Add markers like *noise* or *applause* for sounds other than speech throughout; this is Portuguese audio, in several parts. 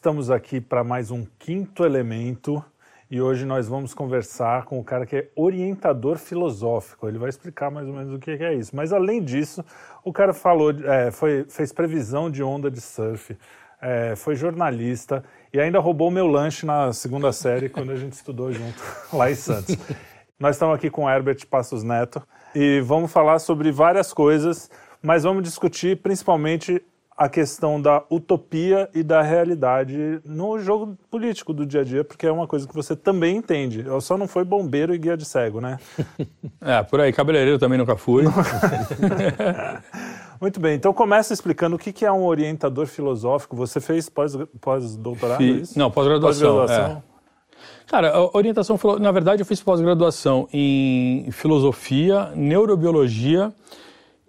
Estamos aqui para mais um quinto elemento e hoje nós vamos conversar com o cara que é orientador filosófico. Ele vai explicar mais ou menos o que é isso. Mas além disso, o cara falou, é, foi, fez previsão de onda de surf, é, foi jornalista e ainda roubou meu lanche na segunda série quando a gente estudou junto *laughs* lá em Santos. Nós estamos aqui com Herbert Passos Neto e vamos falar sobre várias coisas, mas vamos discutir principalmente a questão da utopia e da realidade no jogo político do dia a dia, porque é uma coisa que você também entende. Eu só não foi bombeiro e guia de cego, né? *laughs* é, por aí, cabeleireiro também nunca fui. *laughs* Muito bem, então começa explicando o que é um orientador filosófico. Você fez pós-doutorado, pós é? Não, pós-graduação. Pós é. Cara, a orientação, na verdade, eu fiz pós-graduação em filosofia, neurobiologia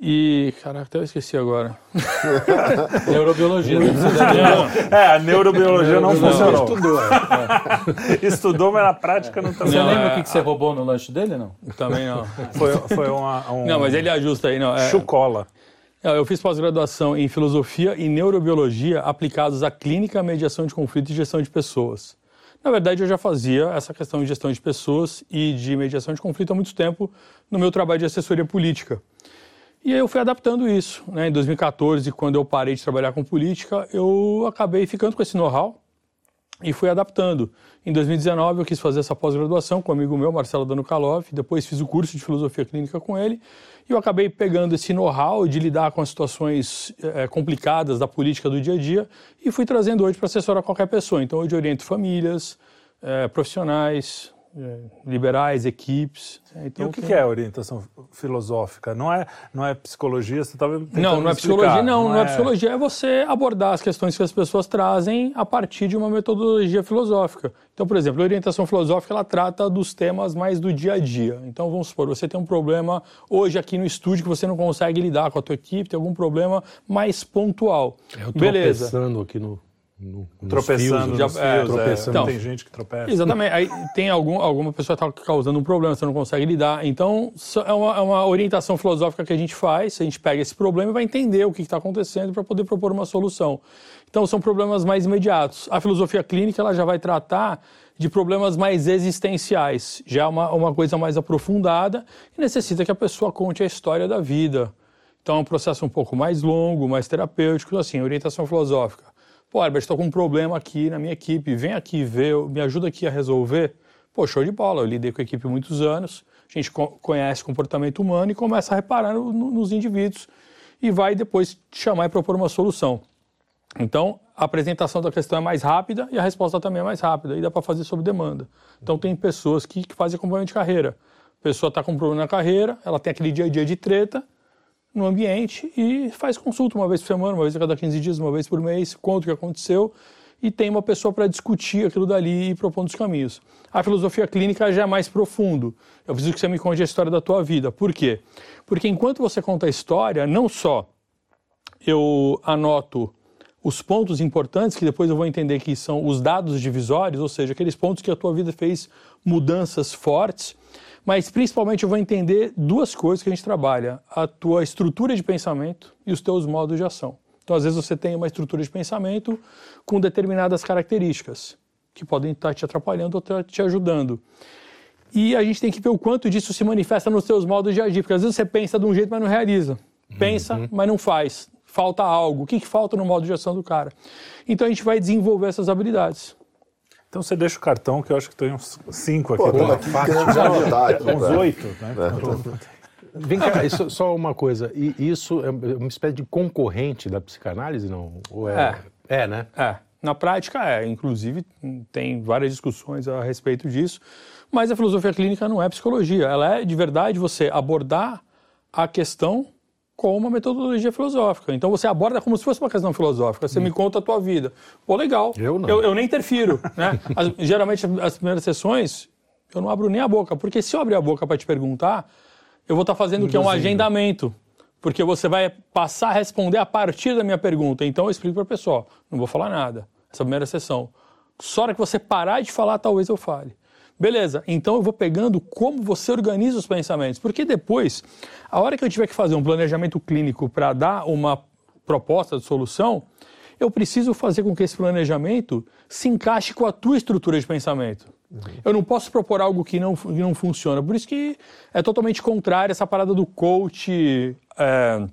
e. Caraca, até eu esqueci agora. *laughs* neurobiologia, né? É, a neurobiologia não, não funcionou. Estudou, é. Estudou, mas na prática não está Você lembra é, o que, que você roubou no lanche dele, não? Também não. Foi, foi uma, um. Não, mas ele ajusta aí, não. É... Chucola. Eu fiz pós-graduação em filosofia e neurobiologia aplicados à clínica, mediação de conflito e gestão de pessoas. Na verdade, eu já fazia essa questão de gestão de pessoas e de mediação de conflito há muito tempo no meu trabalho de assessoria política. E aí eu fui adaptando isso. Né? Em 2014, quando eu parei de trabalhar com política, eu acabei ficando com esse know-how e fui adaptando. Em 2019, eu quis fazer essa pós-graduação com um amigo meu, Marcelo Danukalov, depois fiz o curso de filosofia clínica com ele, e eu acabei pegando esse know-how de lidar com as situações é, complicadas da política do dia a dia e fui trazendo hoje para assessorar qualquer pessoa. Então, hoje eu oriento famílias, é, profissionais, é, liberais, equipes. Então, e o que, que é orientação filosófica? Não é, não é psicologia? Você estava Não, não é psicologia, não, não, não é... é... psicologia. É você abordar as questões que as pessoas trazem a partir de uma metodologia filosófica. Então, por exemplo, a orientação filosófica ela trata dos temas mais do dia a dia. Então, vamos supor, você tem um problema hoje aqui no estúdio que você não consegue lidar com a tua equipe, tem algum problema mais pontual. Eu Beleza. pensando aqui no no, tropeçando fios, já, é, fios, tropeçando. É. Então, tem gente que tropeça. Exatamente. Aí tem algum, alguma pessoa que está causando um problema, você não consegue lidar. Então, é uma, é uma, orientação filosófica que a gente faz, a gente pega esse problema e vai entender o que está acontecendo para poder propor uma solução. Então, são problemas mais imediatos. A filosofia clínica ela já vai tratar de problemas mais existenciais, já é uma, uma coisa mais aprofundada e necessita que a pessoa conte a história da vida. Então, é um processo um pouco mais longo, mais terapêutico, assim, orientação filosófica Pô, Herbert, estou com um problema aqui na minha equipe, vem aqui ver, me ajuda aqui a resolver. Pô, show de bola, eu lidei com a equipe muitos anos, a gente conhece comportamento humano e começa a reparar no, nos indivíduos e vai depois chamar e propor uma solução. Então, a apresentação da questão é mais rápida e a resposta também é mais rápida, e dá para fazer sob demanda. Então, tem pessoas que, que fazem acompanhamento de carreira. A pessoa está com um problema na carreira, ela tem aquele dia a dia de treta, no ambiente e faz consulta uma vez por semana, uma vez a cada 15 dias, uma vez por mês, conta o que aconteceu e tem uma pessoa para discutir aquilo dali e propondo os caminhos. A filosofia clínica já é mais profundo. Eu preciso que você me conte a história da tua vida. Por quê? Porque enquanto você conta a história, não só eu anoto os pontos importantes, que depois eu vou entender que são os dados divisórios, ou seja, aqueles pontos que a tua vida fez mudanças fortes, mas principalmente eu vou entender duas coisas que a gente trabalha: a tua estrutura de pensamento e os teus modos de ação. Então, às vezes, você tem uma estrutura de pensamento com determinadas características que podem estar te atrapalhando ou te ajudando. E a gente tem que ver o quanto disso se manifesta nos seus modos de agir, porque às vezes você pensa de um jeito, mas não realiza. Pensa, uhum. mas não faz. Falta algo. O que, que falta no modo de ação do cara? Então a gente vai desenvolver essas habilidades. Então você deixa o cartão, que eu acho que tem uns cinco aqui. Pô, tá aqui já vontade, uns oito, né? É. Vem cá, isso, só uma coisa. E isso é uma espécie de concorrente da psicanálise, não? Ou é, é, é, né? É. Na prática é. Inclusive, tem várias discussões a respeito disso. Mas a filosofia clínica não é psicologia. Ela é, de verdade, você abordar a questão com uma metodologia filosófica. Então você aborda como se fosse uma questão filosófica. Você hum. me conta a tua vida. Pô, legal. Eu não. Eu, eu nem interfiro. *laughs* Né? As, geralmente, as primeiras sessões, eu não abro nem a boca. Porque se eu abrir a boca para te perguntar, eu vou estar tá fazendo o que é um agendamento. Porque você vai passar a responder a partir da minha pergunta. Então eu explico para a pessoa, não vou falar nada. Essa primeira sessão. Só hora que você parar de falar, talvez eu fale. Beleza, então eu vou pegando como você organiza os pensamentos, porque depois, a hora que eu tiver que fazer um planejamento clínico para dar uma proposta de solução, eu preciso fazer com que esse planejamento se encaixe com a tua estrutura de pensamento. Uhum. Eu não posso propor algo que não, que não funciona. Por isso que é totalmente contrário essa parada do coach. É,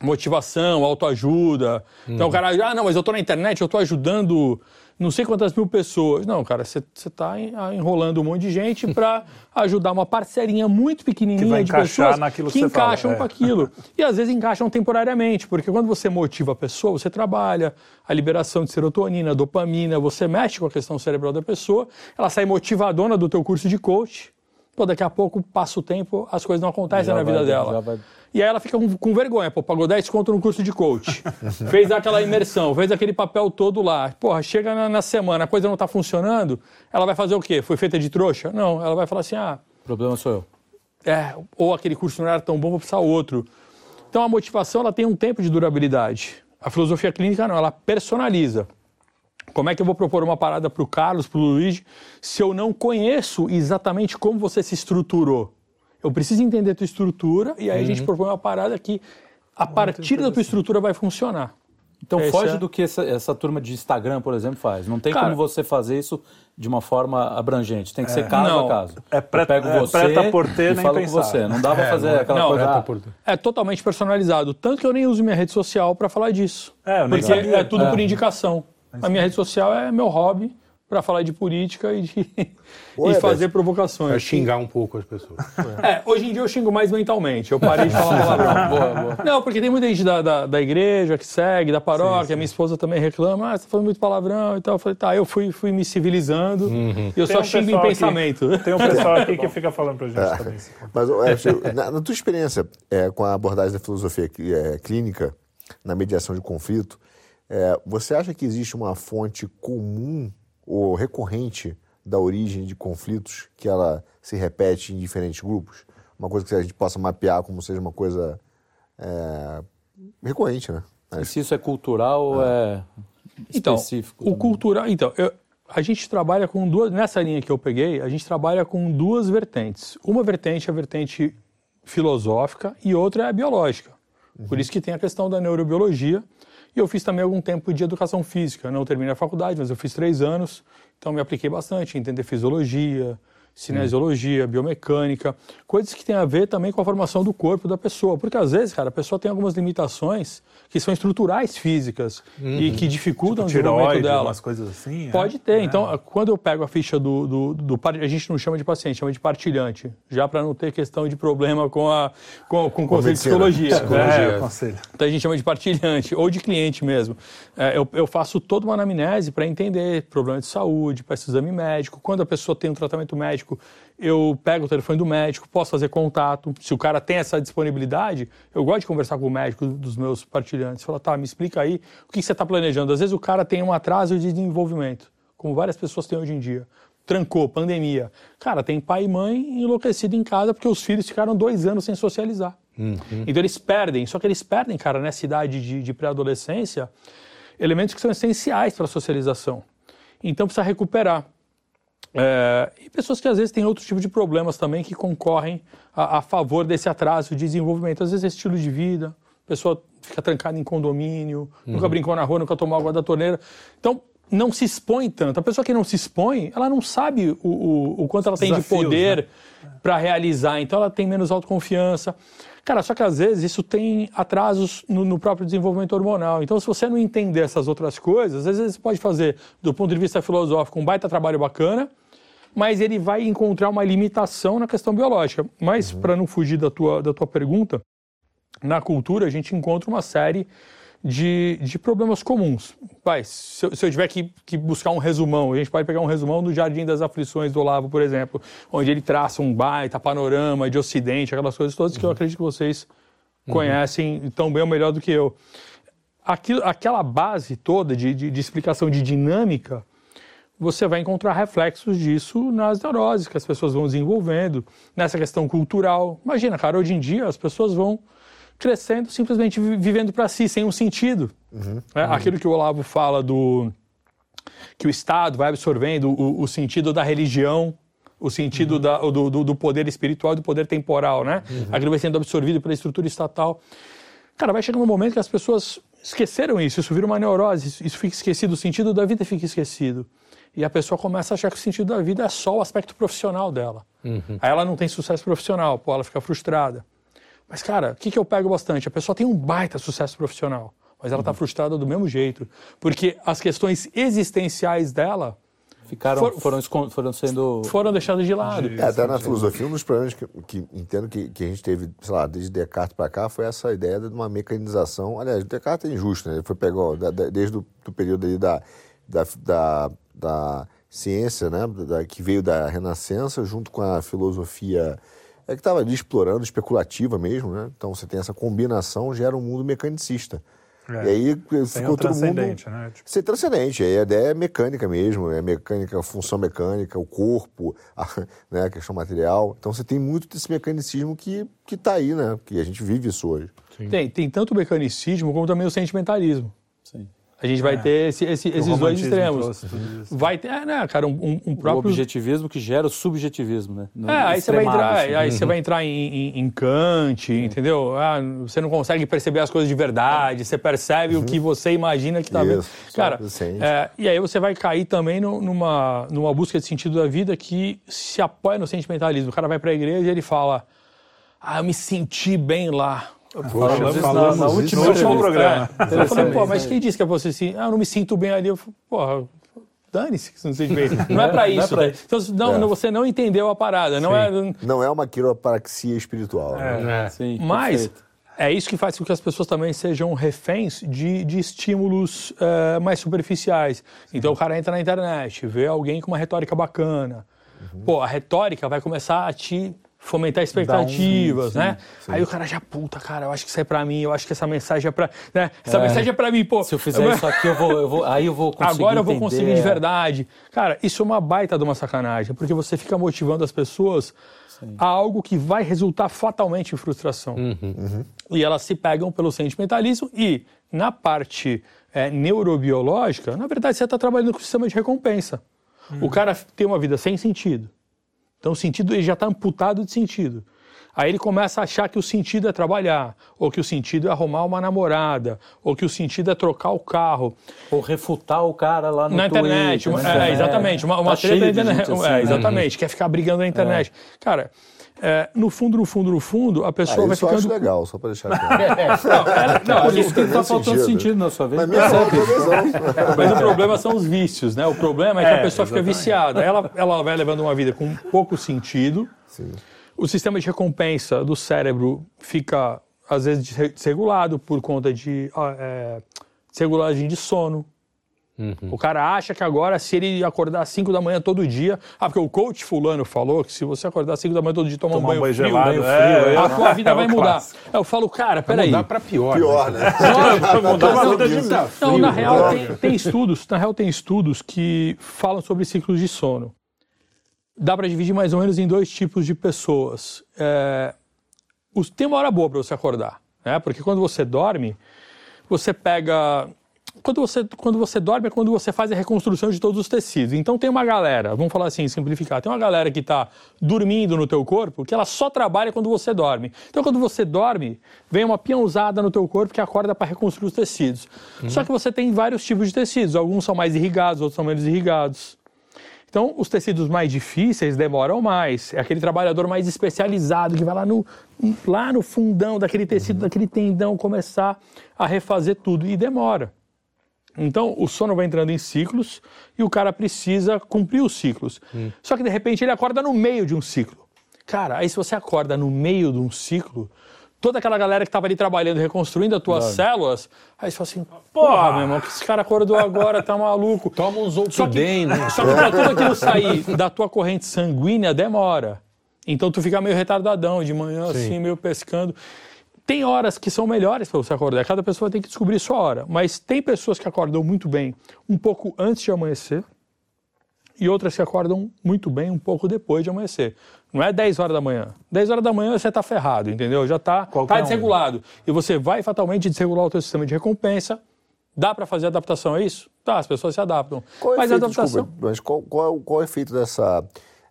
motivação, autoajuda. Uhum. Então o cara, ah, não, mas eu estou na internet, eu estou ajudando não sei quantas mil pessoas. Não, cara, você está enrolando um monte de gente para ajudar uma parcelinha muito pequenininha de pessoas que, que encaixam com é. aquilo. E às vezes encaixam temporariamente, porque quando você motiva a pessoa, você trabalha a liberação de serotonina, dopamina, você mexe com a questão cerebral da pessoa, ela sai motivadona do teu curso de coach, pô, daqui a pouco passa o tempo, as coisas não acontecem já na vida dela. Vai e aí ela fica com, com vergonha, pô, pagou 10 conto no curso de coach, *laughs* fez aquela imersão, fez aquele papel todo lá. Porra, chega na, na, semana, a coisa não tá funcionando, ela vai fazer o quê? Foi feita de trouxa? Não, ela vai falar assim, ah... O problema sou eu. É, ou aquele curso não era tão bom, vou precisar outro. Então a motivação, ela tem um tempo de durabilidade. A filosofia clínica não, ela personaliza. Como é que eu vou propor uma parada para o Carlos, para o Luiz, se eu não conheço exatamente como você se estruturou? Eu preciso entender a tua estrutura e aí uhum. a gente uhum. propõe uma parada que a partir da tua estrutura vai funcionar. Então Esse foge é... do que essa, essa, turma de Instagram, por exemplo, faz. Não tem Cara, como você fazer isso de uma forma abrangente. Tem que ser é, caso não, a caso. É preta, eu pego é você preta e nem falo pensar. com você. Não dá pra é, fazer não, aquela não, coisa... É, é totalmente personalizado. Tanto que eu nem uso minha rede social para falar disso. É, porque é tudo por indicação. A minha rede social é meu hobby para falar de política e, de, *laughs* e fazer provocações. Para xingar um pouco as pessoas. É, hoje em dia eu xingo mais mentalmente. Eu parei de falar palavrão. *laughs* boa, boa. Não, porque tem muita gente da, da, da igreja que segue, da paróquia. Sim, sim. Minha esposa também reclama, ah, você tá falando muito palavrão e tal. Eu falei, tá, eu fui, fui me civilizando uhum. e eu tem só um xingo em pensamento. Tem um pessoal aqui que *laughs* fica falando pra gente é, também. Mas, é, na, na, tua experiência é, com a abordagem da filosofia é, clínica na mediação de conflito, é, você acha que existe uma fonte comum ou recorrente da origem de conflitos que ela se repete em diferentes grupos? Uma coisa que a gente possa mapear como seja uma coisa é, recorrente, né? E se isso é cultural ou é, é então, específico? Então, o cultural... Então, eu, a gente trabalha com duas... Nessa linha que eu peguei, a gente trabalha com duas vertentes. Uma vertente é a vertente filosófica e outra é a biológica. Uhum. Por isso que tem a questão da neurobiologia, e eu fiz também algum tempo de educação física. Não terminei a faculdade, mas eu fiz três anos, então me apliquei bastante, entender fisiologia, cinesiologia, biomecânica, coisas que têm a ver também com a formação do corpo da pessoa. Porque às vezes, cara, a pessoa tem algumas limitações que são estruturais físicas uhum. e que dificultam tipo, o desenvolvimento dela. umas coisas assim? É? Pode ter. É. Então, quando eu pego a ficha do, do, do, A gente não chama de paciente, chama de partilhante. Já para não ter questão de problema com, a, com, com o conselho de psicologia. É, conselho. Então a gente chama de partilhante ou de cliente mesmo. É, eu, eu faço toda uma anamnese para entender problema de saúde, para esse exame médico. Quando a pessoa tem um tratamento médico, eu pego o telefone do médico, posso fazer contato. Se o cara tem essa disponibilidade, eu gosto de conversar com o médico dos meus partilhantes. Fala, tá, me explica aí o que você está planejando. Às vezes o cara tem um atraso de desenvolvimento, como várias pessoas têm hoje em dia. Trancou, pandemia. Cara, tem pai e mãe enlouquecido em casa porque os filhos ficaram dois anos sem socializar. Uhum. Então eles perdem, só que eles perdem, cara, nessa idade de, de pré-adolescência, elementos que são essenciais para a socialização. Então precisa recuperar. É, e pessoas que às vezes têm outro tipo de problemas também que concorrem a, a, favor desse atraso de desenvolvimento. Às vezes é estilo de vida, a pessoa fica trancada em condomínio, uhum. nunca brincou na rua, nunca tomou água da torneira. Então, não se expõe tanto. A pessoa que não se expõe, ela não sabe o, o, o quanto ela tem de poder né? para realizar. Então, ela tem menos autoconfiança. Cara, só que às vezes isso tem atrasos no, no, próprio desenvolvimento hormonal. Então, se você não entender essas outras coisas, às vezes você pode fazer, do ponto de vista filosófico, um baita trabalho bacana, mas ele vai encontrar uma limitação na questão biológica. Mas, uhum. para não fugir da tua, da tua pergunta, na cultura a gente encontra uma série de, de problemas comuns. Pai, se eu, se eu tiver que, que, buscar um resumão, a gente pode pegar um resumão do Jardim das Aflições do Olavo, por exemplo, onde ele traça um baita panorama de Ocidente, aquelas coisas todas que eu uhum. acredito que vocês uhum. conhecem tão bem ou melhor do que eu. Aquilo, aquela base toda de, de, de explicação de dinâmica você vai encontrar reflexos disso nas neuroses que as pessoas vão desenvolvendo, nessa questão cultural. Imagina, cara, hoje em dia as pessoas vão crescendo simplesmente vivendo para si, sem um sentido. Uhum, é, uhum. Aquilo que o Olavo fala do que o Estado vai absorvendo o, o sentido da religião, o sentido uhum. da, do, do, poder espiritual e do poder temporal, né? Uhum. Aquilo vai sendo absorvido pela estrutura estatal. Cara, vai chegar um momento que as pessoas esqueceram isso, isso vira uma neurose, isso fica esquecido, o sentido da vida fica esquecido. E a pessoa começa a achar que o sentido da vida é só o aspecto profissional dela. Uhum. Aí ela não tem sucesso profissional, pô, ela fica frustrada. Mas, cara, o que, que eu pego bastante? A pessoa tem um baita sucesso profissional, mas ela está uhum. frustrada do mesmo jeito. Porque as questões existenciais dela Ficaram, For, foram, foram sendo. Foram deixadas de lado. É, até na filosofia, um dos problemas que, que entendo que, que a gente teve, sei lá, desde Descartes para cá, foi essa ideia de uma mecanização. Aliás, Descartes é injusto, né? Ele foi pegar, desde o do período aí da, da, da, da ciência, né? Da, que veio da Renascença, junto com a filosofia é que estava ali explorando, especulativa mesmo, né? Então você tem essa combinação, gera um mundo mecanicista. É. E aí ficou todo mundo. Né? Tipo... Ser transcendente. Aí a ideia é mecânica mesmo, é mecânica, função mecânica, o corpo, *laughs* a, né, a questão material. Então você tem muito desse mecanicismo que está aí, né? Que a gente vive isso hoje. Tem, tem tanto o mecanicismo como também o sentimentalismo. Sim. A gente vai é. ter esse, esse, esses dois extremos. Vai ter, é, né, cara, um, um próprio... O objetivismo que gera o subjetivismo, né? No é, aí você vai entrar, assim. aí você vai entrar em, em, em Kant, entendeu? Ah, você não consegue perceber as coisas de verdade, você percebe uhum. o que você imagina que está vendo. Cara, é, e aí você vai cair também no, numa, numa busca de sentido da vida que se apoia no sentimentalismo. O cara vai para a igreja e ele fala, ah, eu me senti bem lá. Falamos, falamos na, na última, no último programa. É, eu falei, pô, mas quem disse que é você assim? Ah, eu não me sinto bem ali. Eu falei, porra, dane-se que você não se sente bem. Não é para isso. Não é pra... Então, não, é. você não entendeu a parada. Não é, não é uma quiropraxia espiritual. Né? É. Né? Sim, mas perfeito. é isso que faz com que as pessoas também sejam reféns de, de estímulos uh, mais superficiais. Então o cara entra na internet, vê alguém com uma retórica bacana. Uhum. Pô, a retórica vai começar a te fomentar expectativas, um, né? Sim. Aí o cara já, puta, cara, eu acho que isso é pra mim, eu acho que essa mensagem é pra. Né? Essa é. mensagem é pra mim, pô. Se eu fizer isso aqui, eu vou, eu vou, aí eu vou conseguir. Agora eu vou conseguir de verdade. Cara, isso é uma baita de uma sacanagem, porque você fica motivando as pessoas sim. a algo que vai resultar fatalmente em frustração. Uhum. Uhum. E elas se pegam pelo sentimentalismo e, na parte é, neurobiológica, na verdade, você está trabalhando com o sistema de recompensa. Uhum. O cara tem uma vida sem sentido então o sentido ele já está amputado de sentido. Aí ele começa a achar que o sentido é trabalhar, ou que o sentido é arrumar uma namorada, ou que o sentido é trocar o carro. Ou refutar o cara lá no Na internet. Twitter, né? é, exatamente. Uma, uma tá treta na internet. Assim, é, exatamente. Né? Quer ficar brigando na internet. É. Cara, é, no fundo, no fundo, no fundo, a pessoa ah, vai ficando... Isso eu acho legal, só para deixar claro. *laughs* é, não, não, isso que está faltando sentido. sentido na sua vida. Mas, *laughs* Mas o problema são os vícios, né? O problema é que a é, pessoa exatamente. fica viciada. Ela, ela vai levando uma vida com pouco sentido. Sim. O sistema de recompensa do cérebro fica, às vezes, desregulado por conta de é, desregulagem de sono. Uhum. O cara acha que agora, se ele acordar às 5 da manhã todo dia. Ah, porque o coach fulano falou que se você acordar às 5 da manhã todo dia tomar um banho, banho frio, gelado, banho é, frio, é, a tua vida *laughs* é vai mudar. Eu falo, cara, peraí. Vai mudar pra pior. Pior, né? né? *laughs* Não, mudar pra vida de Não, na real, tem, tem, estudos, na real, tem estudos que falam sobre ciclos de sono. Dá para dividir mais ou menos em dois tipos de pessoas. É, os, tem uma hora boa para você acordar, né? Porque quando você dorme, você pega quando você, quando você dorme é quando você faz a reconstrução de todos os tecidos. Então tem uma galera, vamos falar assim, simplificar, tem uma galera que está dormindo no teu corpo que ela só trabalha quando você dorme. Então quando você dorme, vem uma piãozada no teu corpo que acorda para reconstruir os tecidos. Uhum. Só que você tem vários tipos de tecidos, alguns são mais irrigados, outros são menos irrigados. Então, os tecidos mais difíceis demoram mais. É aquele trabalhador mais especializado que vai lá no, lá no fundão daquele tecido, uhum. daquele tendão, começar a refazer tudo. E demora. Então, o sono vai entrando em ciclos e o cara precisa cumprir os ciclos. Hum. Só que, de repente, ele acorda no meio de um ciclo. Cara, aí se você acorda no meio de um ciclo, toda aquela galera que estava ali trabalhando, reconstruindo as tuas células, aí você fala assim, porra, meu irmão, que esse cara acordou agora, tá maluco. *laughs* Toma uns outros bem, né? *laughs* Só que pra tudo aquilo sair da tua corrente sanguínea, demora. Então tu fica meio retardadão de manhã, Sim. assim, meio pescando. Tem horas que são melhores para você acordar, cada pessoa tem que descobrir sua hora, mas tem pessoas que acordam muito bem um pouco antes de amanhecer e outras que acordam muito bem um pouco depois de amanhecer. Não é 10 horas da manhã. 10 horas da manhã você está ferrado, entendeu? Já está tá desregulado. Um. E você vai fatalmente desregular o seu sistema de recompensa. Dá para fazer adaptação a isso? Tá, as pessoas se adaptam. Qual mas efeito, a adaptação... Desculpa, mas qual, qual, qual é o efeito dessa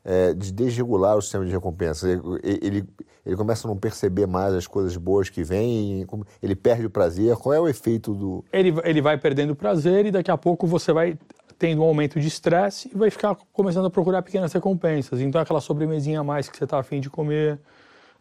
é, de desregular o sistema de recompensa? Ele, ele, ele, começa a não perceber mais as coisas boas que vêm, ele perde o prazer. Qual é o efeito do. Ele, ele vai perdendo o prazer e daqui a pouco você vai tendo um aumento de estresse e vai ficar começando a procurar pequenas recompensas. Então, aquela sobremesinha a mais que você está afim de comer.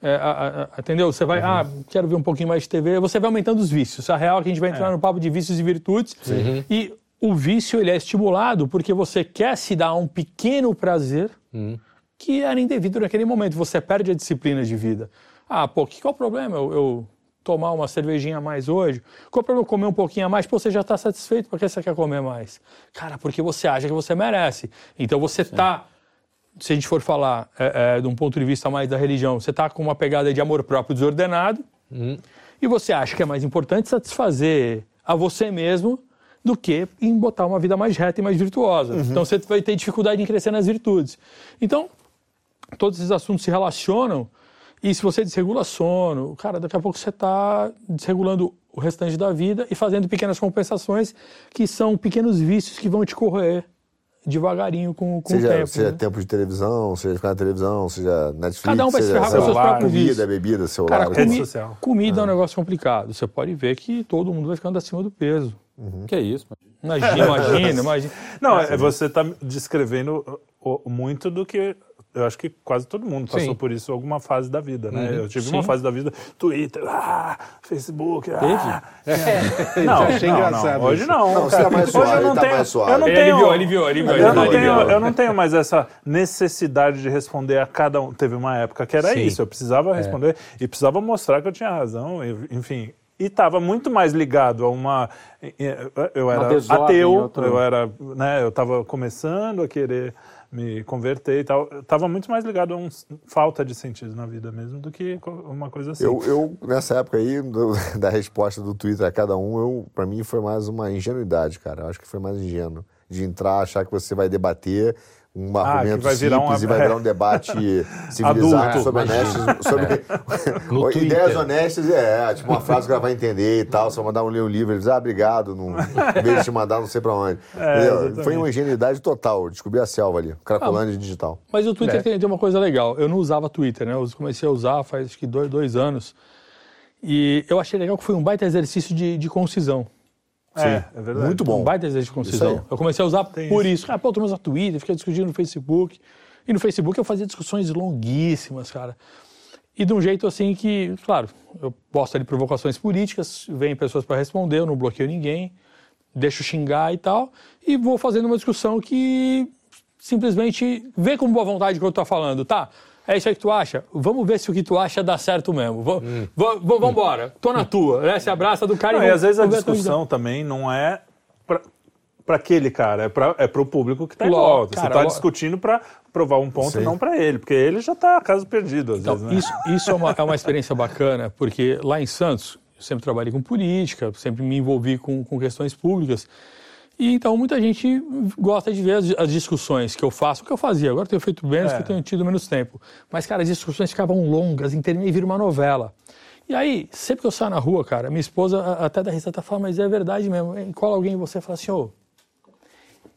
É, a, a, entendeu? Você vai, uhum. ah, quero ver um pouquinho mais de TV. Você vai aumentando os vícios. A real é que a gente vai entrar é. no papo de vícios e virtudes. Uhum. E o vício ele é estimulado porque você quer se dar um pequeno prazer uhum. que era indevido naquele momento. Você perde a disciplina de vida. Ah, pô, que, qual é o problema? Eu, eu tomar uma cervejinha a mais hoje? Qual é o problema comer um pouquinho a mais? Pô, você já está satisfeito, por que você quer comer mais? Cara, porque você acha que você merece. Então você está se a gente for falar é, é, de um ponto de vista mais da religião, você está com uma pegada de amor próprio desordenado uhum. e você acha que é mais importante satisfazer a você mesmo do que em botar uma vida mais reta e mais virtuosa. Uhum. Então você vai ter dificuldade em crescer nas virtudes. Então, todos esses assuntos se relacionam e se você desregula sono, cara, daqui a pouco você está desregulando o restante da vida e fazendo pequenas compensações que são pequenos vícios que vão te corroer devagarinho com, com seja, o tempo. Seja né? tempo de televisão, seja ficar na televisão, seja Netflix, Cada um vai se ferrar com seus próprios Comida, bebida, celular. Cara, comi social. comida é. é um negócio complicado. Você pode ver que todo mundo vai ficando acima do peso. Uhum. Que é isso? Imagina, imagina, imagina. *laughs* Não, é, você está descrevendo muito do que eu acho que quase todo mundo passou Sim. por isso alguma fase da vida, né? Uhum. Eu tive Sim. uma fase da vida, Twitter, ah, Facebook, ah. É. *laughs* Não, achei não, engraçado. Não, hoje não. tá suave, hoje eu não tá tenho. Eu não tenho, ele viu, ele viu, ele viu. Eu, não tenho, eu não tenho mais essa necessidade de responder a cada um. Teve uma época que era Sim. isso, eu precisava é. responder é. e precisava mostrar que eu tinha razão, enfim e estava muito mais ligado a uma eu era ateu outro... eu era né eu estava começando a querer me converter e tal, estava muito mais ligado a uma falta de sentido na vida mesmo do que uma coisa assim. Eu, eu nessa época aí, do, *laughs* da resposta do Twitter a cada um, eu, para mim foi mais uma ingenuidade, cara. Eu acho que foi mais ingênuo de entrar, achar que você vai debater um ah, argumento vai simples uma... e vai virar um *laughs* debate civilizado sobre honestos, sobre *laughs* ideias honestas, é, tipo uma frase que ela vai entender e tal, só mandar um ler um livro, eles, ah, obrigado, não, em vez de te mandar não sei pra onde. *laughs* É, Foi uma ingenuidade total, descobri a selva ali, Cracolândia ah, digital. Mas o Twitter é. tem, tem, uma coisa legal, eu não usava Twitter, né, eu comecei a usar faz acho que dois, dois anos, e eu achei legal que foi um baita exercício de, de concisão. É, é verdade. Muito bom. Um baita exercício de concisão. Eu comecei a usar Tem por isso. isso. Ah, pô, tu usa Twitter, fica discutindo no Facebook. E no Facebook eu fazia discussões longuíssimas, cara. E de um jeito assim que, claro, eu posto ali provocações políticas, vem pessoas para responder, eu não bloqueio ninguém, deixo xingar e tal, e vou fazendo uma discussão que simplesmente vê com boa vontade o que eu estou falando, tá? É isso aí que tu acha? Vamos ver se o que tu acha dá certo mesmo. V hum. Vamos embora. Tô na tua. Né? Se abraça do cara não, e, vamos, e às vezes a discussão também não é para aquele cara, é para é o público que está em volta. Cara, Você está discutindo para provar um ponto e não para ele, porque ele já está caso perdido às então, vezes. Né? Isso, isso é, uma, é uma experiência bacana, porque lá em Santos, eu sempre trabalhei com política, sempre me envolvi com, com questões públicas. E então muita gente gosta de ver as, as, discussões que eu faço, o que eu fazia. Agora eu tenho feito menos, é. que eu tenho tido menos tempo. Mas, cara, as discussões ficavam longas, em e vira uma novela. E aí, sempre que eu saio na rua, cara, minha esposa até da risada fala, mas é verdade mesmo. Cola alguém e você fala assim, ô, oh,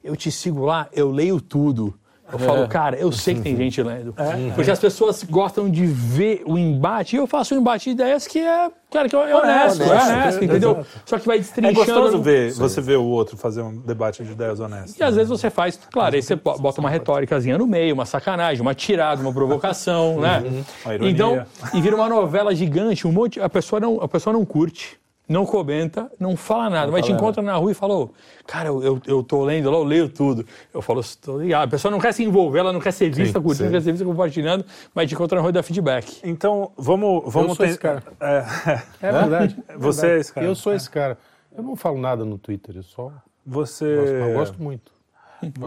eu te sigo lá, eu leio tudo. Eu é. falo, cara, eu sei que tem gente lendo. É. Porque as pessoas gostam de ver o embate. E eu faço um embate de ideias que é, cara, que é honesto, é honesto, é honesto entendeu? Exato. Só que vai destrinchando. É gostoso ver, você ver o outro fazer um debate de ideias honestas. E às vezes você faz, claro, aí você bota uma retóricazinha no meio, uma sacanagem, uma tirada, uma provocação, né? Uhum. Uma ironia. Então, e vira uma novela gigante, um monte, a pessoa não, a pessoa não curte não comenta, não fala nada, não mas te encontra na rua e falou, cara, eu, eu, eu tô lendo lá, eu leio tudo. Eu falo, estou ligado. A pessoa não quer se envolver, ela não quer ser vista sim, curtindo, sim. não quer ser vista compartilhando, mas te encontra na rua e dá feedback. Então, vamos... vamos eu sou ter... esse cara. É, é verdade. *laughs* Você é esse cara. Eu sou esse cara. Eu não falo nada no Twitter, eu só... Você... Eu gosto muito.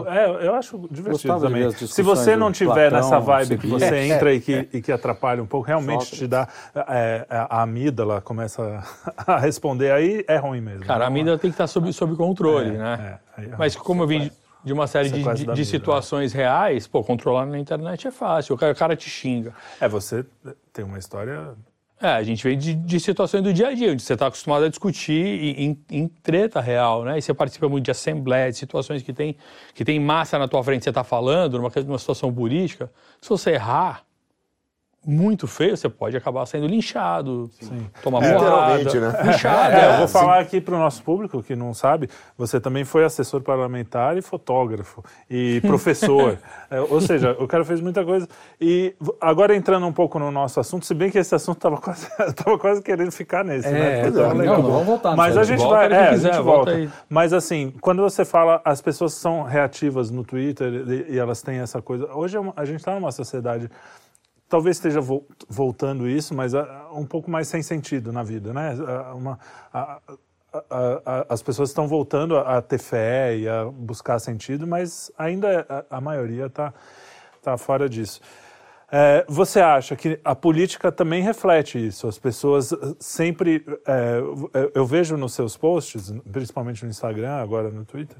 É, eu acho divertido também. Se você não tiver Platão, nessa vibe que você é, entra é, e, que, é. e que atrapalha um pouco, realmente te dá. É, é, a amígdala começa *laughs* a responder, aí é ruim mesmo. Cara, a amígdala tem que estar sob, sob controle, né? Mas como eu vim de uma série de, de, de, situações reais, pô, controlar na internet é fácil, o cara, o cara te xinga. É, você tem uma história É, a gente vem de, de situações do dia a dia, onde você está acostumado a discutir em, em, treta real, né? E você participa muito de assembleia, de situações que tem, que tem massa na tua frente, você está falando, numa, numa situação política. Se você errar, muito feio, você pode acabar sendo linchado, Sim. tomar é, porrada. Né? *laughs* Linchado. É, eu vou falar aqui para o nosso público que não sabe, você também foi assessor parlamentar e fotógrafo e *laughs* professor. é, ou seja, o cara fez muita coisa. E agora entrando um pouco no nosso assunto, se bem que esse assunto estava quase, *laughs* tava quase querendo ficar nesse, né? é, né? Não, não, vamos voltar. Mas a gente vai, é, quiser, a gente volta. volta Mas assim, quando você fala, as pessoas são reativas no Twitter e, e elas têm essa coisa. Hoje é a gente está numa sociedade talvez esteja voltando isso, mas uh, um pouco mais sem sentido na vida, né? Uh, uma, as pessoas estão voltando a, ter fé e a buscar sentido, mas ainda a, maioria está tá fora disso. É, você acha que a política também reflete isso? As pessoas sempre. É, eu vejo nos seus posts, principalmente no Instagram, agora no Twitter,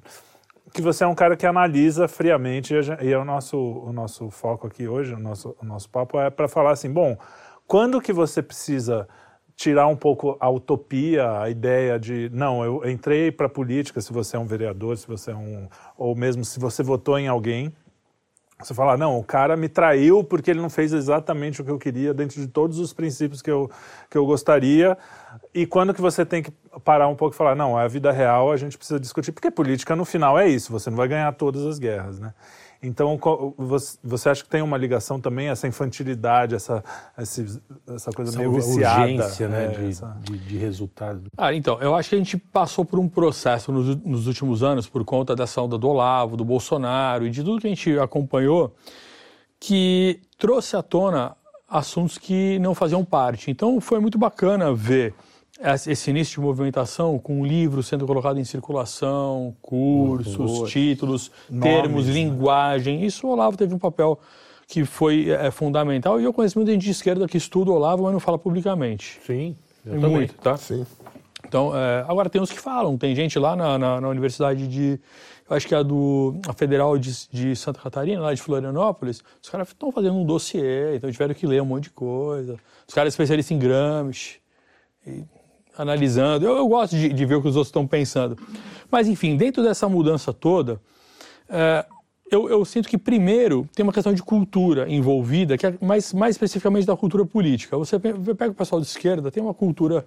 que você é um cara que analisa friamente, e é o nosso, o nosso foco aqui hoje, o nosso, o nosso papo é para falar assim, bom, quando que você precisa tirar um pouco a utopia, a ideia de, não, eu entrei para política, se você é um vereador, se você é um, ou mesmo se você votou em alguém, você fala, não, o cara me traiu porque ele não fez exatamente o que eu queria dentro de todos os princípios que eu, que eu gostaria. E quando que você tem que parar um pouco e falar, não, é a vida real, a gente precisa discutir, porque política no final é isso, você não vai ganhar todas as guerras, né? Então, você acha que tem uma ligação também, essa infantilidade, essa, essa coisa essa meio viciada? urgência né, é, de, essa... de, de, resultado. Ah, então, eu acho que a gente passou por um processo nos, nos últimos anos, por conta dessa onda do Olavo, do Bolsonaro e de tudo que a gente acompanhou, que trouxe à tona assuntos que não faziam parte. Então, foi muito bacana ver esse início de movimentação com livros sendo colocado em circulação, cursos, títulos, Nomes, termos, né? linguagem. Isso o Olavo teve um papel que foi é, fundamental. E eu conheço muita gente de esquerda que estuda o Olavo, mas não fala publicamente. Sim, Muito, tá? Sim. Então, é, agora tem uns que falam. Tem gente lá na, na, na Universidade de... Eu acho que é a do a Federal de, de Santa Catarina, lá de Florianópolis. Os caras estão fazendo um dossiê, então tiveram que ler um monte de coisa. Os caras especialistas em Gramsci. E analisando. Eu, eu gosto de, de, ver o que os outros estão pensando. Mas, enfim, dentro dessa mudança toda, é, eu, eu, sinto que, primeiro, tem uma questão de cultura envolvida, que é mais, mais especificamente da cultura política. Você pega o pessoal de esquerda, tem uma cultura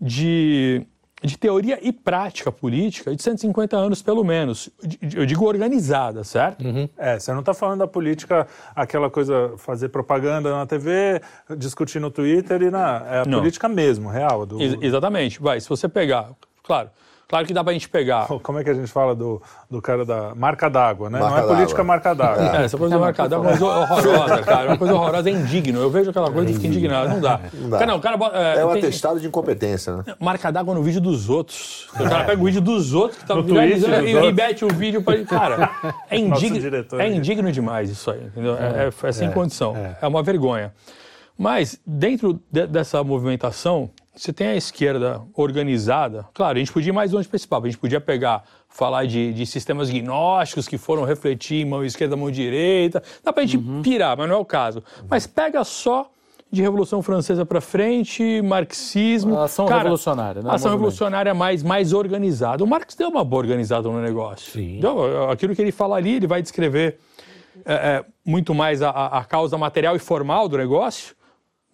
de de teoria e prática política de 150 anos, pelo menos. Eu digo organizada, certo? Uhum. É, você não está falando da política, aquela coisa, fazer propaganda na TV, discutir no Twitter e na. É a não. política mesmo, real. Do... Ex exatamente. Vai, se você pegar, claro, Claro que dá pra gente pegar. *laughs* Como é que a gente fala do, do cara da marca d'água, né? Marca não é política marca d'água. É, essa coisa da marca d'água é uma coisa *laughs* horrorosa, cara. Uma coisa horrorosa é indigno. Eu vejo aquela coisa e fico indignado. Não dá. Não dá. Cara, não, é, é um tem... atestado de incompetência, né? Marca d'água no vídeo dos outros. O cara pega o vídeo dos outros que tá viralizando e, e mete o vídeo pra. Cara, é, indigno, é indigno demais isso aí. Entendeu? É, é, é sem é, condição. É. é uma vergonha. Mas, dentro de, dessa movimentação, você tem a esquerda organizada. Claro, a gente podia ir mais longe para esse papo. A gente podia pegar, falar de, de sistemas gnósticos que foram refletir mão esquerda, mão direita. Dá para a gente uhum. pirar, mas não é o caso. Mas pega só de Revolução Francesa para frente, marxismo. A ação Cara, revolucionária, né? A ação revolucionária mais, mais organizada. O Marx deu uma boa organizada no negócio. Sim. Deu, aquilo que ele fala ali, ele vai descrever é, é, muito mais a, a causa material e formal do negócio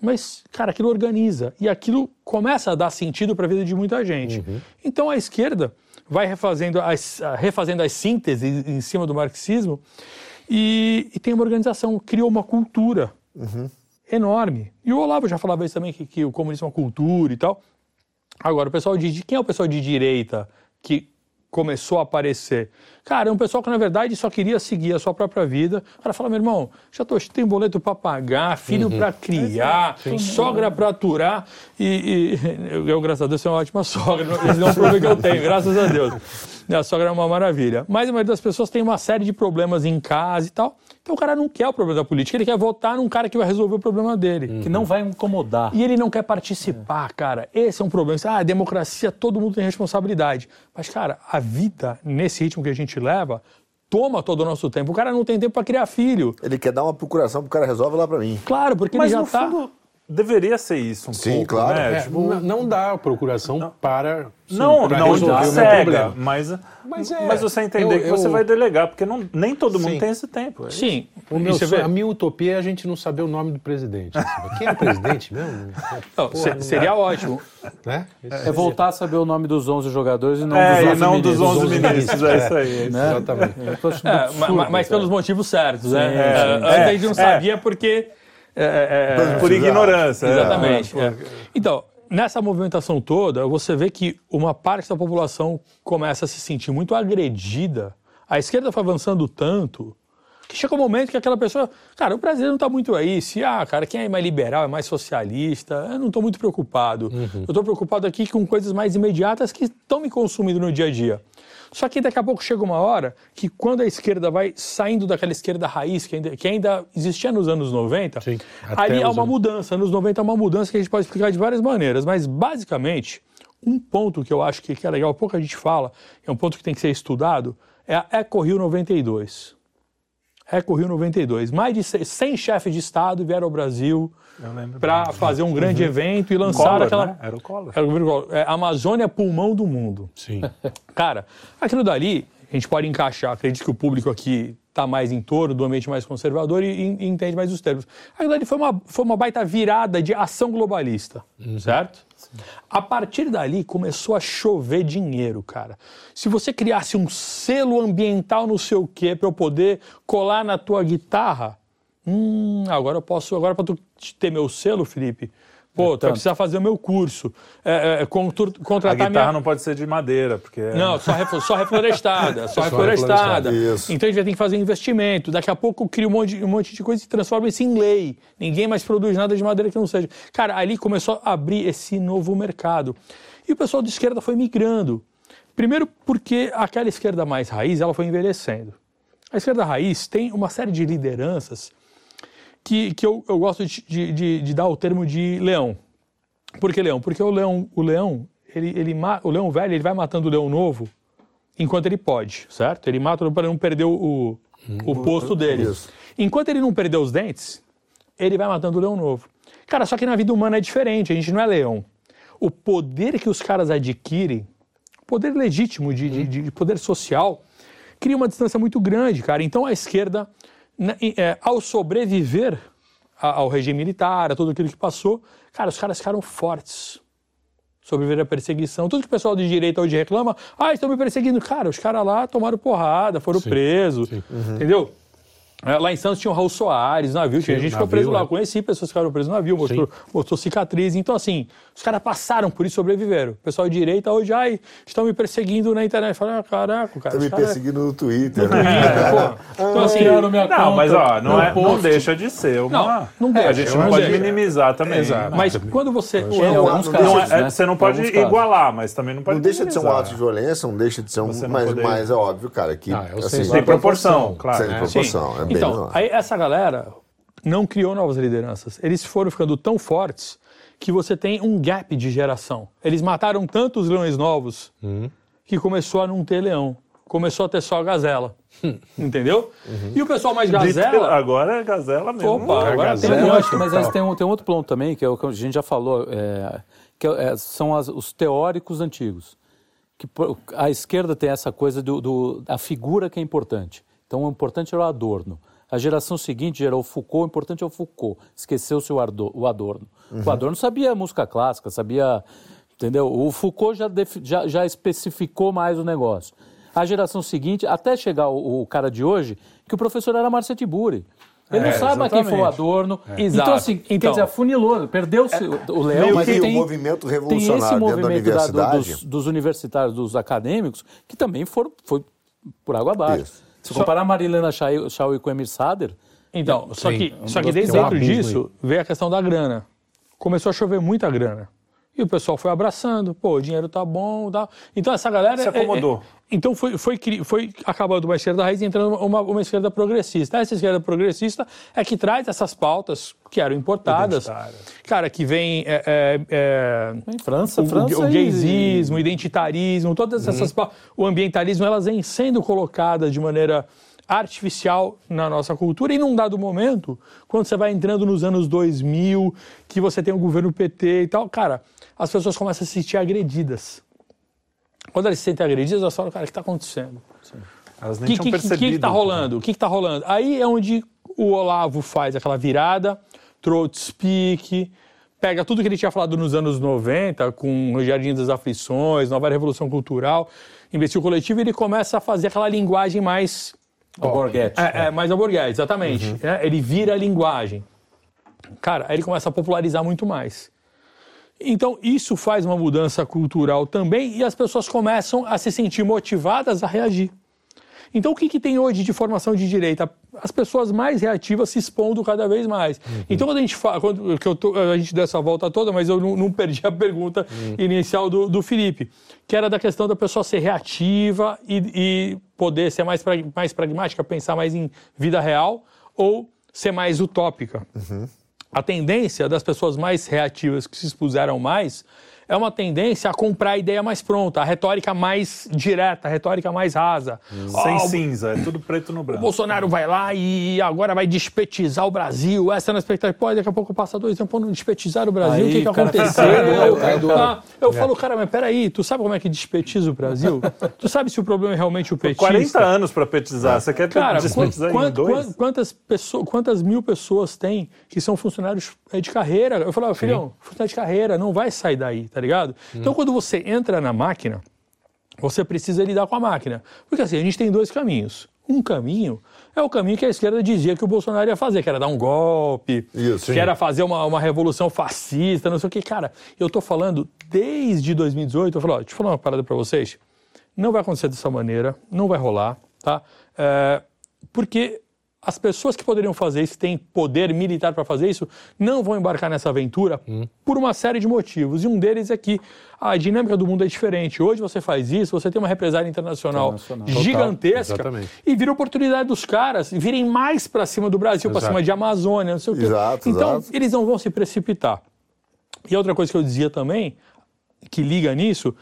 mas, cara, aquilo organiza e aquilo começa a dar sentido para a vida de muita gente. Uhum. Então a esquerda vai refazendo as, refazendo as sínteses em cima do marxismo e, e tem uma organização, criou uma cultura uhum. enorme. E o Olavo já falava isso também, que, que o comunismo é uma cultura e tal. Agora, o pessoal de. Quem é o pessoal de direita que começou a aparecer. Cara, é um pessoal que na verdade só queria seguir a sua própria vida. O cara fala, meu irmão, já tô, tem boleto para pagar, filho uhum. para criar, Sim. sogra para aturar. E, e, *laughs* eu, graças a Deus, sou uma ótima sogra. Esse não é um problema que eu tenho, graças a Deus. A sogra é uma maravilha. Mas a maioria das pessoas tem uma série de problemas em casa e tal. Então o cara não quer o problema da política, ele quer votar num cara que vai resolver o problema dele. Uhum. Que não vai incomodar. E ele não quer participar, cara. Esse é um problema. Ah, a democracia, todo mundo tem responsabilidade. Mas, cara, a vida, nesse ritmo que a gente leva, toma todo o nosso tempo. O cara não tem tempo para criar filho. Ele quer dar uma procuração pro cara resolve lá para mim. Claro, porque Mas ele já tá... Fundo deveria ser isso um Sim, pouco, claro. né? É, Tipo, não dá procuração para, não, para não resolver o meu cega, mas, Mas mas, é, você entender eu- que você eu- vai delegar, porque não, nem todo mundo Sim. tem esse tempo. é Sim. O meu sonho- a minha utopia é a gente não saber o nome do presidente. assim. *laughs* Quem é o presidente mesmo? Não, se- não seria ótimo. Né? É voltar a saber o nome dos 11 jogadores e não É, dos e 11 não ministros. dos 11 11 ministros, é isso aí. é aí. Exatamente. Acho É, absurdo, ma- ma- mas cara. pelos motivos certos, né? É. Antes a gente não É, sabia porque. É, é, é, Por ignorância. é. Exatamente. é. Então, nessa movimentação toda, você vê que uma parte da população começa a se sentir muito agredida. A esquerda foi avançando tanto que chega um momento que aquela pessoa. Cara, o brasileiro não está muito aí. Se, ah, cara, quem é mais liberal, é mais socialista, eu não estou muito preocupado. Eu estou preocupado aqui com coisas mais imediatas que estão me consumindo no dia a dia. Só que daqui a pouco chega uma hora que quando a esquerda vai saindo daquela esquerda raiz que ainda, que ainda existia nos anos 90, Sim, ali há uma anos- mudança. Anos 90 é uma mudança que a gente pode explicar de várias maneiras, mas basicamente, um ponto que eu acho que, que é legal, pouco a gente fala, é um ponto que tem que ser estudado, é a Eco Rio 92. Eco Rio 92. Mais de 100 chefes de Estado vieram ao Brasil para fazer um grande evento e lançar Collor, aquela. né? Era o Collor. Era o governo Collor. É, Amazônia pulmão do mundo. Sim. *laughs* Cara, aquilo dali, a gente pode encaixar, acredito que o público aqui está mais em torno do ambiente mais conservador e, e entende mais os termos. Aquilo dali foi uma, foi uma baita virada de ação globalista, certo? A partir dali começou a chover dinheiro, cara. Se você criasse um selo ambiental não sei o quê para eu poder colar na tua guitarra, hum, agora eu posso, agora para tu ter meu selo, Felipe, pô, tu vai precisar fazer o meu curso, é, é, contur- A contratar guitarra minha... não pode ser de madeira, porque... é- Não, só, só reflorestada, só, *laughs* Só reflorestada. reflorestada. Isso. Então a gente vai ter que fazer investimento. Daqui a pouco cria um monte, um monte de coisa e transforma isso em lei. Ninguém mais produz nada de madeira que não seja. Cara, ali começou a abrir esse novo mercado. E o pessoal de esquerda foi migrando. Primeiro porque aquela esquerda mais raiz, ela foi envelhecendo. A esquerda raiz tem uma série de lideranças que, que eu, eu gosto de, de- de- dar o termo de leão. Por que leão? Porque o leão, o leão, ele, ele o leão velho, ele vai matando o leão novo enquanto ele pode, certo? Ele mata para não perder o, o posto dele. Isso. Enquanto ele não perder os dentes, ele vai matando o leão novo. Cara, só que na vida humana é diferente, a gente não é leão. O poder que os caras adquirem, poder legítimo de, de- de poder social, cria uma distância muito grande, cara. Então a esquerda, é, ao sobreviver ao regime militar, a tudo aquilo que passou, cara, os caras ficaram fortes. Sobreviver à perseguição. Tudo que o pessoal de direita hoje reclama, ah, estão me perseguindo. Cara, os caras lá tomaram porrada, foram presos, entendeu? É, Lá em Santos tinha o Raul Soares, navio, tinha gente que ficou preso lá. é. Eu conheci pessoas que ficaram presas no navio, mostrou, mostrou cicatriz. Então, assim, os caras passaram por isso e sobreviveram. O pessoal de direita hoje, ai, estão me perseguindo na internet. Fala, ah, caraca, cara. Os me caras- perseguindo no Twitter. Pô, Então, assim, Não, mas ó, não, é- não deixa de ser uma... Não, não deixa, A gente não não pode deixa. minimizar também. Exato. mas quando você. Em alguns não casos, Não é- né? Você não pode alguns casos. igualar, mas também não pode Não deixa de ser um ato de violência, não deixa de ser um. Mas, é óbvio, cara, que. Ah, assim, Tem proporção, claro. Sem É. proporção, é bem então, aí essa galera não criou novas lideranças. Eles foram ficando tão fortes que você tem um gap de geração. Eles mataram tantos leões novos que começou a não ter leão. Começou a ter só gazela. *laughs* Entendeu? E o pessoal mais gazela. Agora é gazela mesmo. Opa, É agora gazela. tem um monte. que, mas aí tem um, tem um outro ponto também, que é o que a gente já falou, é, que é- são as- os teóricos antigos. Que a esquerda tem essa coisa do, do- da figura que é importante. Então, o importante era o Adorno. A geração seguinte gerou o Foucault, o importante é o Foucault. Esqueceu-se o, Adorno. O Adorno sabia música clássica, sabia. Entendeu? O Foucault já, já, já especificou mais o negócio. A geração seguinte, até chegar o, o cara de hoje, que o professor era Marcia Tiburi. Ele não É, sabe mais quem foi o. Adorno. Exato. Então, assim, quer Então. dizer, afunilou, perdeu-se o Léo, mas que tem, o movimento tem revolucionário esse dentro da movimento da- do- dos, dos universitários, dos acadêmicos, que também foram, foi por água abaixo. Isso. Se comparar a Marilena Chau Chau com o Emir Sader, Então, só Sim, que, um só que desde dentro disso veio a questão da grana. Começou a chover muita grana. E o pessoal foi abraçando, pô, o dinheiro tá bom, tá. Então essa galera Se acomodou. é- é- então foi, foi, foi acabando uma esquerda raiz e entrando uma, uma esquerda progressista. Essa esquerda progressista é que traz essas pautas que eram importadas, cara, que vem é, é, é, em França, o, França o, o gaysismo, o identitarismo, todas essas pa- o ambientalismo, elas vêm sendo colocadas de maneira artificial na nossa cultura e num dado momento, quando você vai entrando nos anos 2000, que você tem o governo PT e tal, cara, as pessoas começam a se sentir agredidas. Quando elas se sentem agredidas, elas falam, cara, o que está acontecendo? Elas O nem que, tinham que, percebido. que, que tá rolando? O que, que tá rolando? Aí é onde o Olavo faz aquela virada, throat speak, pega tudo que ele tinha falado nos anos 90, com o Jardim das Aflições, Nova Revolução Cultural, investiu coletivo, e ele começa a fazer aquela linguagem mais Borghetti. é, é, mais hamburguês, exatamente. É, ele vira a linguagem. Cara, aí ele começa a popularizar muito mais. Então, isso faz uma mudança cultural também e as pessoas começam a se sentir motivadas a reagir. Então, o que, que tem hoje de formação de direita? As pessoas mais reativas se expondo cada vez mais. Então, quando a gente fala, quando, que tô- a gente deu essa volta toda, mas eu não, não perdi a pergunta inicial do, do Felipe, que era da questão da pessoa ser reativa e, e poder ser mais, mais pragmática, pensar mais em vida real ou ser mais utópica. A tendência das pessoas mais reativas que se expuseram mais é uma tendência a comprar a ideia mais pronta, a retórica mais direta, a retórica mais rasa. Sem Ó, o cinza, é tudo preto no o branco. Bolsonaro vai lá e agora vai despetizar o Brasil. Essa é a expectativa. Pô, daqui a pouco passa dois anos, pô, não despetizar o Brasil. Aí o que, que o cara aconteceu? fica- cai do- Ah, eu falo, cara, mas peraí, tu sabe como é que despetiza o Brasil? tu sabe se o problema é realmente o petista? 40 anos pra petizar. Você quer Cara, despetizar quan- em dois? quan- quantas, pessoas, quantas mil pessoas tem que são funcionários eh, de carreira? Eu falava, filhão, funcionário de carreira, não vai sair daí, tá ligado? Então, quando você entra na máquina, você precisa lidar com a máquina. Porque assim, a gente tem dois caminhos. Um caminho é o caminho que a esquerda dizia que o Bolsonaro ia fazer, que era dar um golpe, Isso, que era fazer uma, uma revolução fascista, não sei o que. Cara, eu tô falando desde 2018, eu falo, ó, deixa eu falar uma parada pra vocês. Não vai acontecer dessa maneira, não vai rolar, tá? É, porque as pessoas que poderiam fazer isso, têm poder militar para fazer isso, não vão embarcar nessa aventura por uma série de motivos. E um deles é que a dinâmica do mundo é diferente. Hoje você faz isso, você tem uma represália internacional, Internacional. gigantesca exatamente. e vira oportunidade dos caras virem mais para cima do Brasil, para cima de Amazônia, não sei o quê. Exato, então, exato. eles não vão se precipitar. E outra coisa que eu dizia também, que liga nisso,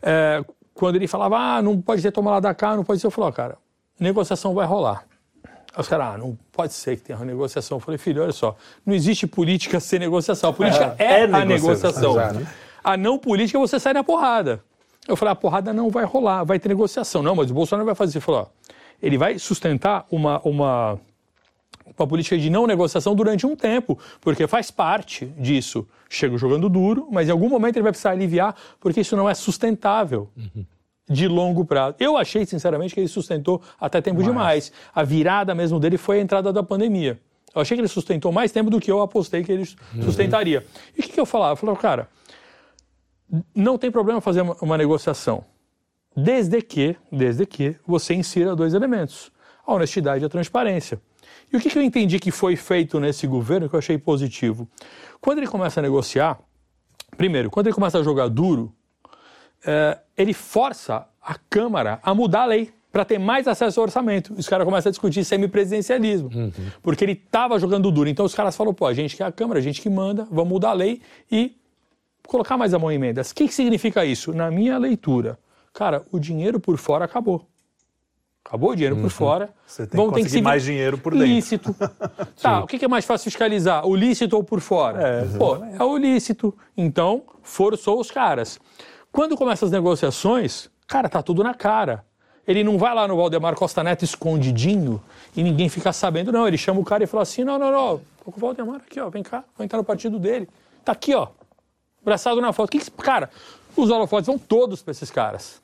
é, quando ele falava, ah, não pode ter toma lá da cá, não pode ser, eu falava, cara, negociação vai rolar. Os caras, ah, não pode ser que tenha uma negociação. Eu falei, filho, olha só, não existe política sem negociação. A política é, é a negociação. A não política, você sai na porrada. Eu falei, a porrada não vai rolar, vai ter negociação. Não, mas o Bolsonaro vai fazer. Ele falou, ó, ele vai sustentar uma, uma, uma política de não negociação durante um tempo, porque faz parte disso. Chega jogando duro, mas em algum momento ele vai precisar aliviar, porque isso não é sustentável de longo prazo. Eu achei, sinceramente, que ele sustentou até tempo demais. A virada mesmo dele foi a entrada da pandemia. Eu achei que ele sustentou mais tempo do que eu apostei que ele sustentaria. E o que, que eu falava? Eu falava, cara, não tem problema fazer uma, uma negociação, desde que, desde que você insira dois elementos, a honestidade e a transparência. E o que, que eu entendi que foi feito nesse governo que eu achei positivo? Quando ele começa a negociar, primeiro, quando ele começa a jogar duro, é, ele força a Câmara a mudar a lei para ter mais acesso ao orçamento. Os caras começam a discutir semipresidencialismo, porque ele estava jogando duro. Então os caras falam, pô, a gente que é a Câmara, a gente que manda, vamos mudar a lei e colocar mais a mão em emendas. O que, que significa isso? Na minha leitura, cara, o dinheiro por fora acabou. Acabou o dinheiro por fora. Você tem que conseguir mais dinheiro por dentro. Lícito. *laughs* tá, o que, que é mais fácil fiscalizar? O lícito ou por fora? É, Pô, é o lícito. Então, forçou os caras. Quando começam as negociações, cara, tá tudo na cara. Ele não vai lá no Valdemar Costa Neto escondidinho e ninguém fica sabendo, não. Ele chama o cara e fala assim: não, não, não, tô com o Valdemar aqui, ó, vem cá, vou entrar no partido dele. Tá aqui, ó, abraçado na foto. Que cara, os holofotes vão todos para esses caras.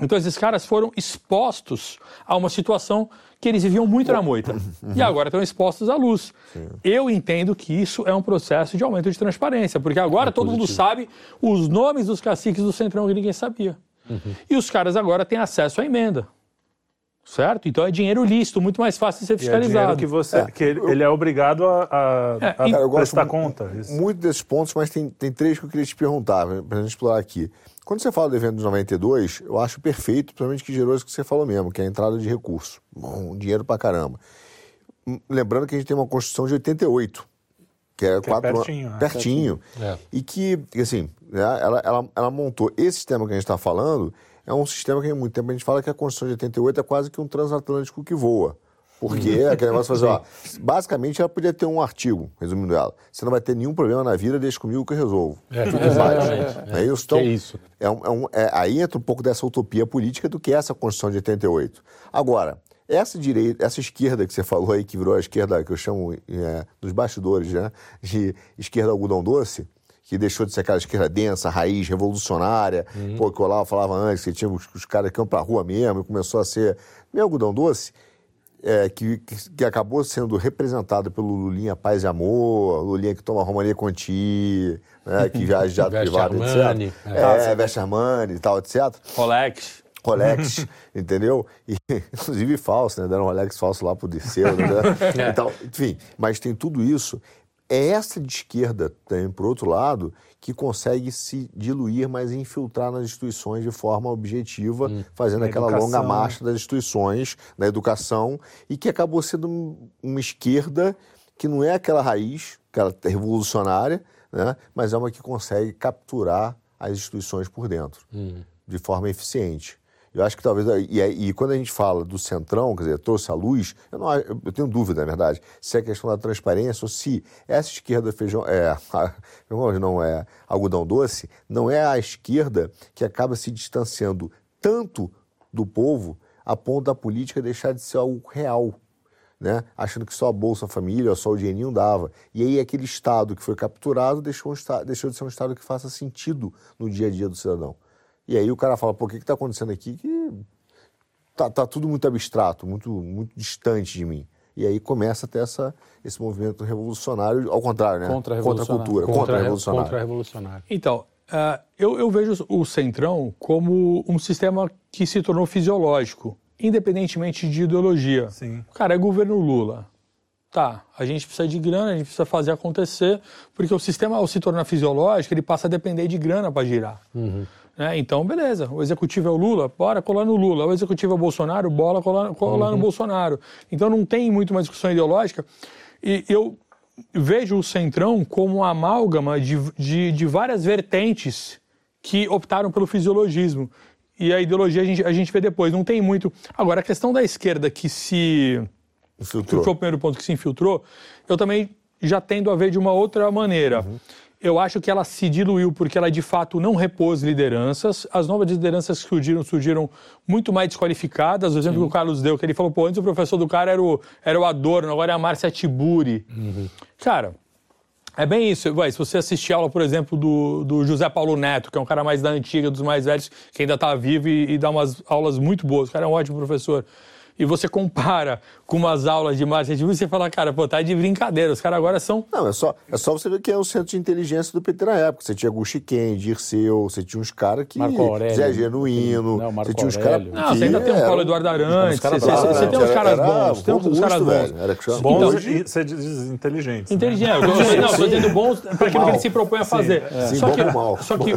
Então esses caras foram expostos a uma situação que eles viviam muito na moita. E agora estão expostos à luz. Eu entendo que isso é um processo de aumento de transparência, porque agora todo mundo sabe os nomes dos caciques do Centrão que ninguém sabia. E os caras agora têm acesso à emenda. Certo? Então é dinheiro lícito, muito mais fácil de ser E é fiscalizado. que você, que ele, ele é obrigado a, a- É, a gosto prestar mu- conta. Isso. Muito desses pontos, mas tem, tem três que eu queria te perguntar, para a gente explorar aqui. Quando você fala do evento de 92, eu acho perfeito, principalmente que gerou isso que você falou mesmo, que é a entrada de recurso. Bom, dinheiro pra caramba. Hum, Lembrando que a gente tem uma Constituição de 88, que é quatro anos- pertinho, é. pertinho. É. E que, assim, né, ela, ela, ela montou esse sistema que a gente está falando, é um sistema que há muito tempo a gente fala que a Constituição de 88 é quase que um transatlântico que voa. Porque Uhum. aquele negócio fazer, ó, *laughs* basicamente ela podia ter um artigo, resumindo ela. Você não vai ter nenhum problema na vida, deixa comigo que eu resolvo. É, Tudo faz. exatamente. É isso? Então, Que isso. é um- é um- é- aí entra um pouco dessa utopia política do que é essa Constituição de 88. Agora, essa direita, essa esquerda que você falou aí, que virou a esquerda que eu chamo é, dos bastidores, né? De esquerda algodão doce, que deixou de ser aquela esquerda densa, raiz, revolucionária, pô, que o Olavo falava antes, que tinha os, os caras que iam pra rua mesmo, e começou a ser meio algodão doce, é, que, que, acabou sendo representado pelo Lulinha Paz e Amor, Lulinha que toma Romaria Conti, né, que viaja de jato privado, Armani, etc. é. É, veste Armani e tal, etc. Rolex. Rolex, *laughs* entendeu? E, *laughs* inclusive falso, né? Deram um Rolex falso lá pro Dirceu, né? *laughs* então, enfim, mas tem tudo isso. É essa de esquerda, também, por outro lado, que consegue se diluir, mas infiltrar nas instituições de forma objetiva, fazendo Na aquela educação. longa marcha das instituições, na educação, e que acabou sendo um- uma esquerda que não é aquela raiz, aquela revolucionária, né? mas é uma que consegue capturar as instituições por dentro, de forma eficiente. Eu acho que talvez. E, aí- e quando a gente fala do centrão, quer dizer, trouxe a luz, eu, não, eu tenho dúvida, na verdade, se é questão da transparência ou se essa esquerda feijão. É, *laughs* não é algodão doce, não é a esquerda que acaba se distanciando tanto do povo a ponto da política deixar de ser algo real. Né? Achando que só a Bolsa Família, só o dinheirinho dava. E aí aquele Estado que foi capturado deixou, um deixou de ser um Estado que faça sentido no dia a dia do cidadão. E aí o cara fala, pô, o que está acontecendo aqui? Que tá, tá tudo muito abstrato, muito, muito distante de mim. E aí começa a ter essa, esse movimento revolucionário, ao contrário, né? Contra-revolucionário. Contra a cultura, Contra, contra-revolucionário. contra-revolucionário. Então, ah, eu, eu vejo o Centrão como um sistema que se tornou fisiológico, independentemente de ideologia. Sim. Cara, é governo Lula. Tá, a gente precisa de grana, a gente precisa fazer acontecer, porque o sistema, ao se tornar fisiológico, ele passa a depender de grana para girar. Né? Então, beleza, o executivo é o Lula, bora colar no Lula. O executivo é o Bolsonaro, bora colar, colar no Bolsonaro. Então, não tem muito uma discussão ideológica. E eu vejo o Centrão como uma amálgama de, de, de várias vertentes que optaram pelo fisiologismo. E a ideologia a gente, a gente vê depois, não tem muito. Agora, a questão da esquerda que se que Infiltrou. foi o primeiro ponto que se infiltrou, eu também já tendo a ver de uma outra maneira. Eu acho que ela se diluiu porque ela de fato não repôs lideranças. As novas lideranças que surgiram, surgiram muito mais desqualificadas. O exemplo que o Carlos deu, que ele falou, pô, antes o professor do cara era o, era o Adorno, agora é a Márcia Tiburi. Cara, é bem isso. Vai, se você assistir aula, por exemplo, do, do José Paulo Neto, que é um cara mais da antiga, dos mais velhos, que ainda está vivo e, e dá umas aulas muito boas. O cara é um ótimo professor. E você compara com umas aulas de Márcia Tiburi, você fala, cara, pô, tá de brincadeira. Os caras agora são Não, é só, é só você ver que é o centro de inteligência do PT na época. Você tinha Guxiquem, Dirceu, você tinha uns caras que. Marco Aurélio. Zé Genuíno. Não, Marco você tinha uns caras. Não, você ainda tem um Paulo Eduardo Arantes, você, você- bravos, você tem né? uns caras Era bons, tem uns caras bons. velho. Era que chama- Bons Então- e você diz inteligentes. né? Inteligente, eu tô, não, tô dizendo bons para aquilo que ele se propõe a fazer. Sim, Só bom que, só que,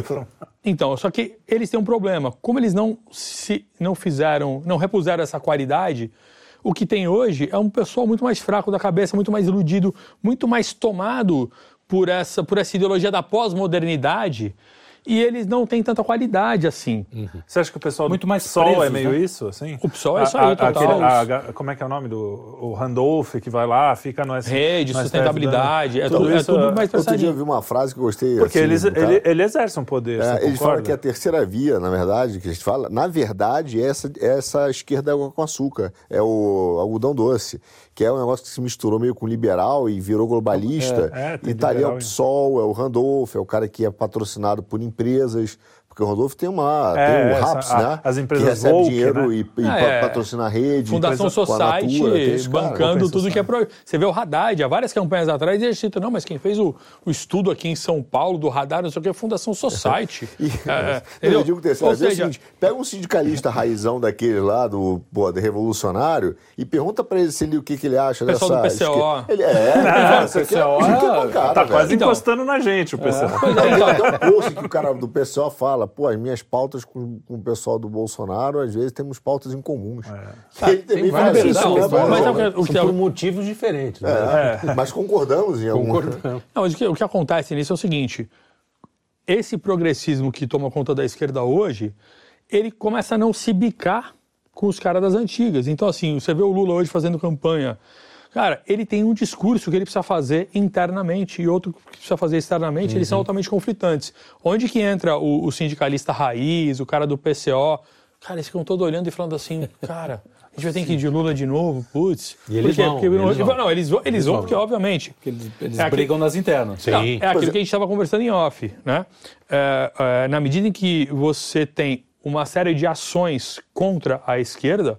então, só que eles têm um problema. Como eles não se não fizeram, não repuseram essa qualidade, o que tem hoje é um pessoal muito mais fraco da cabeça, muito mais iludido, muito mais tomado por essa por essa ideologia da pós-modernidade. E eles não têm tanta qualidade assim. Você acha que o pessoal Muito do mais PSOL presos, é meio né? isso, assim? O PSOL é isso aí, total. aquele- a- como é que é o nome do o Randolph que vai lá, fica no S- Rede, no STF sustentabilidade, é tudo, é tudo mais Outro dia eu vi uma frase que eu gostei. Porque assim, eles, cara. ele, ele exerce um poder. É, você eles falam que a terceira via, na verdade, que a gente fala, na verdade, é essa, é essa esquerda com açúcar, é o algodão doce, que é um negócio que se misturou meio com liberal e virou globalista. É, é, e tá ali é o PSOL, é o Randolph, é o cara que é patrocinado por empresas. Porque o Randolph tem uma. É, tem o essa- RAPS, a- né? as empresas que recebe woke, dinheiro né? e, e Ah, pa- é. patrocina a rede. Fundação Society Natura, tem esse bancando tudo que é pro... Você vê o Haddad, há várias campanhas atrás, e ele cita, não, mas quem fez o, o estudo aqui em São Paulo do radar, não sei o que, é a Fundação Society. *laughs* E, É, é, eu digo terceiro, Ou vezes é o seja, seguinte, pega um sindicalista raizão daquele lá, do, pô, do revolucionário, e pergunta pra ele, se ele o que, que ele acha Pessoal dessa... do PCO. esquerda. Ele é, é, aqui é, PCO, é Tá quase Então- encostando na gente o pessoal. Tem até um post que o cara do PCO fala, pô, as minhas pautas com, com o pessoal do Bolsonaro, às vezes temos pautas em comuns. É. *laughs* Ele também Tem fala várias, isso, não, né, mas é o que- por motivos diferentes. Né? É, *laughs* Mas concordamos em algum... Concordamos. Não, mas o que, o que acontece nisso é o seguinte: esse progressismo que toma conta da esquerda hoje, ele começa a não se bicar com os caras das antigas. Então, assim, você vê o Lula hoje fazendo campanha. Cara, ele tem um discurso que ele precisa fazer internamente e outro que precisa fazer externamente, Uhum. eles são altamente conflitantes. Onde que entra o, o sindicalista raiz, o cara do PCO? Cara, eles ficam todos olhando e falando assim, *laughs* cara, a gente vai ter que ir de Lula de novo, putz. E eles vão, Porque, eles vão. Não, eles vão, eles vão vão. porque, obviamente, Porque eles, eles É brigam nas internas. Sim. não, é aquilo é. que a gente estava conversando em off, né? É, é, na medida em que você tem uma série de ações contra a esquerda,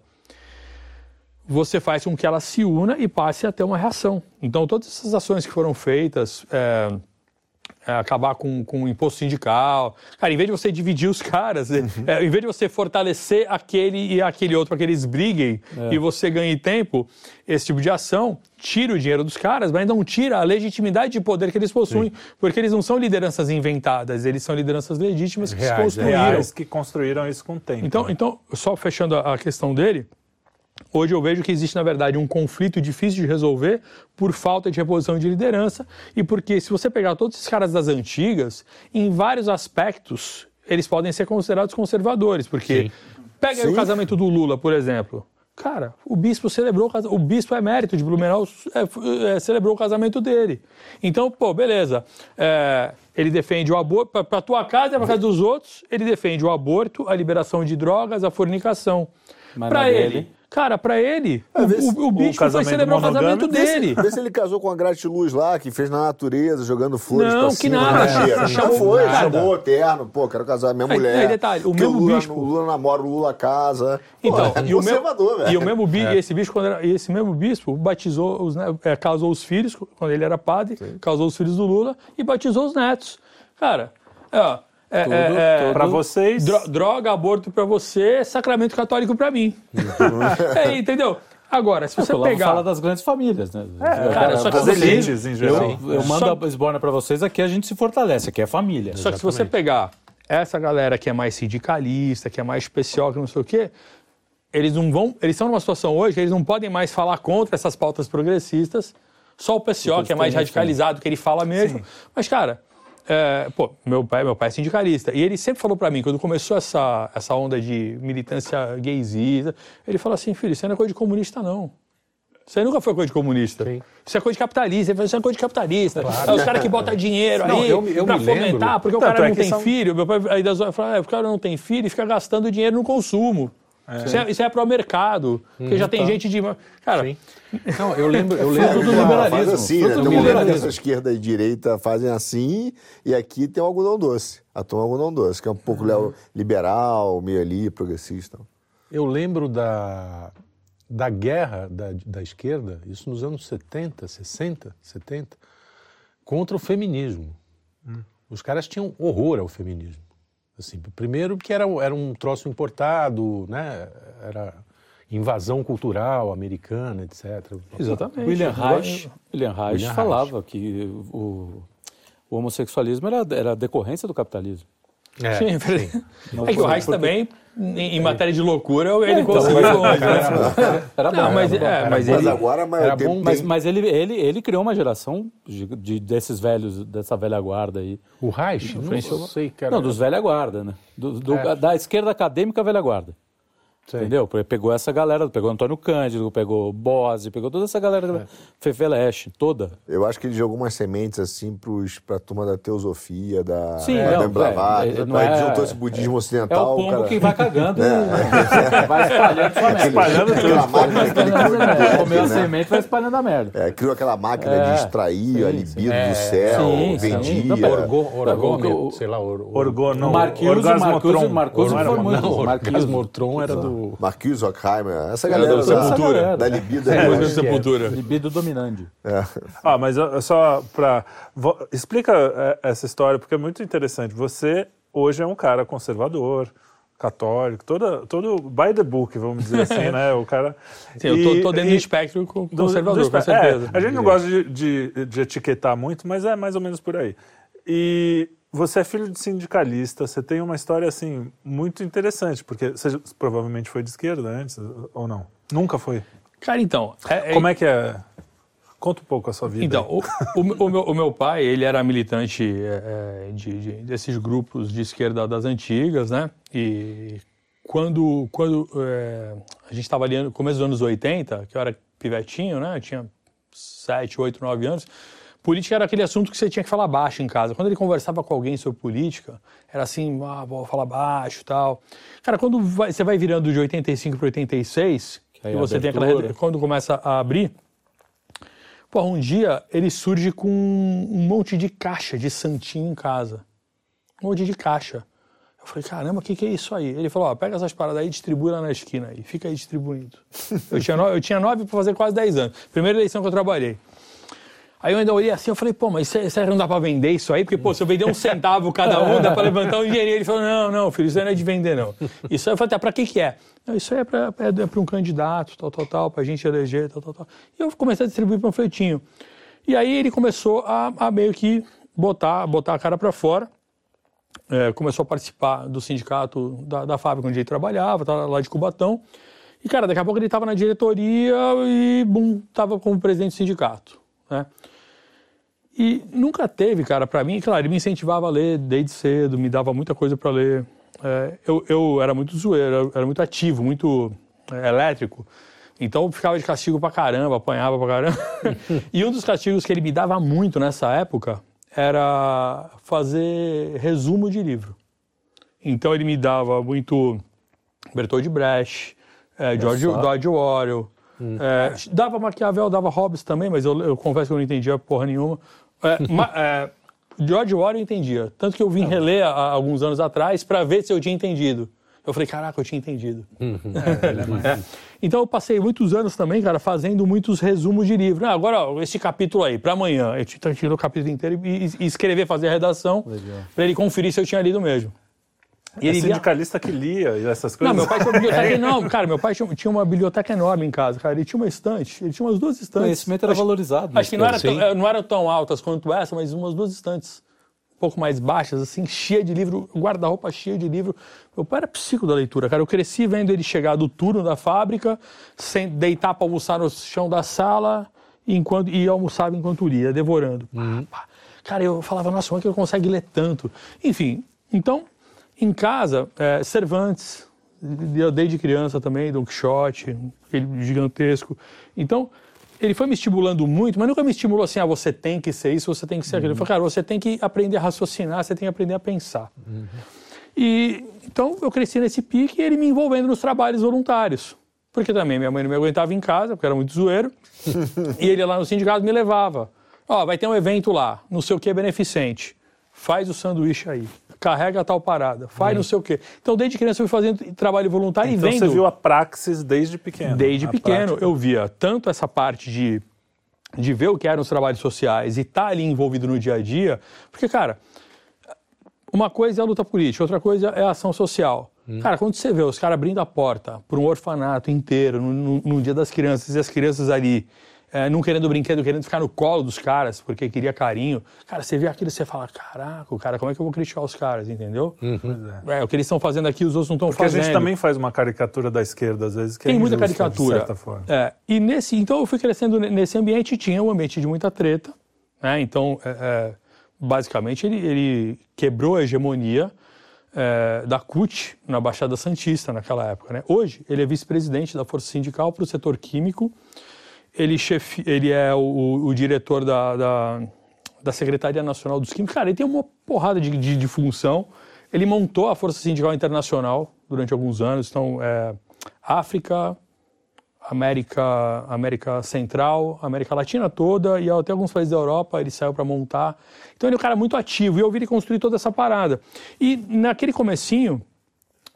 você faz com que ela se una e passe a ter uma reação. Então, todas essas ações que foram feitas, é, é, acabar com, com o imposto sindical, cara, em vez de você dividir os caras, é, é, em vez de você fortalecer aquele e aquele outro para que eles briguem e você ganhe tempo, esse tipo de ação tira o dinheiro dos caras, mas não tira a legitimidade de poder que eles possuem, porque eles não são lideranças inventadas, eles são lideranças legítimas que Reais, se é. construíram. Reais que construíram isso com o tempo. Então, né? então, só fechando a a questão dele, hoje eu vejo que existe, na verdade, um conflito difícil de resolver por falta de reposição de liderança e porque, se você pegar todos esses caras das antigas, em vários aspectos, eles podem ser considerados conservadores, porque Sim. pega aí o Sim. casamento do Lula, por exemplo. Cara, o bispo celebrou, o casa- o bispo é mérito de Blumenau, é, é, celebrou o casamento dele. Então, pô, beleza. É, ele defende o aborto, para tua casa e para casa dos outros, ele defende o aborto, a liberação de drogas, a fornicação. Na ele, dele- cara, pra ele, o, vê se- o, o bispo foi casamento celebrar o casamento dele. Vê se ele casou com a Gratiluz lá, que fez na natureza, jogando flores Não, pra que cima. nada, na cheira. chamou- Não foi, nada. chamou o terno. Pô, quero casar com a minha Aí- mulher. aí, detalhe, o Porque mesmo Lula, bispo- O Lula namora, o Lula casa. Pô, Então, é e, o mesmo, conservador, velho. e o mesmo bi- esse bicho, quando era, e esse mesmo bispo batizou, os, é, casou os filhos, quando ele era padre, casou os filhos do Lula e batizou os netos. Cara, é, ó, é, Tudo- é, é, tudo- Para vocês, dro- droga, aborto pra você, sacramento católico pra mim. *laughs* é, entendeu? Agora, se você Pelo menos pegar... fala das grandes famílias, né? cara, só que das você- elites em geral. Eu, eu mando Só- a esborna pra vocês, aqui a gente se fortalece, aqui é família. Só que se você pegar essa galera que é mais sindicalista, que é mais especial, que não sei o quê, eles não vão. Eles estão numa situação hoje que eles não podem mais falar contra essas pautas progressistas. Só o PCO, que é mais radicalizado, que ele fala mesmo. Mas, cara, é, pô, meu pai, meu pai é sindicalista. E ele sempre falou pra mim, quando começou essa, essa onda de militância gaysista, ele falou assim, filho, isso não é coisa de comunista, não. Isso aí nunca foi coisa de comunista. Sim. Isso é coisa de capitalista. Ele falou, isso é coisa de capitalista. É os caras que botam dinheiro Não, aí eu eu pra me lembro- fomentar, porque o Tanto cara é não tem são- filho. Meu pai aí das fala, ah, o cara não tem filho e fica gastando dinheiro no consumo. Isso, é, isso é pro mercado. Porque já tem gente de. Cara, Sim. Não, eu lembro, eu lembro do de uma- liberalismo. Faz assim, né? do Tem um momento que essa esquerda e direita fazem assim, e aqui tem o algodão doce. A tom algodão doce, que é um pouco Uhum. liberal, meio ali, progressista. Eu lembro da, da guerra da, da esquerda, isso nos anos 70, 60, 70, contra o feminismo. Os caras tinham horror ao feminismo. Assim, primeiro que era, era um troço importado, né? Era invasão cultural americana, etc. exatamente. William Reich. Reich, William Reich William falava que o, o homossexualismo era, era a decorrência do capitalismo. É, Sim, é que o Reich também, em, em matéria de loucura, ele então, conseguiu mas- longe, né? Era bom. Não, mas, era é, mas Mas ele. agora, mas era bom, Mas, tem- mas ele, ele, ele criou uma geração de, de- desses velhos, dessa velha guarda aí. O Reich, não sei, cara. Não, dos velha guarda, né? Do- do- É. Da esquerda acadêmica velha guarda. Sei. Entendeu? Porque Pegou essa galera, pegou Antônio Cândido, pegou Bose, pegou toda essa galera, É. Fefeleche, toda. Eu acho que ele jogou umas sementes assim pros, pra turma da teosofia, da Sim, não, é, é, não aí é- juntou esse budismo É ocidental. o pombo cara... que vai cagando e *laughs* vai espalhando sua merda. Espalhando tudo. Aquela máquina, aquele É, Comeu a né? semente vai espalhando a merda. É, criou aquela máquina É, de extrair a sim, libido É, do céu, sim, sim. vendia. Não, orgômetro, o- sei lá, or, or, Orgo, não, O Marquise, orgasmotron. Marcuse, Marcuse não era foi uma- muito. não, Marquise. Do... Marquise Horkheimer, essa Era galera da, Sepultura. da libido. É, de sepultura. Libido dominante. Ah, mas só para explica é, essa história porque é muito interessante. Você hoje é um cara conservador, católico, toda todo by the book, vamos dizer assim, né? O cara. *laughs* Sim, eu tô, E- tô dentro e- do espectro co- do- conservador, do com espe- é, certeza. a gente não gosta de, de, de etiquetar muito, mas é mais ou menos por aí. E você é filho de sindicalista, você tem uma história assim muito interessante, porque você provavelmente foi de esquerda antes ou não? Nunca foi. Cara, então. é- é- Como é que é? Conta um pouco a sua vida. Então, o, o- o meu, o meu pai, ele era militante é, é, de, de- desses grupos de esquerda das antigas, né? E quando, quando é, a gente estava ali no começo dos anos 80, que eu era pivetinho, né? Eu tinha 7, 8, 9 anos. Política era aquele assunto que você tinha que falar baixo em casa. Quando ele conversava com alguém sobre política, era assim, ah, vou falar baixo tal. Cara, quando vai, você vai virando de 85 para 86, aí e você tem abertura. aquela. Quando começa a abrir. Pô, um dia ele surge com um monte de caixa de santinho em casa. Um monte de caixa. Eu falei, caramba, o que, que é isso aí? Ele falou, ó, pega essas paradas aí e distribui lá na esquina aí. Fica aí distribuindo. *laughs* eu, tinha nove, eu tinha nove para fazer quase 10 anos. Primeira eleição que eu trabalhei. Aí eu ainda olhei assim, eu falei, pô, mas aí- será que não dá pra vender isso aí? Porque, pô, se eu vender um centavo cada um, dá pra levantar um dinheirinho. Ele falou, não, não, filho, isso aí não é de vender, não. Isso aí, eu falei, tá, pra que que é? Não, isso aí é pra, é, é pra um candidato, tal, tal, tal, pra gente eleger, tal, tal, tal. E eu comecei a distribuir panfletinho. E aí ele começou a, a meio que botar, botar a cara pra fora. É, começou a participar do sindicato da, da fábrica onde ele trabalhava, tava lá de Cubatão. E, cara, daqui a pouco ele estava na diretoria e, bum, estava como presidente do sindicato, né? E nunca teve, cara, para mim, claro, ele me incentivava a ler desde cedo, me dava muita coisa para ler. É, eu, eu era muito zoeiro, era muito ativo, muito é, elétrico. Então eu ficava de castigo pra caramba, apanhava pra caramba. *laughs* e um dos castigos que ele me dava muito nessa época era fazer resumo de livro. Então ele me dava muito Bertold Brecht, é, George, George Orwell, é, dava Maquiavel, dava Hobbes também, mas eu, eu confesso que eu não entendia porra nenhuma. É, *laughs* ma- é, George Orwell eu entendia, tanto que eu vim reler há, há alguns anos atrás para ver se eu tinha entendido. Eu falei, caraca, eu tinha entendido. É. Então eu passei muitos anos também, cara, fazendo muitos resumos de livro. Ah, agora, ó, esse capítulo aí, para amanhã, eu tinha tirou o capítulo inteiro e, e- e escrever, fazer a redação, para ele conferir se eu tinha lido mesmo. E É ele lia- sindicalista que lia essas não, coisas. meu pai tinha uma biblioteca *laughs* Não, cara, meu pai tinha, tinha uma biblioteca enorme em casa, cara. Ele tinha uma estante, ele tinha umas duas O estantes. conhecimento era Acho- valorizado. Acho que não, era tão, não eram tão altas quanto essa, mas umas duas estantes. Um pouco mais baixas, assim, cheia de livro, guarda-roupa cheio de livro. Meu pai era psico da leitura, cara. Eu cresci vendo ele chegar do turno da fábrica, sem deitar para almoçar no chão da sala, enquanto, e almoçava enquanto lia, devorando. Pá. Cara, eu falava, nossa, como é que ele consegue ler tanto? Enfim, então, em casa, eh, Cervantes, eu desde criança também, Don Quixote, aquele gigantesco. Então, ele foi me estimulando muito, mas nunca me estimulou assim, ah, você tem que ser isso, você tem que ser aquilo. Ele falou, cara, você tem que aprender a raciocinar, você tem que aprender a pensar. E então eu cresci nesse pique e ele me envolvendo nos trabalhos voluntários. Porque também minha mãe não me aguentava em casa, porque era muito zoeiro. *laughs* e ele lá no sindicato me levava. Ó, vai ter um evento lá, não sei o que, beneficente. Faz o sanduíche aí. Carrega tal parada. Faz não sei o quê. Então, desde criança, eu fui fazendo trabalho voluntário Então e vendo. você viu a praxis desde pequeno. Desde pequeno, prática. eu via tanto essa parte de, de ver o que eram os trabalhos sociais e estar ali envolvido no dia a dia, porque, cara, uma coisa é a luta política, outra coisa é a ação social. Cara, quando você vê os caras abrindo a porta para um orfanato inteiro no, no- no dia das crianças e as crianças ali é, não querendo brinquedo, querendo ficar no colo dos caras porque queria carinho, cara, você vê aquilo e você fala, caraca, cara, como é que eu vou criticar os caras, entendeu? É, o que eles estão fazendo aqui, os outros não estão Porque a fazendo. gente também faz uma caricatura da esquerda, às vezes, que Tem é muita injusta, caricatura. De certa forma. É, e nesse, então eu fui crescendo ne- nesse ambiente e tinha um ambiente de muita treta. Né? Então, é, é, basicamente, ele, ele quebrou a hegemonia é, da CUT na Baixada Santista naquela época. Né? Hoje, ele é vice-presidente da Força Sindical para o setor químico. Ele, chefe, ele é o, o diretor da, da, da Secretaria Nacional dos Químicos. Cara, ele tem uma porrada de, de, de função. Ele montou a Força Sindical Internacional durante alguns anos. Então, é, África, América, América Central, América Latina toda e até alguns países da Europa ele saiu para montar. Então ele é um cara muito ativo e eu vi ele construir toda essa parada. E naquele comecinho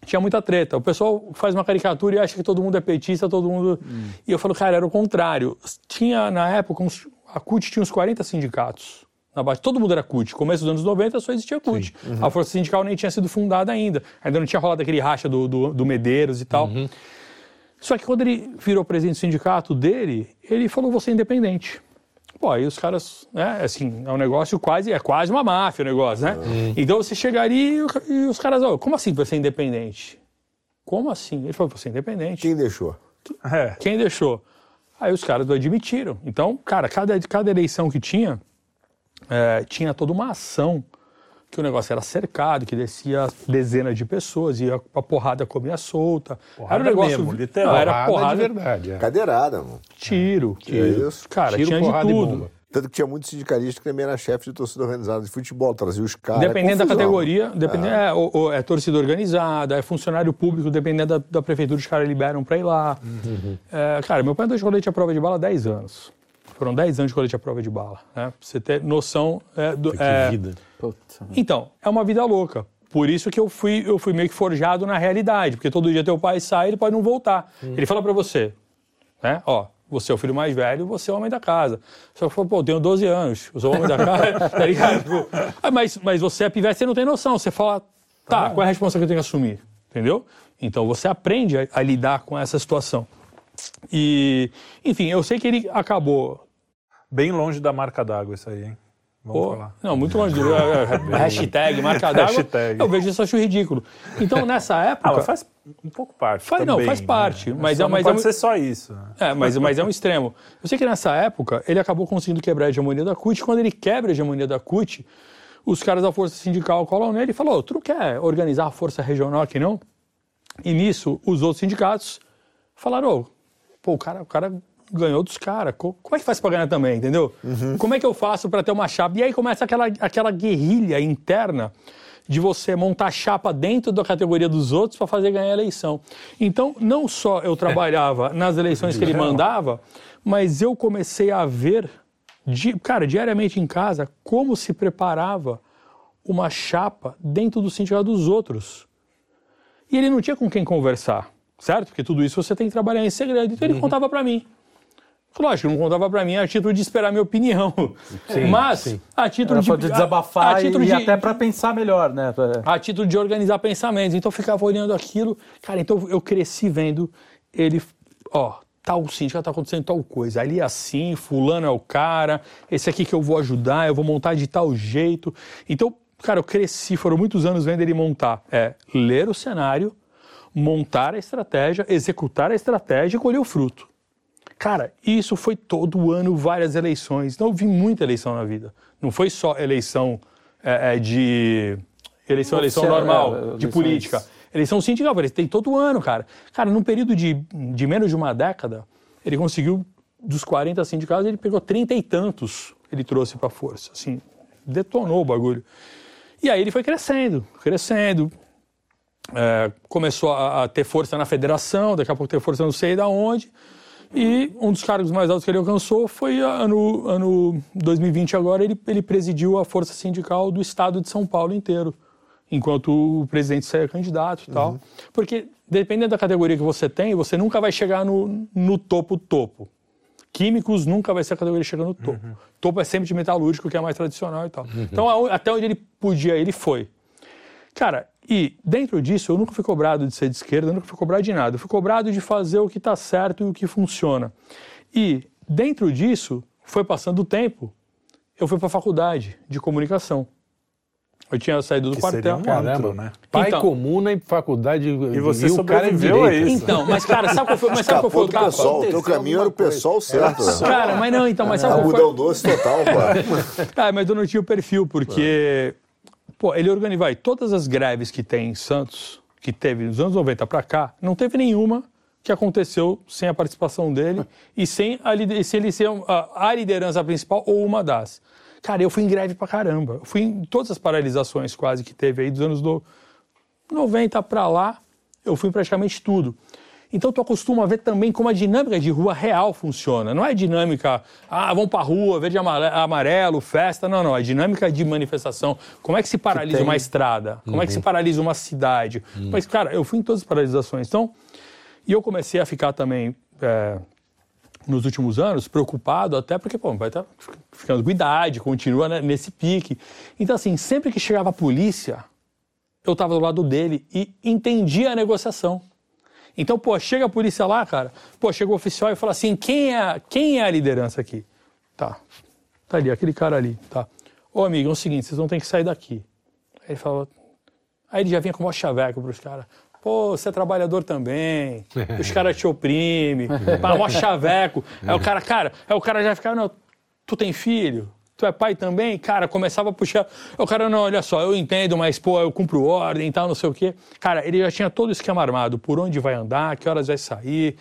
tinha muita treta. O pessoal faz uma caricatura e acha que todo mundo é petista, todo mundo. E eu falo, cara, era o contrário. Tinha na época uns... a CUT tinha uns 40 sindicatos. Na base. Todo mundo era CUT. Começo dos anos 90 só existia CUT. A Força Sindical nem tinha sido fundada ainda. Ainda não tinha rolado aquele racha do, do, do Medeiros e tal. Só que quando ele virou presidente do sindicato dele, ele falou, vou ser independente. Pô, aí os caras, né, assim, é um negócio quase, é quase uma máfia o negócio, né? Então você chegaria e, e os caras, ó, como assim você é independente? Como assim? Ele falou, você é independente. Quem deixou? É. Quem deixou? Aí os caras admitiram. Então, cara, cada, cada eleição que tinha, é, tinha toda uma ação que o negócio era cercado, que descia dezenas de pessoas, ia a porrada comia solta. Porrada era um negócio mesmo, literal. Não, era Porrada de verdade. É. Cadeirada, mano. tiro, É isso. Cara, Tiro, tinha de porrada e tudo. Tanto que tinha muito sindicalista que também era chefe de torcida organizada de futebol, trazia os caras. Dependendo da confusão. categoria, dependendo, é, ou- ou é torcida organizada, é funcionário público, dependendo da, da prefeitura, os caras liberam pra ir lá. Uhum. É, cara, meu pai andou de colete à prova de bala há 10 anos. Foram 10 anos de colete à prova de bala. Né? Pra você ter noção é, do. Que é, vida. Puta. Então, é uma vida louca. Por isso que eu fui, eu fui meio que forjado na realidade, porque todo dia teu pai sai, ele pode não voltar. Ele fala pra você, né? Ó, você é o filho mais velho, você é o homem da casa. Você fala, pô, eu tenho 12 anos, eu sou o homem da casa, *laughs* tá ligado? Tipo, ah, mas, mas você é pivete, você não tem noção. Você fala, tá, qual é a resposta que eu tenho que assumir? Entendeu? Então você aprende a, a lidar com essa situação. E, enfim, eu sei que ele acabou Bem longe da marca d'água isso aí, hein? Vamos Pô, falar. Não, muito longe do. é, é, *laughs* hashtag, marca d'água. Hashtag. Eu vejo isso, acho ridículo. Então, nessa época. Ah, mas faz um pouco parte. Faz- não, também, faz né? parte, mas Só é- não mas é pode um- ser só isso. né? É, mas, mas é um extremo. Eu sei que nessa época ele acabou conseguindo quebrar a hegemonia da CUT. Quando ele quebra a hegemonia da CUT, os caras da Força Sindical colam nele e falam: "Ô, Tu não quer organizar a Força Regional aqui não? E nisso, os outros sindicatos falaram: "Ô, pô, o cara, o cara ganhou dos caras. Co- Como é que faz pra ganhar também, entendeu? Como é que eu faço pra ter uma chapa? E aí começa aquela, aquela guerrilha interna de você montar chapa dentro da categoria dos outros para fazer ganhar a eleição. Então, não só eu *laughs* trabalhava nas eleições que ele mandava, mas eu comecei a ver, di- cara, diariamente em casa, como se preparava uma chapa dentro do sindicato dos outros. E ele não tinha com quem conversar, certo? Porque tudo isso você tem que trabalhar em segredo. Então ele contava para mim. Lógico, não contava para mim a título de esperar minha opinião. *laughs* Mas a título Era de pra de desabafar a, título e, de, até para pensar melhor, né? A título de organizar pensamentos. Então eu ficava olhando aquilo. Cara, então eu cresci vendo ele, ó, tal síndico tá acontecendo tal coisa. Ali é assim, fulano é o cara, esse aqui que eu vou ajudar, eu vou montar de tal jeito. Então, cara, eu cresci, foram muitos anos vendo ele montar. É, ler o cenário, montar a estratégia, executar a estratégia e colher o fruto. Cara, isso foi todo ano, várias eleições. Então eu vi muita eleição na vida. Não foi só eleição é, é, de. Eleição, eleição Oficial, normal, é, de política. Eleição sindical, ele tem todo ano, cara. Cara, num período de, de menos de uma década, ele conseguiu, dos 40 sindicatos, ele pegou 30 e tantos, ele trouxe para força. Assim, detonou o bagulho. E aí ele foi crescendo, crescendo. É, começou a, a ter força na federação, daqui a pouco ter força não sei da onde. E um dos cargos mais altos que ele alcançou foi ano, ano 2020 agora, ele, ele presidiu a força sindical do estado de São Paulo inteiro, enquanto o presidente saia candidato e tal. Porque dependendo da categoria que você tem, você nunca vai chegar no, no topo topo. Químicos nunca vai ser a categoria que chega no topo. Topo é sempre de metalúrgico, que é mais tradicional e tal. Então, aonde- até onde ele podia, ele foi. Cara, e dentro disso, eu nunca fui cobrado de ser de esquerda, eu nunca fui cobrado de nada. Eu fui cobrado de fazer o que está certo e o que funciona. E dentro disso, foi passando o tempo, eu fui para a faculdade de comunicação. Eu tinha saído do Que seria quartel. um Caramba, né? Pai Então. comuna e faculdade. E você o cara a direito. isso. Então, mas cara, sabe qual foi, mas sabe qual foi o pessoal, o teu caminho era o pessoal certo. né? Cara, mas não, então, mas sabe qual foi? Doce total, pô. *laughs* Ah, mas eu não tinha o perfil, porque. Pô, ele organizou. Vai, todas as greves que tem em Santos, que teve nos anos 90 para cá, não teve nenhuma que aconteceu sem a participação dele e sem, a, sem ele ser a, a liderança principal ou uma das. Cara, eu fui em greve pra caramba. Eu fui em todas as paralisações quase que teve aí dos anos do 90 para lá, eu fui praticamente tudo. Então tu acostuma a ver também como a dinâmica de rua real funciona. Não é dinâmica, ah, vamos pra rua, verde amare- amarelo, festa. Não, não. É dinâmica de manifestação. Como é que se paralisa tem. uma estrada? Como é que se paralisa uma cidade? Mas, cara, eu fui em todas as paralisações. Então, e eu comecei a ficar também, é, nos últimos anos, preocupado, até porque, pô, vai estar ficando com idade, continua né, nesse pique. Então, assim, sempre que chegava a polícia, eu estava do lado dele e entendia a negociação. Então, pô, chega a polícia lá, cara, pô, chega o oficial e fala assim, quem é, quem é a liderança aqui? Tá, tá ali, aquele cara ali, tá. Ô, amigo, é o seguinte, vocês vão ter que sair daqui. Aí ele fala, aí ele já vinha com o chaveco pros caras. Pô, você é trabalhador também, *laughs* os caras te oprimem, pá, mó chaveco. Aí o cara, cara, aí o cara já fica, não, tu tem filho? Tu é pai também? Cara, começava a puxar. O cara, não, olha só, eu entendo, mas, pô, eu cumpro ordem e tal, não sei o quê. Cara, ele já tinha todo o esquema armado, por onde vai andar, que horas vai sair.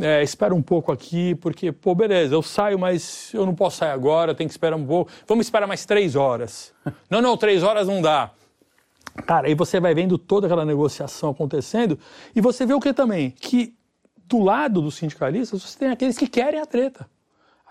É, espera um pouco aqui, porque, pô, beleza, eu saio, mas eu não posso sair agora, tenho que esperar um pouco. Vamos esperar mais três horas. *laughs* não, não, três horas não dá. Cara, aí você vai vendo toda aquela negociação acontecendo e você vê o que também? Que do lado dos sindicalistas você tem aqueles que querem a treta.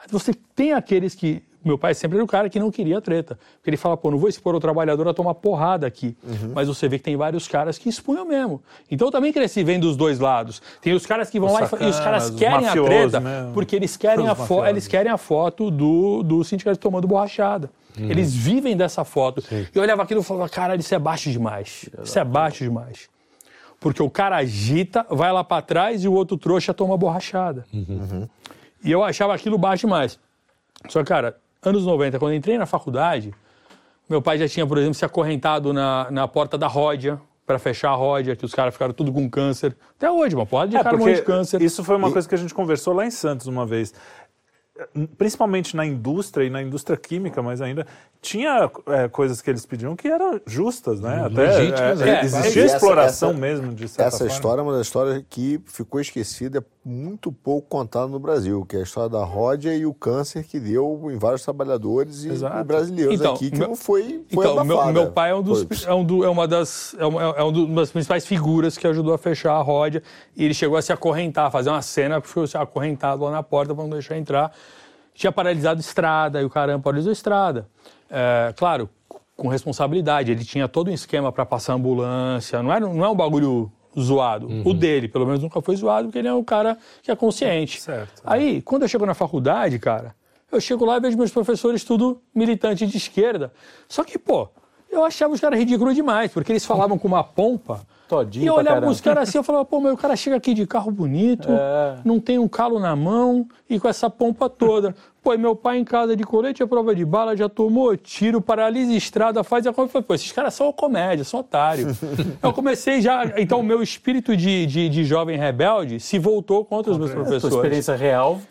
Você tem aqueles que. Meu pai sempre era o cara que não queria treta. Porque ele fala, pô, não vou expor o trabalhador a tomar porrada aqui. Uhum. Mas você vê que tem vários caras que expunham mesmo. Então eu também cresci vendo os dois lados. Tem os caras que vão os lá sacanas, e os caras querem a treta mesmo. porque eles querem a, eles querem a foto do, do sindicato tomando borrachada. Uhum. Eles vivem dessa foto. Sim. E eu olhava aquilo e falava, cara, isso é baixo demais. Isso é baixo demais. Porque o cara agita, vai lá para trás e o outro trouxa toma borrachada. Uhum. E eu achava aquilo baixo demais. Só que, cara, anos 90, quando eu entrei na faculdade, meu pai já tinha, por exemplo, se acorrentado na, na porta da Ródia para fechar a Ródia, que os caras ficaram tudo com câncer. Até hoje, uma porra de é, cara morrendo de câncer. Isso foi uma e... coisa que a gente conversou lá em Santos uma vez principalmente na indústria e na indústria química, mas ainda tinha é, coisas que eles pediam que eram justas, né? Até é, é, existia essa, exploração essa, mesmo de Essa forma. história é uma das histórias que ficou esquecida, muito pouco contada no Brasil, que é a história da Ródia e o câncer que deu em vários trabalhadores e, e brasileiros então, aqui, que meu, foi, foi então, meu, meu, pai é, um dos, é, um do, é uma das é uma, é uma das principais figuras que ajudou a fechar a Ródia e ele chegou a se acorrentar, fazer uma cena, ficou acorrentado lá na porta para não deixar entrar. Tinha paralisado estrada, e o caramba paralisou estrada. É, claro, com responsabilidade, ele tinha todo um esquema para passar ambulância, não, era, não é um bagulho zoado. Uhum. O dele, pelo menos, nunca foi zoado, porque ele é um cara que é consciente. Certo. Aí, quando eu chego na faculdade, cara, eu chego lá e vejo meus professores tudo militante de esquerda. Só que, pô, eu achava os caras ridículos demais, porque eles falavam com uma pompa Todinho e eu olhava os caras assim, eu falava, pô, mas o cara chega aqui de carro bonito, é. não tem um calo na mão e com essa pompa toda. *laughs* Pô, e meu pai em casa de colete a prova de bala, já tomou tiro, paralisa estrada, faz a coisa. Pô, esses caras são comédia, são otários. *laughs* eu comecei já. Então, o meu espírito de, de, de, jovem rebelde se voltou contra os meus professores. A sua experiência real.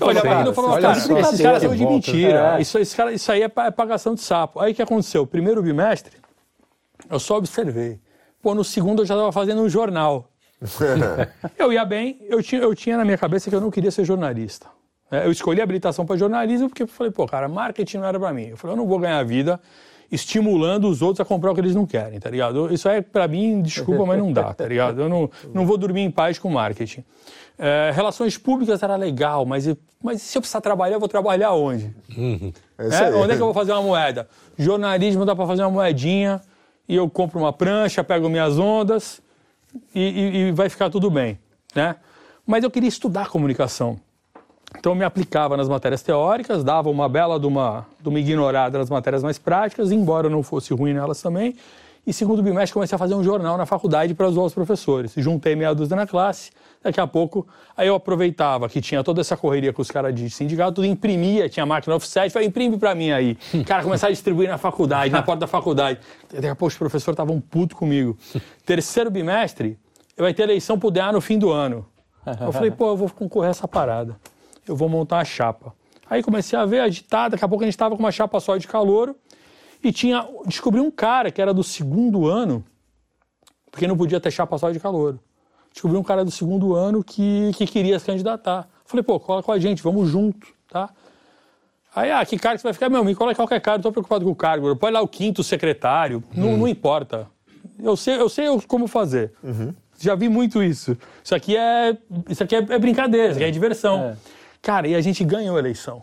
Eu olhava e falava, cara, esses caras são de mentira. É. Isso, esse cara, isso aí é, é pagação de sapo. Aí o que aconteceu? Primeiro bimestre, eu só observei. Pô, no segundo eu já estava fazendo um jornal. *laughs* eu ia bem, eu tinha, eu tinha na minha cabeça que eu não queria ser jornalista. É, eu escolhi habilitação para jornalismo porque eu falei, pô, cara, marketing não era para mim. Eu falei, eu não vou ganhar vida estimulando os outros a comprar o que eles não querem, tá ligado? Isso é, para mim, desculpa, mas não dá, tá ligado? Eu não, não vou dormir em paz com marketing. É, relações públicas era legal, mas, mas se eu precisar trabalhar, eu vou trabalhar onde? Uhum. É, onde é que eu vou fazer uma moeda? Jornalismo dá para fazer uma moedinha e eu compro uma prancha, pego minhas ondas e, e, e vai ficar tudo bem, né? Mas eu queria estudar comunicação. Então eu me aplicava nas matérias teóricas, dava uma bela de uma, de uma ignorada nas matérias mais práticas, embora não fosse ruim nelas também. E segundo bimestre comecei a fazer um jornal na faculdade para zoar os professores. Juntei meia dúzia na classe, daqui a pouco aí eu aproveitava que tinha toda essa correria com os caras de sindicato, tudo imprimia, tinha máquina offset, falei, imprime para mim aí. *laughs* Cara, começava a distribuir na faculdade, na porta da faculdade. Daqui a pouco os professores estavam puto comigo. *laughs* Terceiro bimestre, eu vai ter eleição pro DA no fim do ano. Eu falei, pô, eu vou concorrer a essa parada eu vou montar a chapa. Aí comecei a ver agitada, daqui a pouco a gente estava com uma chapa só de calor e tinha descobri um cara que era do segundo ano, porque não podia ter chapa só de calor. Descobri um cara do segundo ano que, que queria se candidatar. Falei, pô, cola com a gente, vamos junto, tá? Aí, ah, que cara que você vai ficar? Meu, me coloca qualquer não tô preocupado com o cargo. Põe lá o quinto secretário, hum. não, não importa. Eu sei, eu sei como fazer. Uhum. Já vi muito isso. Isso aqui é, isso aqui é, é brincadeira, isso aqui é diversão. É. Cara, e a gente ganhou a eleição.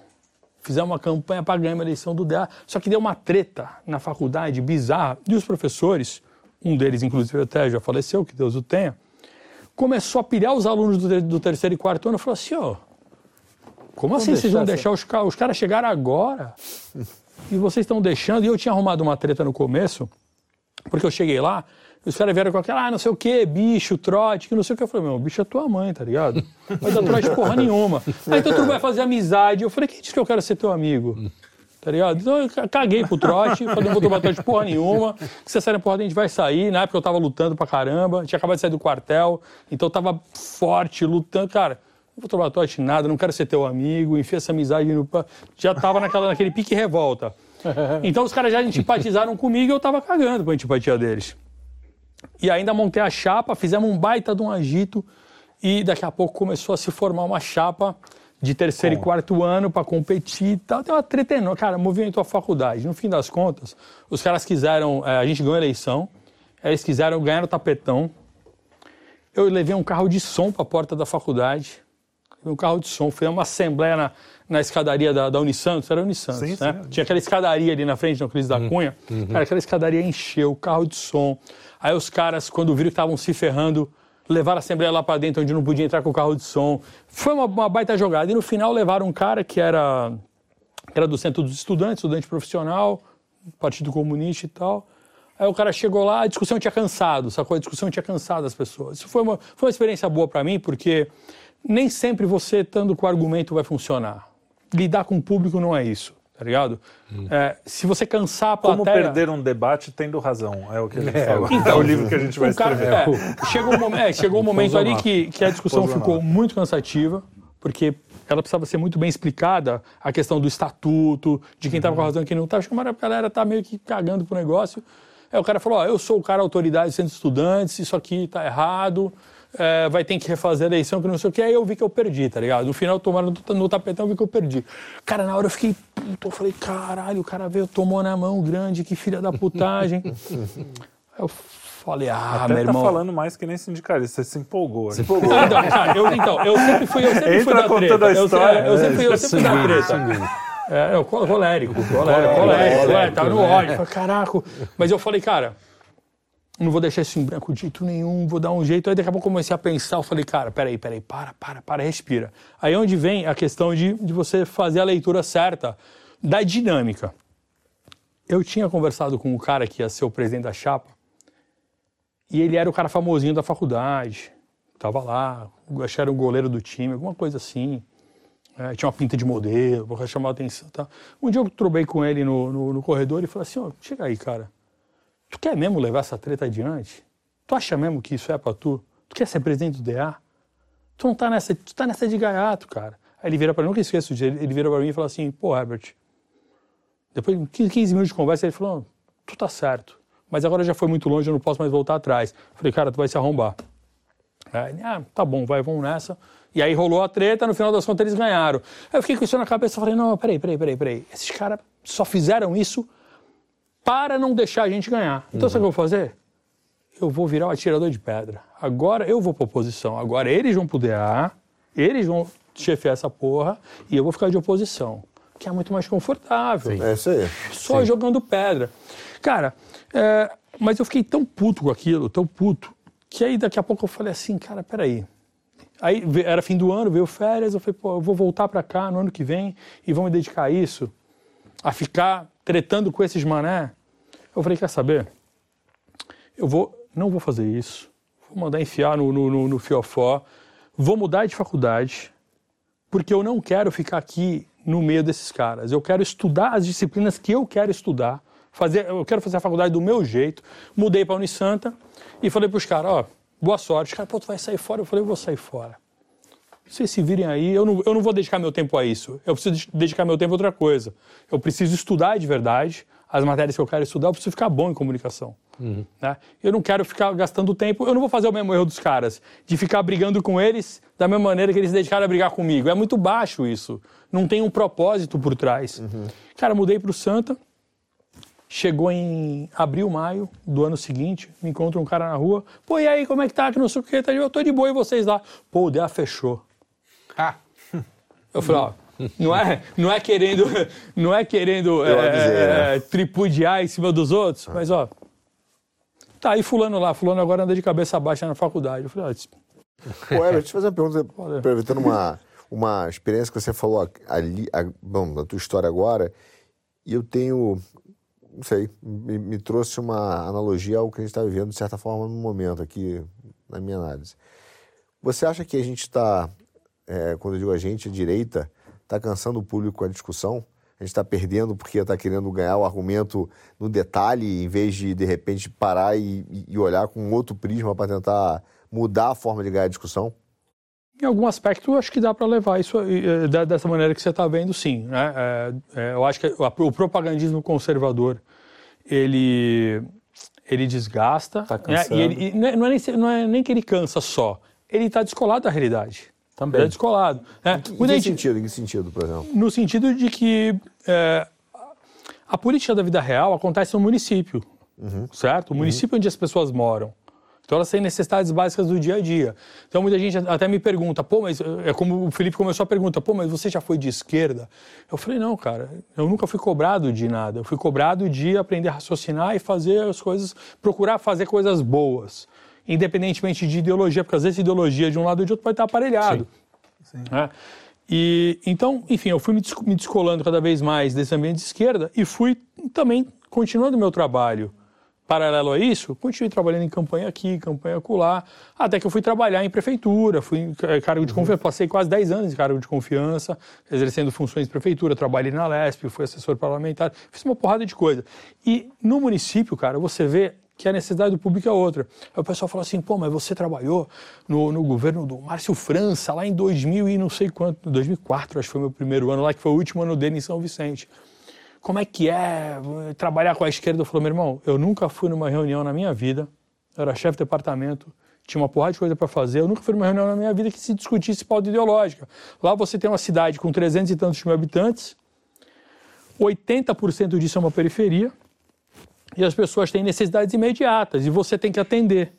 Fizemos uma campanha para ganhar uma eleição do DA. Só que deu uma treta na faculdade bizarra. E os professores, um deles, inclusive, até já faleceu, que Deus o tenha, começou a pilhar os alunos do, do terceiro e quarto ano e falou assim: ó, oh, como assim vocês vão deixar os, os caras chegar agora? *laughs* e vocês estão deixando. E eu tinha arrumado uma treta no começo, porque eu cheguei lá, os caras vieram com aquela, ah, não sei o quê, bicho, trote, que não sei o que. Eu falei, meu, bicho é tua mãe, tá ligado? Vai dar trote porra nenhuma. *laughs* Aí então tu vai fazer amizade. Eu falei, quem disse que eu quero ser teu amigo? Tá ligado? Então eu caguei pro trote, falei, não vou tomar trote porra nenhuma. Se você sair porra, a gente vai sair. Na época eu tava lutando pra caramba, tinha acabado de sair do quartel, então eu tava forte, lutando. Cara, não vou tomar tote nada, não quero ser teu amigo, enfia essa amizade no... Já tava naquela, naquele pique revolta. Então os caras já antipatizaram comigo e eu tava cagando com a antipatia deles. E ainda montei a chapa, fizemos um baita de um agito e daqui a pouco começou a se formar uma chapa de terceiro e quarto ano para competir e tal. Tem uma treta enorme. Cara, movimentou a faculdade. No fim das contas, os caras quiseram. É, a gente ganhou a eleição, eles quiseram ganhar o tapetão. Eu levei um carro de som para a porta da faculdade. Um carro de som. Fui uma assembleia na, na escadaria da, da Unisantos. Era Unisantos, sim, né? Sim. Tinha aquela escadaria ali na frente, no Cris da uhum. Cunha. Uhum. Cara, aquela escadaria encheu, carro de som. Aí os caras, quando viram que estavam se ferrando, levaram a Assembleia lá para dentro, onde não podia entrar com o carro de som. Foi uma, uma baita jogada. E no final levaram um cara que era, que era do Centro dos Estudantes, estudante profissional, Partido Comunista e tal. Aí o cara chegou lá, a discussão tinha cansado, sacou? A discussão tinha cansado as pessoas. Isso foi uma, foi uma experiência boa para mim, porque nem sempre você, estando com o argumento, vai funcionar. Lidar com o público não é isso tá ligado? Hum. É, se você cansar a plateia... Como perder um debate tendo razão, é o que a gente é, fala. Então, *laughs* é o livro que a gente vai escrever. Cara, é, chegou um, é, chegou um momento ali que, que a discussão ficou muito cansativa, porque ela precisava ser muito bem explicada, a questão do estatuto, de quem estava uhum. com razão e quem não estava. Acho que a galera tá meio que cagando pro negócio. Aí o cara falou, ó, eu sou o cara autoridade centro de estudantes, isso aqui tá errado, é, vai ter que refazer a eleição, que não sei o que. Aí eu vi que eu perdi, tá ligado? No final, tomaram no, no tapetão, eu vi que eu perdi. Cara, na hora eu fiquei puto, eu falei, caralho, o cara veio, tomou na mão grande, que filha da putagem. Aí *laughs* eu falei, ah, Até meu tá irmão. falando mais que nem sindicalista, você se empolgou. Se empolgou. Então, cara, eu, então, eu sempre fui, eu sempre fui da treta. A história. Eu, eu sempre, eu sempre fui da treta. É, eu, colérico, colérico, colérico, tá no ódio. Caraca. Mas eu falei, cara, não vou deixar isso em branco de jeito nenhum, vou dar um jeito. Aí daqui a pouco comecei a pensar, eu falei, cara, peraí, peraí, para, para, para, respira. Aí é onde vem a questão de, de você fazer a leitura certa da dinâmica. Eu tinha conversado com um cara que ia ser o presidente da chapa, e ele era o cara famosinho da faculdade, tava lá, acho que era o goleiro do time, alguma coisa assim. É, tinha uma pinta de modelo, para chamar a atenção. Tá? Um dia eu trobei com ele no, no, no corredor e falei assim, ó, oh, chega aí, cara Tu quer mesmo levar essa treta adiante? Tu acha mesmo que isso é pra tu? Tu quer ser presidente do DA? Tu não tá nessa, tu tá nessa de gaiato, cara. Aí ele vira pra mim, nunca esqueço disso, ele vira pra mim e fala assim, pô, Herbert, depois de 15 minutos de conversa, ele falou, tu tá certo, mas agora já foi muito longe, eu não posso mais voltar atrás. falei, cara, tu vai se arrombar. Aí, ah, tá bom, vai, vamos nessa. E aí rolou a treta, no final das contas eles ganharam. Aí eu fiquei com isso na cabeça, falei, não, peraí, peraí, peraí, peraí. Esses caras só fizeram isso para não deixar a gente ganhar. Então, uhum. sabe o que eu vou fazer? Eu vou virar o atirador de pedra. Agora eu vou para oposição. Agora eles vão pro DA, eles vão chefiar essa porra e eu vou ficar de oposição. Que é muito mais confortável. Sim. É isso aí. Só Sim. jogando pedra. Cara, é, mas eu fiquei tão puto com aquilo, tão puto, que aí daqui a pouco eu falei assim, cara, peraí. Aí era fim do ano, veio férias, eu falei, pô, eu vou voltar para cá no ano que vem e vou me dedicar a isso, a ficar tretando com esses mané eu falei, quer saber? Eu vou, não vou fazer isso. Vou mandar enfiar no, no, no, no fiofó. Vou mudar de faculdade, porque eu não quero ficar aqui no meio desses caras. Eu quero estudar as disciplinas que eu quero estudar. Fazer, eu quero fazer a faculdade do meu jeito. Mudei para a Unisanta e falei para os caras, ó, boa sorte. Os caras, pô, tu vai sair fora? Eu falei, eu vou sair fora. Vocês se virem aí, eu não, eu não vou dedicar meu tempo a isso. Eu preciso dedicar meu tempo a outra coisa. Eu preciso estudar de verdade, as matérias que eu quero estudar, eu preciso ficar bom em comunicação. Uhum. Né? Eu não quero ficar gastando tempo, eu não vou fazer o mesmo erro dos caras, de ficar brigando com eles da mesma maneira que eles se dedicaram a brigar comigo. É muito baixo isso. Não tem um propósito por trás. Uhum. Cara, mudei para o Santa, chegou em abril, maio do ano seguinte, me encontro um cara na rua, pô, e aí, como é que tá? Que não sei o que, tá eu tô de boa e vocês lá. Pô, o DEA fechou. Ah. Eu falei, ó não é, não é querendo, não é querendo é, né? é, tripudiar em cima dos outros, mas ó, tá aí fulano lá, fulano agora anda de cabeça baixa na faculdade. Eu falei, ó, Pô, *laughs* Herbert, deixa eu fazer uma pergunta, aproveitando uma, uma experiência que você falou ali, a, bom, da tua história agora, e eu tenho, não sei, me, me trouxe uma analogia ao que a gente está vivendo, de certa forma, no momento aqui, na minha análise. Você acha que a gente está, é, quando eu digo a gente, a direita, está cansando o público com a discussão. A gente está perdendo porque está querendo ganhar o argumento no detalhe, em vez de, de repente, parar e, e olhar com outro prisma para tentar mudar a forma de ganhar a discussão? Em algum aspecto, eu acho que dá para levar isso dessa maneira que você está vendo, sim. Né? É, é, eu acho que a- o propagandismo conservador, ele, ele desgasta. Tá né? cansando. E ele, e não, é, nem, não é nem que ele cansa só, ele está descolado da realidade. Também. Ele é descolado. Né? Em que gente- sentido? Em que sentido, por exemplo? no sentido de que é, a política da vida real acontece no município, certo? O município onde as pessoas moram. Então elas têm necessidades básicas do dia a dia. Então muita gente até me pergunta, pô, mas é como o Felipe começou a pergunta, pô, mas você já foi de esquerda? Eu falei, não, cara, eu nunca fui cobrado de nada. Eu fui cobrado de aprender a raciocinar e fazer as coisas, procurar fazer coisas boas, independentemente de ideologia, porque às vezes ideologia de um lado ou de outro pode estar aparelhado. né? E então, enfim, eu fui me, des- me descolando cada vez mais desse ambiente de esquerda e fui também continuando o meu trabalho. Paralelo a isso, continuei trabalhando em campanha aqui, campanha acolá, até que eu fui trabalhar em prefeitura, fui em ca- cargo de confiança, passei quase 10 anos em cargo de confiança, exercendo funções de prefeitura, trabalhei na LESP, fui assessor parlamentar, fiz uma porrada de coisa. E no município, cara, você vê que a necessidade do público é outra. Aí o pessoal fala assim, pô, mas você trabalhou no, no governo do Márcio França, lá em 2000 e não sei quanto, 2004, acho que foi meu primeiro ano lá, que foi o último ano dele em São Vicente. Como é que é eh, trabalhar com a esquerda? Eu falei, meu irmão, eu nunca fui numa reunião na minha vida, eu era chefe de departamento, tinha uma porrada de coisa para fazer, eu nunca fui numa reunião na minha vida que se discutisse pauta ideológica. Lá você tem uma cidade com 300 e tantos mil habitantes, 80% disso é uma periferia, e as pessoas têm necessidades imediatas e você tem que atender.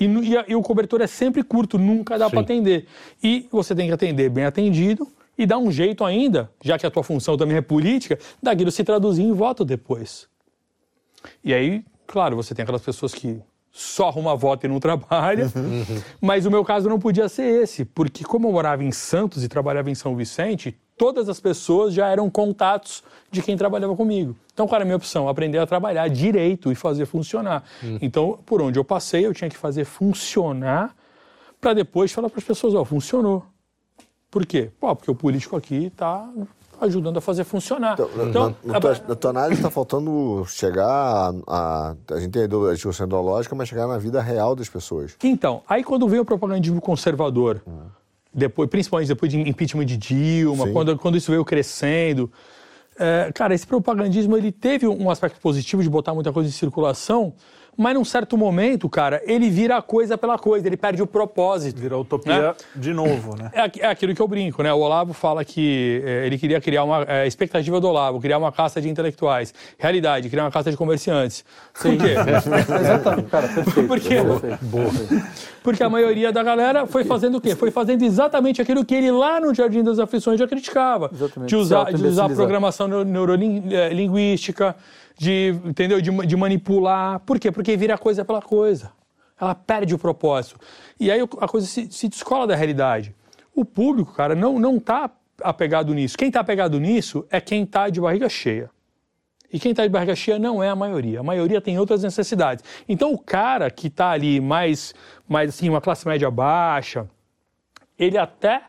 E, nu- e a- e o cobertor é sempre curto, nunca dá para atender. E você tem que atender bem atendido e dar um jeito ainda, já que a tua função também é política, daquilo se traduzir em voto depois. E aí, claro, você tem aquelas pessoas que só arruma voto e não *laughs* trabalha, mas o meu caso não podia ser esse, porque como eu morava em Santos e trabalhava em São Vicente, todas as pessoas já eram contatos de quem trabalhava comigo. Então, qual era a minha opção? Aprender a trabalhar direito e fazer funcionar. Então, por onde eu passei, eu tinha que fazer funcionar para depois falar para as pessoas, ó, funcionou. Por quê? Pô, porque o político aqui está ajudando a fazer funcionar. Então, na, na tua, na tua análise está faltando chegar a, a. A gente tem a a discussão ideológica, mas chegar na vida real das pessoas. Então, aí quando veio o propagandismo conservador, depois, principalmente depois de impeachment de Dilma, Sim. quando, quando isso veio crescendo, é, cara, esse propagandismo ele teve um aspecto positivo de botar muita coisa em circulação, mas num certo momento, cara, ele vira a coisa pela coisa, ele perde o propósito. Vira utopia Né? de novo, né? É, é aquilo que eu brinco, né? O Olavo fala que é, ele queria criar uma é, expectativa do Olavo, criar uma casta de intelectuais. Realidade, criar uma casta de comerciantes. Por quê? *laughs* Exatamente, cara, *laughs* perfeito. Por quê? Porque a maioria da galera foi fazendo o quê? Foi fazendo exatamente aquilo que ele lá no Jardim das Aflições já criticava. Exatamente. De usar, de usar programação neu- neurolinguística, de, entendeu? De, de manipular. Por quê? Porque vira coisa pela coisa. Ela perde o propósito. E aí a coisa se, se descola da realidade. O público, cara, não, não tá apegado nisso. Quem tá apegado nisso é quem tá de barriga cheia. E quem está de barriga cheia não é a maioria. A maioria tem outras necessidades. Então, o cara que está ali mais, mais assim, uma classe média baixa, ele até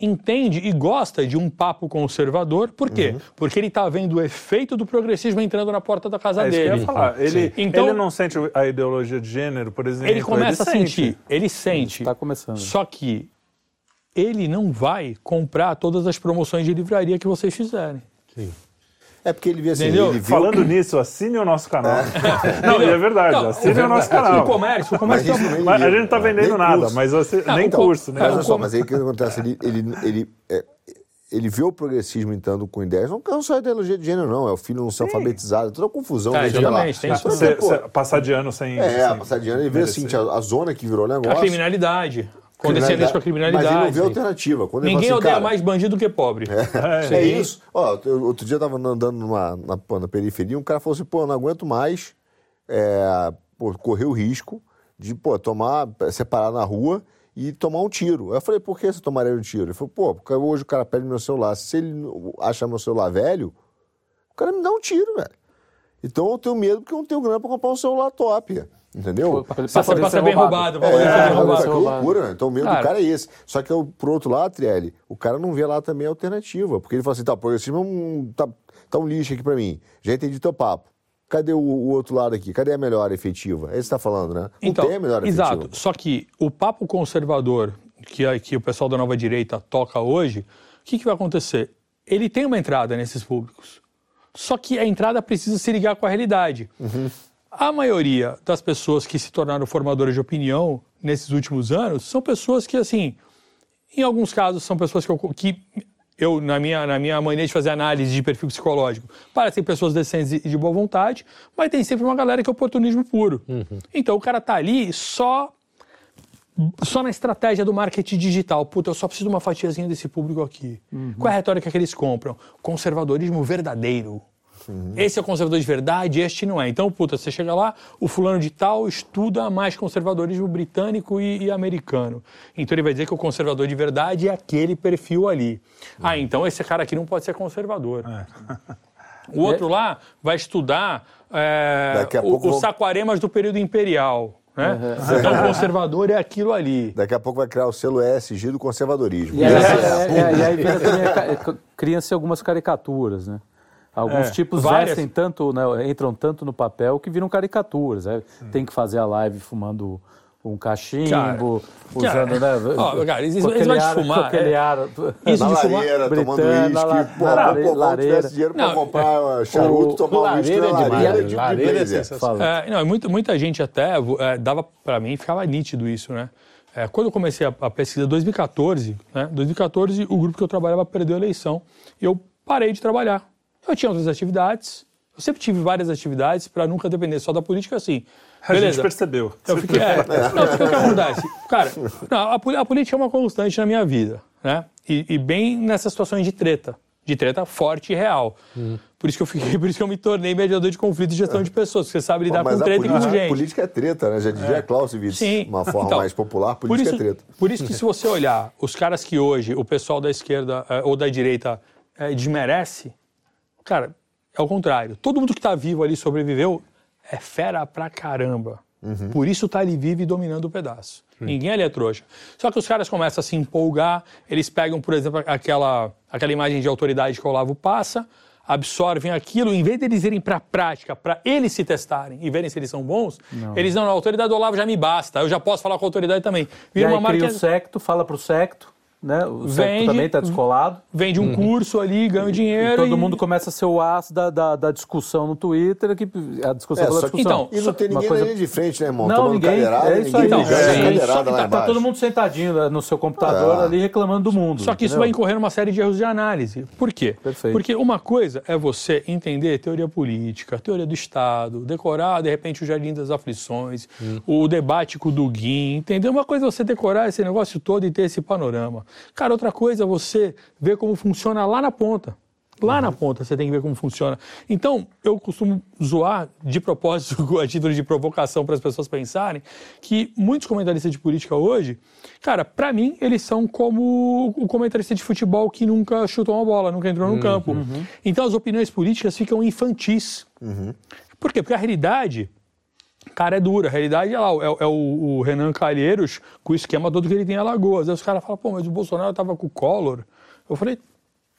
entende e gosta de um papo conservador. Por quê? Porque ele está vendo o efeito do progressismo entrando na porta da casa É isso que eu dele. ia falar. Ele, Então- ele não sente a ideologia de gênero, por exemplo. Ele começa a sente. sentir, ele sente. Tá começando. Só que ele não vai comprar todas as promoções de livraria que vocês fizerem. Sim. É porque ele vê assim, Entendeu? ele viu... Falando nisso, assine o nosso canal. *laughs* Não, e é verdade, Não, assine o nosso canal. O comércio, o comércio Mas tem- nem Mas a livro, gente não tá né? vendendo Nem nada, curso. mas você, Não, nem o co- curso, né? Mas olha o só, mas aí o que acontece? Ele, ele, ele, é, ele vê o progressismo entrando com ideias, não é só a ideologia de gênero, não. É o filho não ser alfabetizado, toda a confusão. Tá, chega lá. exatamente, tem isso. Por Cê- exemplo, cê- passar de ano sem. É, sem passar de ano, ele vê assim, a, a zona que virou negócio. A criminalidade. Com a Mas ele criminalidade. não vê alternativa. Quando Ninguém assim, odeia cara, mais bandido do que pobre. É, é isso. Ó, eu- outro dia eu tava andando numa, na, na periferia, um cara falou assim, pô, eu não aguento mais é, pô, correr o risco de, pô, tomar, separar na rua e tomar um tiro. Aí eu falei, por que você tomaria um tiro? Ele falou, pô, porque hoje o cara pede meu celular. Se ele achar meu celular velho, o cara me dá um tiro, velho. Então eu tenho medo porque eu não tenho grana pra comprar um celular top. Entendeu? Passa, passa ser bem roubado. roubado. ser É, bem roubado. que loucura. né? Então o medo Cara. do cara é esse. Só que, por outro lado, Trielli, o cara não vê lá também a alternativa. Porque ele fala assim, tá, progressismo é um, tá, tá um lixo aqui pra mim. Já entendi teu papo. Cadê o, o outro lado aqui? Cadê a melhor efetiva? É isso que você tá falando, né? Não Então, tem a melhor exato. efetiva. Só que o papo conservador que, que o pessoal da nova direita toca hoje, o que, que vai acontecer? Ele tem uma entrada nesses públicos. Só que a entrada precisa se ligar com a realidade. A maioria das pessoas que se tornaram formadoras de opinião nesses últimos anos são pessoas que, assim, em alguns casos, são pessoas que eu, que eu na, minha, na minha mania de fazer análise de perfil psicológico, parecem pessoas decentes e de boa vontade, mas tem sempre uma galera que é oportunismo puro. Então o cara tá ali só só na estratégia do marketing digital. Puta, eu só preciso de uma fatiazinha desse público aqui. Qual é a retórica que eles compram? Conservadorismo verdadeiro. Esse é o conservador de verdade, este não é. Então, puta, você chega lá, o fulano de tal estuda mais conservadorismo britânico e, e americano. Então ele vai dizer que o conservador de verdade é aquele perfil ali. Ah, então esse cara aqui não pode ser conservador. *laughs* O outro lá vai estudar é, o- pouco os saquaremas do período imperial. Né? Então o conservador é aquilo ali. Daqui a pouco vai criar o selo ESG do conservadorismo. E aí, é, é- é, e aí é, *laughs* criam-se algumas caricaturas, né? Alguns É, tipos várias. vestem tanto, né, entram tanto no papel que viram caricaturas. né? Tem que fazer a live fumando um cachimbo, Cara, usando, cara, né? ó, cara, isso- com isso vai de ar- fumar, aquele é. ar- Isso na de fumar- lareira, tomando uísque. Pô, pô, lareira. tivesse dinheiro pra Não. comprar charuto, tomar uísque na lareira é lareira demais. de, de Lareira é. Fala. É, não, muita, muita gente até é, dava para mim, ficava nítido isso, né? É, quando eu comecei a, a pesquisa em 2014, né? 2014 o grupo que eu trabalhava perdeu a eleição e eu parei de trabalhar. Eu tinha outras atividades, eu sempre tive várias atividades para nunca depender só da política, assim. A gente Beleza. percebeu. Eu fiquei, é, não, porque o que acontece? Cara, não, a, a política é uma constante na minha vida, né? E, e bem nessas situações de treta, de treta forte e real. Por isso que eu fiquei, *laughs* por isso que eu me tornei mediador de conflito e gestão de pessoas, porque você sabe lidar Mas com a treta e com política, gente. política é treta, né? Já dizia Clausewitz, Sim. uma forma Então, mais popular, por política isso, é treta. Por isso que se você olhar os caras que hoje o pessoal da esquerda eh, ou da direita eh, desmerece, cara, é o contrário. Todo mundo que está vivo ali sobreviveu é fera pra caramba. Uhum. Por isso tá ali vivo e dominando o pedaço. Ninguém ali é trouxa. Só que os caras começam a se empolgar, eles pegam, por exemplo, aquela, aquela imagem de autoridade que o Olavo passa, absorvem aquilo, em vez deles irem para a prática, para eles se testarem e verem se eles são bons, eles não, a autoridade do Olavo já me basta, eu já posso falar com a autoridade também. E Vira aí uma marca, o secto, fala pro secto, né? O Vende- também está descolado. vende um curso ali, ganha dinheiro. E todo e- mundo começa a ser o as da, da, da discussão no Twitter, que a discussão É, pela só que- discussão. Então, E não tem Uma ninguém coisa- na linha de frente, né, irmão? Não, Tomando ninguém. É isso aí. Então, é, Só que tá, tá todo mundo sentadinho né, no seu computador É. ali reclamando do mundo. Só que isso entendeu? vai incorrer numa série de erros de análise. Por quê? Perfeito. Porque uma coisa é você entender teoria política, teoria do Estado, decorar, de repente, o Jardim das Aflições, o debate com o Dugin, entendeu? Uma coisa é você decorar esse negócio todo e ter esse panorama. Cara, outra coisa é você ver como funciona lá na ponta. Lá na ponta você tem que ver como funciona. Então, eu costumo zoar de propósito, *laughs* a título de provocação para as pessoas pensarem, que muitos comentaristas de política hoje, cara, para mim, eles são como o comentarista de futebol que nunca chutou uma bola, nunca entrou no campo. Então, as opiniões políticas ficam infantis. Por quê? Porque a realidade Cara, é dura. A realidade é lá, é, é o, o Renan Calheiros com o esquema todo que ele tem em Alagoas. Aí os caras falam, pô, mas o Bolsonaro tava com o Collor. Eu falei,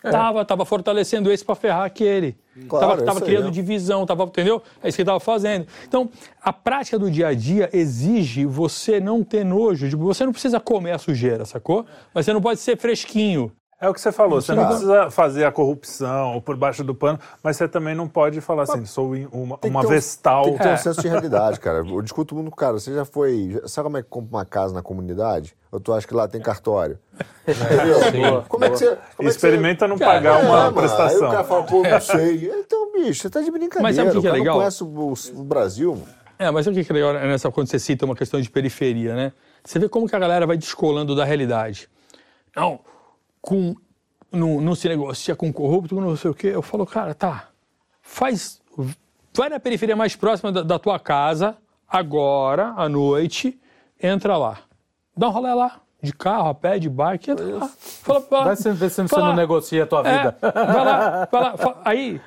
tava, tava fortalecendo esse pra ferrar aquele. Claro, tava é tava isso aí, criando né? divisão, tava, entendeu? É isso que ele tava fazendo. Então, a prática do dia a dia exige você não ter nojo. Tipo, você não precisa comer a sujeira, sacou? Mas você não pode ser fresquinho. É o que você falou, você não precisa fazer a corrupção ou por baixo do pano, mas você também não pode falar assim, sou uma, uma um- vestal. Tem que ter um É. senso de realidade, *laughs* cara. Eu discuto muito com o cara. Você já foi. Sabe como é que compra uma casa na comunidade? Ou tu acha que lá tem cartório? Entendeu? *laughs* Como é que você. Como é que Experimenta não pagar você... uma É, mano, Aí prestação. o cara fala, pô, não sei. Então, bicho, você tá de brincadeira. Mas sabe o que que é legal? não conhece o, o Brasil. É, mas sabe o que é legal nessa, quando você cita uma questão de periferia, né? Você vê como que a galera vai descolando da realidade. Não, com, não, não se negocia com corrupto, não sei o quê. Eu falo, cara, tá, faz, vai na periferia mais próxima da, da tua casa, agora, à noite, entra lá. Dá um rolê lá, de carro, a pé, de bike, entra lá. Fala, fala, Vai ver se você fala- não negocia a tua é, vida. vai lá, *laughs* vai lá. fa- Aí,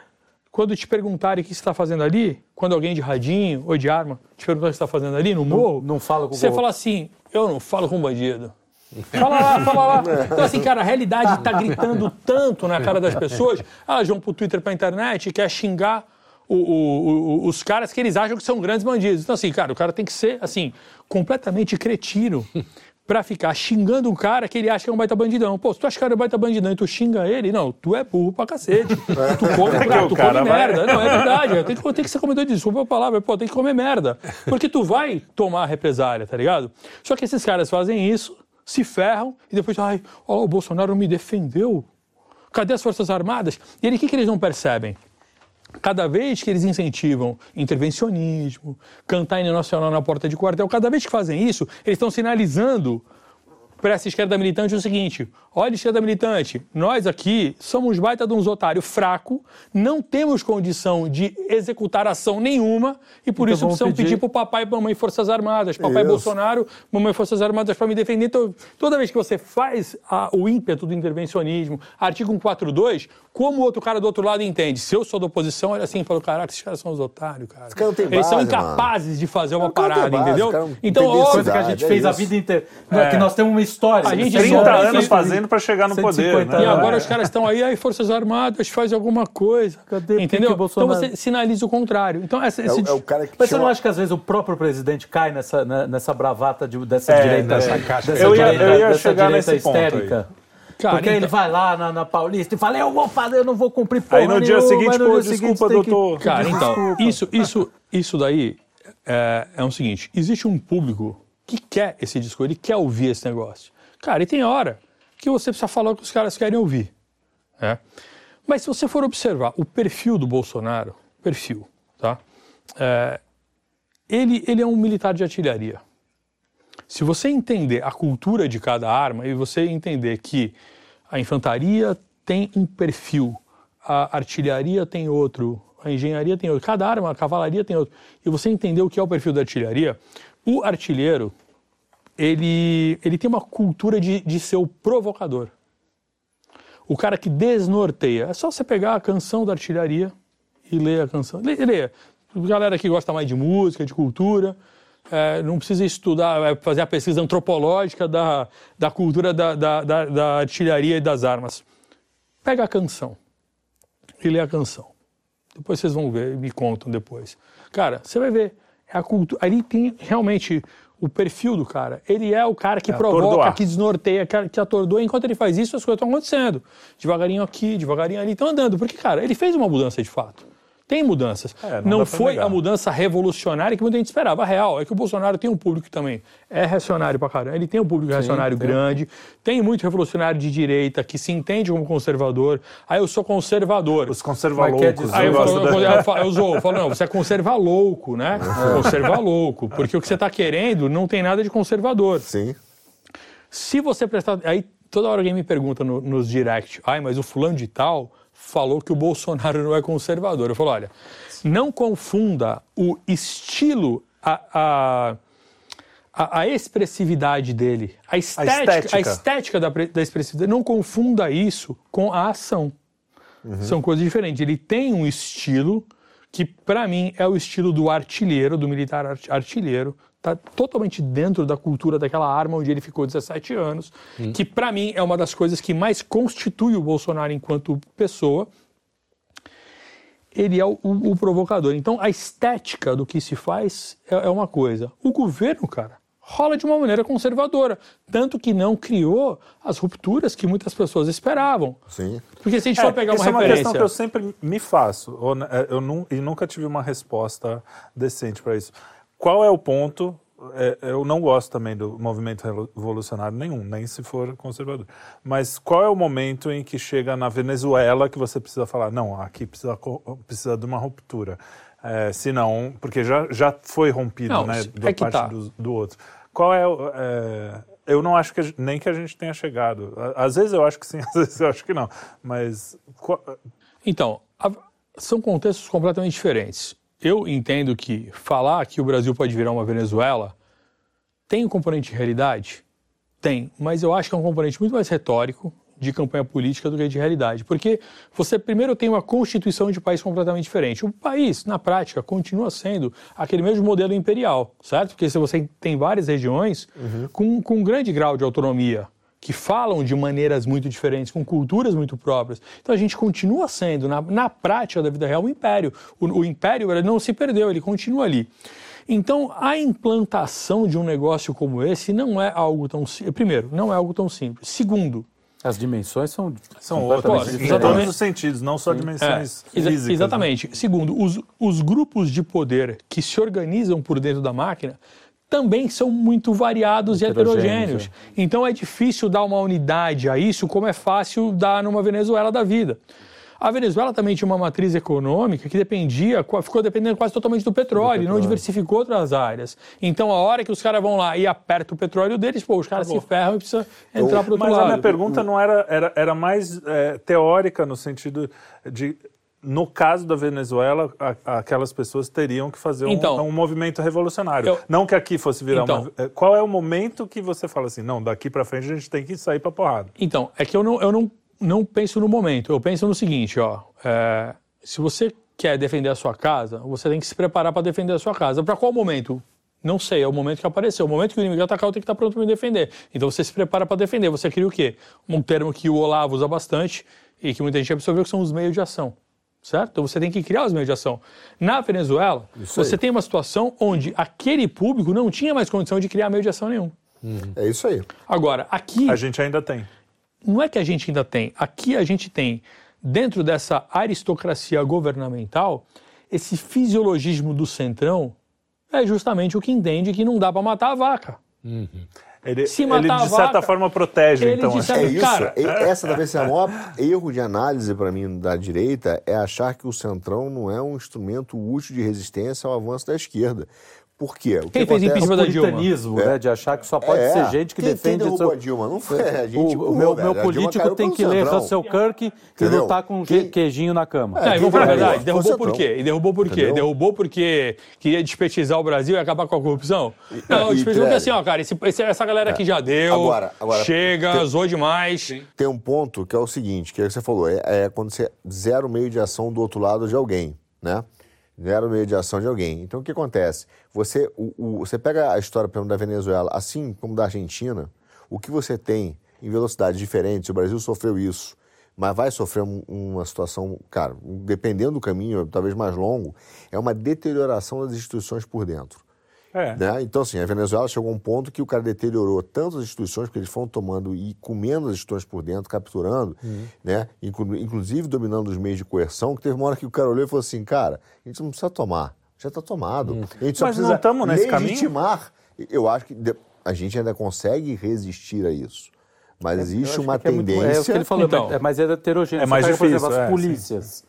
quando te perguntarem o que você está fazendo ali, quando alguém de radinho ou de arma te perguntar o que você está fazendo ali no morro, não fala com você fala assim, eu não falo com bandido. Fala lá, fala lá. *laughs* Então, assim, cara, a realidade está gritando tanto na cara das pessoas, elas vão pro Twitter, pra internet e quer xingar o- o- o- os caras que eles acham que são grandes bandidos. Então, assim, cara, o cara tem que ser, assim, completamente cretino pra ficar xingando um cara que ele acha que é um baita bandidão. Pô, se tu acha que é um baita bandidão e tu xinga ele, não, tu é burro pra cacete. Tu come, *laughs* o tu come vai- merda. Não, é *laughs* verdade. Tem que, tem que ser comedor de desculpa a palavra. Pô, tem que comer merda. Porque tu vai tomar represália, tá ligado? Só que esses caras fazem isso, se ferram e depois, ai, ó, o Bolsonaro me defendeu. Cadê as Forças Armadas? E o que, que eles não percebem? Cada vez que eles incentivam intervencionismo, cantar hino nacional na porta de quartel, cada vez que fazem isso, eles estão sinalizando para essa esquerda militante o seguinte: olha, esquerda militante, nós aqui somos baita de uns otários fraco, não temos condição de executar ação nenhuma e por Então isso precisamos pedir- para o papai e mamãe Forças Armadas, papai Isso. Bolsonaro, mamãe Forças Armadas para me defender. Então, toda vez que você faz a- o ímpeto do intervencionismo, artigo 142, como o outro cara do outro lado entende? Se eu sou da oposição, olha assim e fala: caraca, esses caras são os otários, cara. têm Eles são base, incapazes de fazer uma parada, base, entendeu? Então, óbvio, que a gente é fez a isso. vida inteira. Que nós temos uma história. A gente 30 só- anos fazendo pra chegar no poder, 150 né? E agora os caras estão aí, aí Forças Armadas faz alguma coisa. Cadê? Entendeu? Então você sinaliza o contrário. Então essa, É, esse, é o cara que Mas você não acha que às vezes o próprio presidente cai nessa, né, nessa bravata de- dessa É, direita, nessa dessa Eu ia- direita, eu ia dessa chegar direita nesse ponto aí. histérica? Cara, Porque aí ele então- vai lá na, na Paulista e fala, eu vou fazer, eu não vou cumprir porra Aí no dia nenhuma, seguinte, pô, dia seguinte desculpa, tem que- doutor. Cara, então, Desculpa. isso, isso, isso daí é, é o seguinte: existe um público que quer esse discurso, ele quer ouvir esse negócio. Cara, e tem hora que você precisa falar o que os caras querem ouvir. né? Mas se você for observar o perfil do Bolsonaro, perfil, tá? É, ele, ele é um militar de artilharia. Se você entender a cultura de cada arma e você entender que a infantaria tem um perfil, a artilharia tem outro, a engenharia tem outro, cada arma, a cavalaria tem outro, e você entender o que é o perfil da artilharia, o artilheiro, ele, ele tem uma cultura de, de ser o provocador. O cara que desnorteia. É só você pegar a canção da artilharia e ler a canção. Lê, leia. Galera que gosta mais de música, de cultura, é, não precisa estudar, é, fazer a pesquisa antropológica da, da cultura da, da, da, da artilharia e das armas. Pega a canção e lê a canção. Depois vocês vão ver me contam depois. Cara, você vai ver. É a cultura. Ali tem realmente o perfil do cara. Ele é o cara que É provoca, atordoar. que desnorteia, que, que atordoa. Enquanto ele faz isso, as coisas estão acontecendo. Devagarinho aqui, devagarinho ali, estão andando. Porque, cara, ele fez uma mudança de fato. Tem mudanças. É, não não foi negar. a mudança revolucionária que muita gente esperava. A real é que o Bolsonaro tem um público também é reacionário pra caramba. Ele tem um público reacionário grande, tem muito revolucionário de direita que se entende como conservador. Aí eu sou conservador. Os conservaloucos. Mas quer dizer- Aí eu, falo, da- eu, falo- eu zoo, eu falo, não, você é conserva louco, né? Conserva louco. Porque o que você está querendo não tem nada de conservador. Sim. Se você prestar. Aí toda hora alguém me pergunta no- nos direct, ai, mas o fulano de tal falou que o Bolsonaro não é conservador. Eu falo, olha, não confunda o estilo, a, a, a, a expressividade dele, a estética, a estética. estética, da, da expressividade, não confunda isso com a ação. São coisas diferentes. Ele tem um estilo que, para mim, é o estilo do artilheiro, do militar art- artilheiro. Está totalmente dentro da cultura daquela arma onde ele ficou 17 anos. Que, para mim, é uma das coisas que mais constitui o Bolsonaro enquanto pessoa. Ele é o, o- o provocador. Então, a estética do que se faz é, é uma coisa. O governo, cara, rola de uma maneira conservadora. Tanto que não criou as rupturas que muitas pessoas esperavam. Sim. Porque se a gente É, for pegar uma isso é uma referência... questão que eu sempre me faço. né, Eu, nu- e nunca tive uma resposta decente para isso. Qual é o ponto? é, eu não gosto também do movimento revolucionário nenhum, nem se for conservador. Mas qual é o momento em que chega na Venezuela que você precisa falar, não, aqui precisa, precisa de uma ruptura? É, se não, porque já, já foi rompido, Não, né, da é parte tá. do, do outro. Qual é, é, eu não acho que nem que a gente tenha chegado. Às vezes eu acho que sim, *laughs* às vezes eu acho que não. Mas qual- Então, a- são contextos completamente diferentes. Eu entendo que falar que o Brasil pode virar uma Venezuela tem um componente de realidade? Tem, mas eu acho que é um componente muito mais retórico de campanha política do que de realidade. Porque você primeiro tem uma constituição de país completamente diferente. O país, na prática, continua sendo aquele mesmo modelo imperial, certo? Porque se você tem várias regiões com, com um grande grau de autonomia, que falam de maneiras muito diferentes, com culturas muito próprias. Então a gente continua sendo, na, na prática da vida real, um império. O, o império ele não se perdeu, ele continua ali. Então, a implantação de um negócio como esse não é algo tão simples. Primeiro, não é algo tão simples. Segundo, As dimensões são, São outros, em Exatamente. todos os sentidos, não só dimensões É, exa- físicas. né? Exatamente. Segundo, os, os grupos de poder que se organizam por dentro da máquina também são muito variados e Heterogêneos, heterogêneos. Então é difícil dar uma unidade a isso, como é fácil dar numa Venezuela da vida. A Venezuela também tinha uma matriz econômica que dependia, ficou dependendo quase totalmente do petróleo, não diversificou outras áreas. Então, a hora que os caras vão lá e apertam o petróleo deles, pô, os caras se ferram e precisam entrar para outro Mas lado. a minha pergunta não era, era, era mais é, teórica, no sentido de, no caso da Venezuela, a- aquelas pessoas teriam que fazer um, Então, um movimento revolucionário. eu- não que aqui fosse virar Então. uma. é, Qual é o momento que você fala assim, não, daqui para frente a gente tem que sair para porrada? Então, é que eu não, eu não, não penso no momento. Eu penso no seguinte, ó. é, se você quer defender a sua casa, você tem que se preparar para defender a sua casa. Para qual momento? Não sei, é o momento que apareceu. O momento que o inimigo atacar, eu tenho que estar pronto para me defender. Então você se prepara para defender. Você cria o quê? Um termo que o Olavo usa bastante e que muita gente absorveu, que são os meios de ação. Certo? Então você tem que criar os meios de ação. Na Venezuela, você tem uma situação onde aquele público não tinha mais condição de criar meio de ação nenhum. É isso aí. Agora, aqui A gente ainda tem. não é que a gente ainda tem. Aqui a gente tem, dentro dessa aristocracia governamental, esse fisiologismo do centrão é justamente o que entende que não dá para matar a vaca. Ele, Se ele matar a de certa vaca, forma protege, ele então. de é. certa- É isso. Cara, essa talvez seja o maior erro de análise para mim da direita é achar que o centrão não é um instrumento útil de resistência ao avanço da esquerda. Por quê? O que Quem fez acontece- impeachment da Dilma? puritanismo, né, de achar que só pode É. ser gente que Quem- defende quem o derrubou seu... a Dilma? Não *laughs* foi a gente O, o meu, meu político tem que ler. Russell Kirk e lutar com Quem- que- queijinho na cama. Não, e vamos falar a quem verdade, derrubou? derrubou por quê? E derrubou por quê? Entendeu? Derrubou porque queria despetizar o Brasil e acabar com a corrupção? Não, e, despetizou porque assim, ó, cara, esse- esse- essa galera aqui já deu, Agora- agora, chega, tem- zoou demais. Tem um ponto que é o seguinte, que é o que você falou, é, é quando você zera o meio de ação do outro lado de alguém, né? Zero meio de alguém. Então o que acontece? Você, o, o- você pega a história, por exemplo, da Venezuela, assim como da Argentina, o que você tem em velocidades diferentes, o Brasil sofreu isso, mas vai sofrer um- uma situação, cara, dependendo do caminho, talvez mais longo, é uma deterioração das instituições por dentro. É. Né? Então, assim, a Venezuela chegou a um ponto que o cara deteriorou tanto as instituições, porque eles foram tomando e comendo as instituições por dentro, capturando, né? Inclu- inclusive dominando os meios de coerção, que teve uma hora que o cara olhou e falou assim, cara, a gente não precisa tomar, já está tomado. A gente só Mas não precisa estamos nesse caminho? legitimar. Eu acho que a gente ainda consegue resistir a isso. Mas existe uma que é muito- tendência... É o que ele falou, Então, é, mas é heterogêneo. é mais difícil, Por exemplo, é, as sim.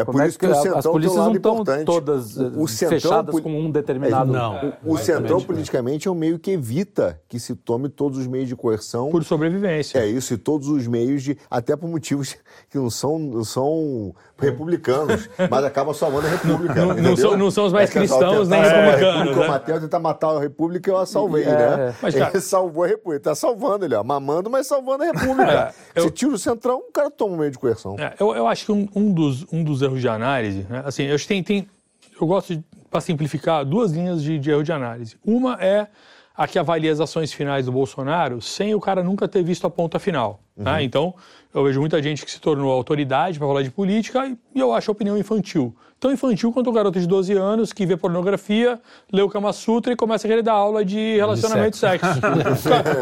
É por isso que o a- Centrão as tem um polícias lado não estão importante. todas O- o eh, Centrão fechadas poli- com um determinado... Não. O centrão, politicamente, é um meio que evita que se tome todos os meios de coerção Por sobrevivência. É isso, e todos os meios de. Até por motivos *laughs* que não são, não são republicanos, mas acabam salvando a República. Não- não são- não são os mais É cristãos nem salvar a republicanos, né? O Mateus tentar matar a República, eu a salvei, É, né? é. Mas, cara- ele salvou a República. Ele tá salvando ele, ó. Mamando, mas salvando a República. É, eu- Você tira o centrão, o cara toma um meio de coerção. É, eu, eu acho que um, um dos, um dos erros de análise, né, assim, eu tem, tem eu gosto, para simplificar, duas linhas de, de erro de análise. Uma é a que avalia as ações finais do Bolsonaro sem o cara nunca ter visto a ponta final. né? Então, eu vejo muita gente que se tornou autoridade para falar de política e, eu acho a opinião infantil. Tão infantil quanto o garoto de 12 anos que vê pornografia, lê o Kama Sutra e começa a querer dar aula de relacionamento e sexo. Cara,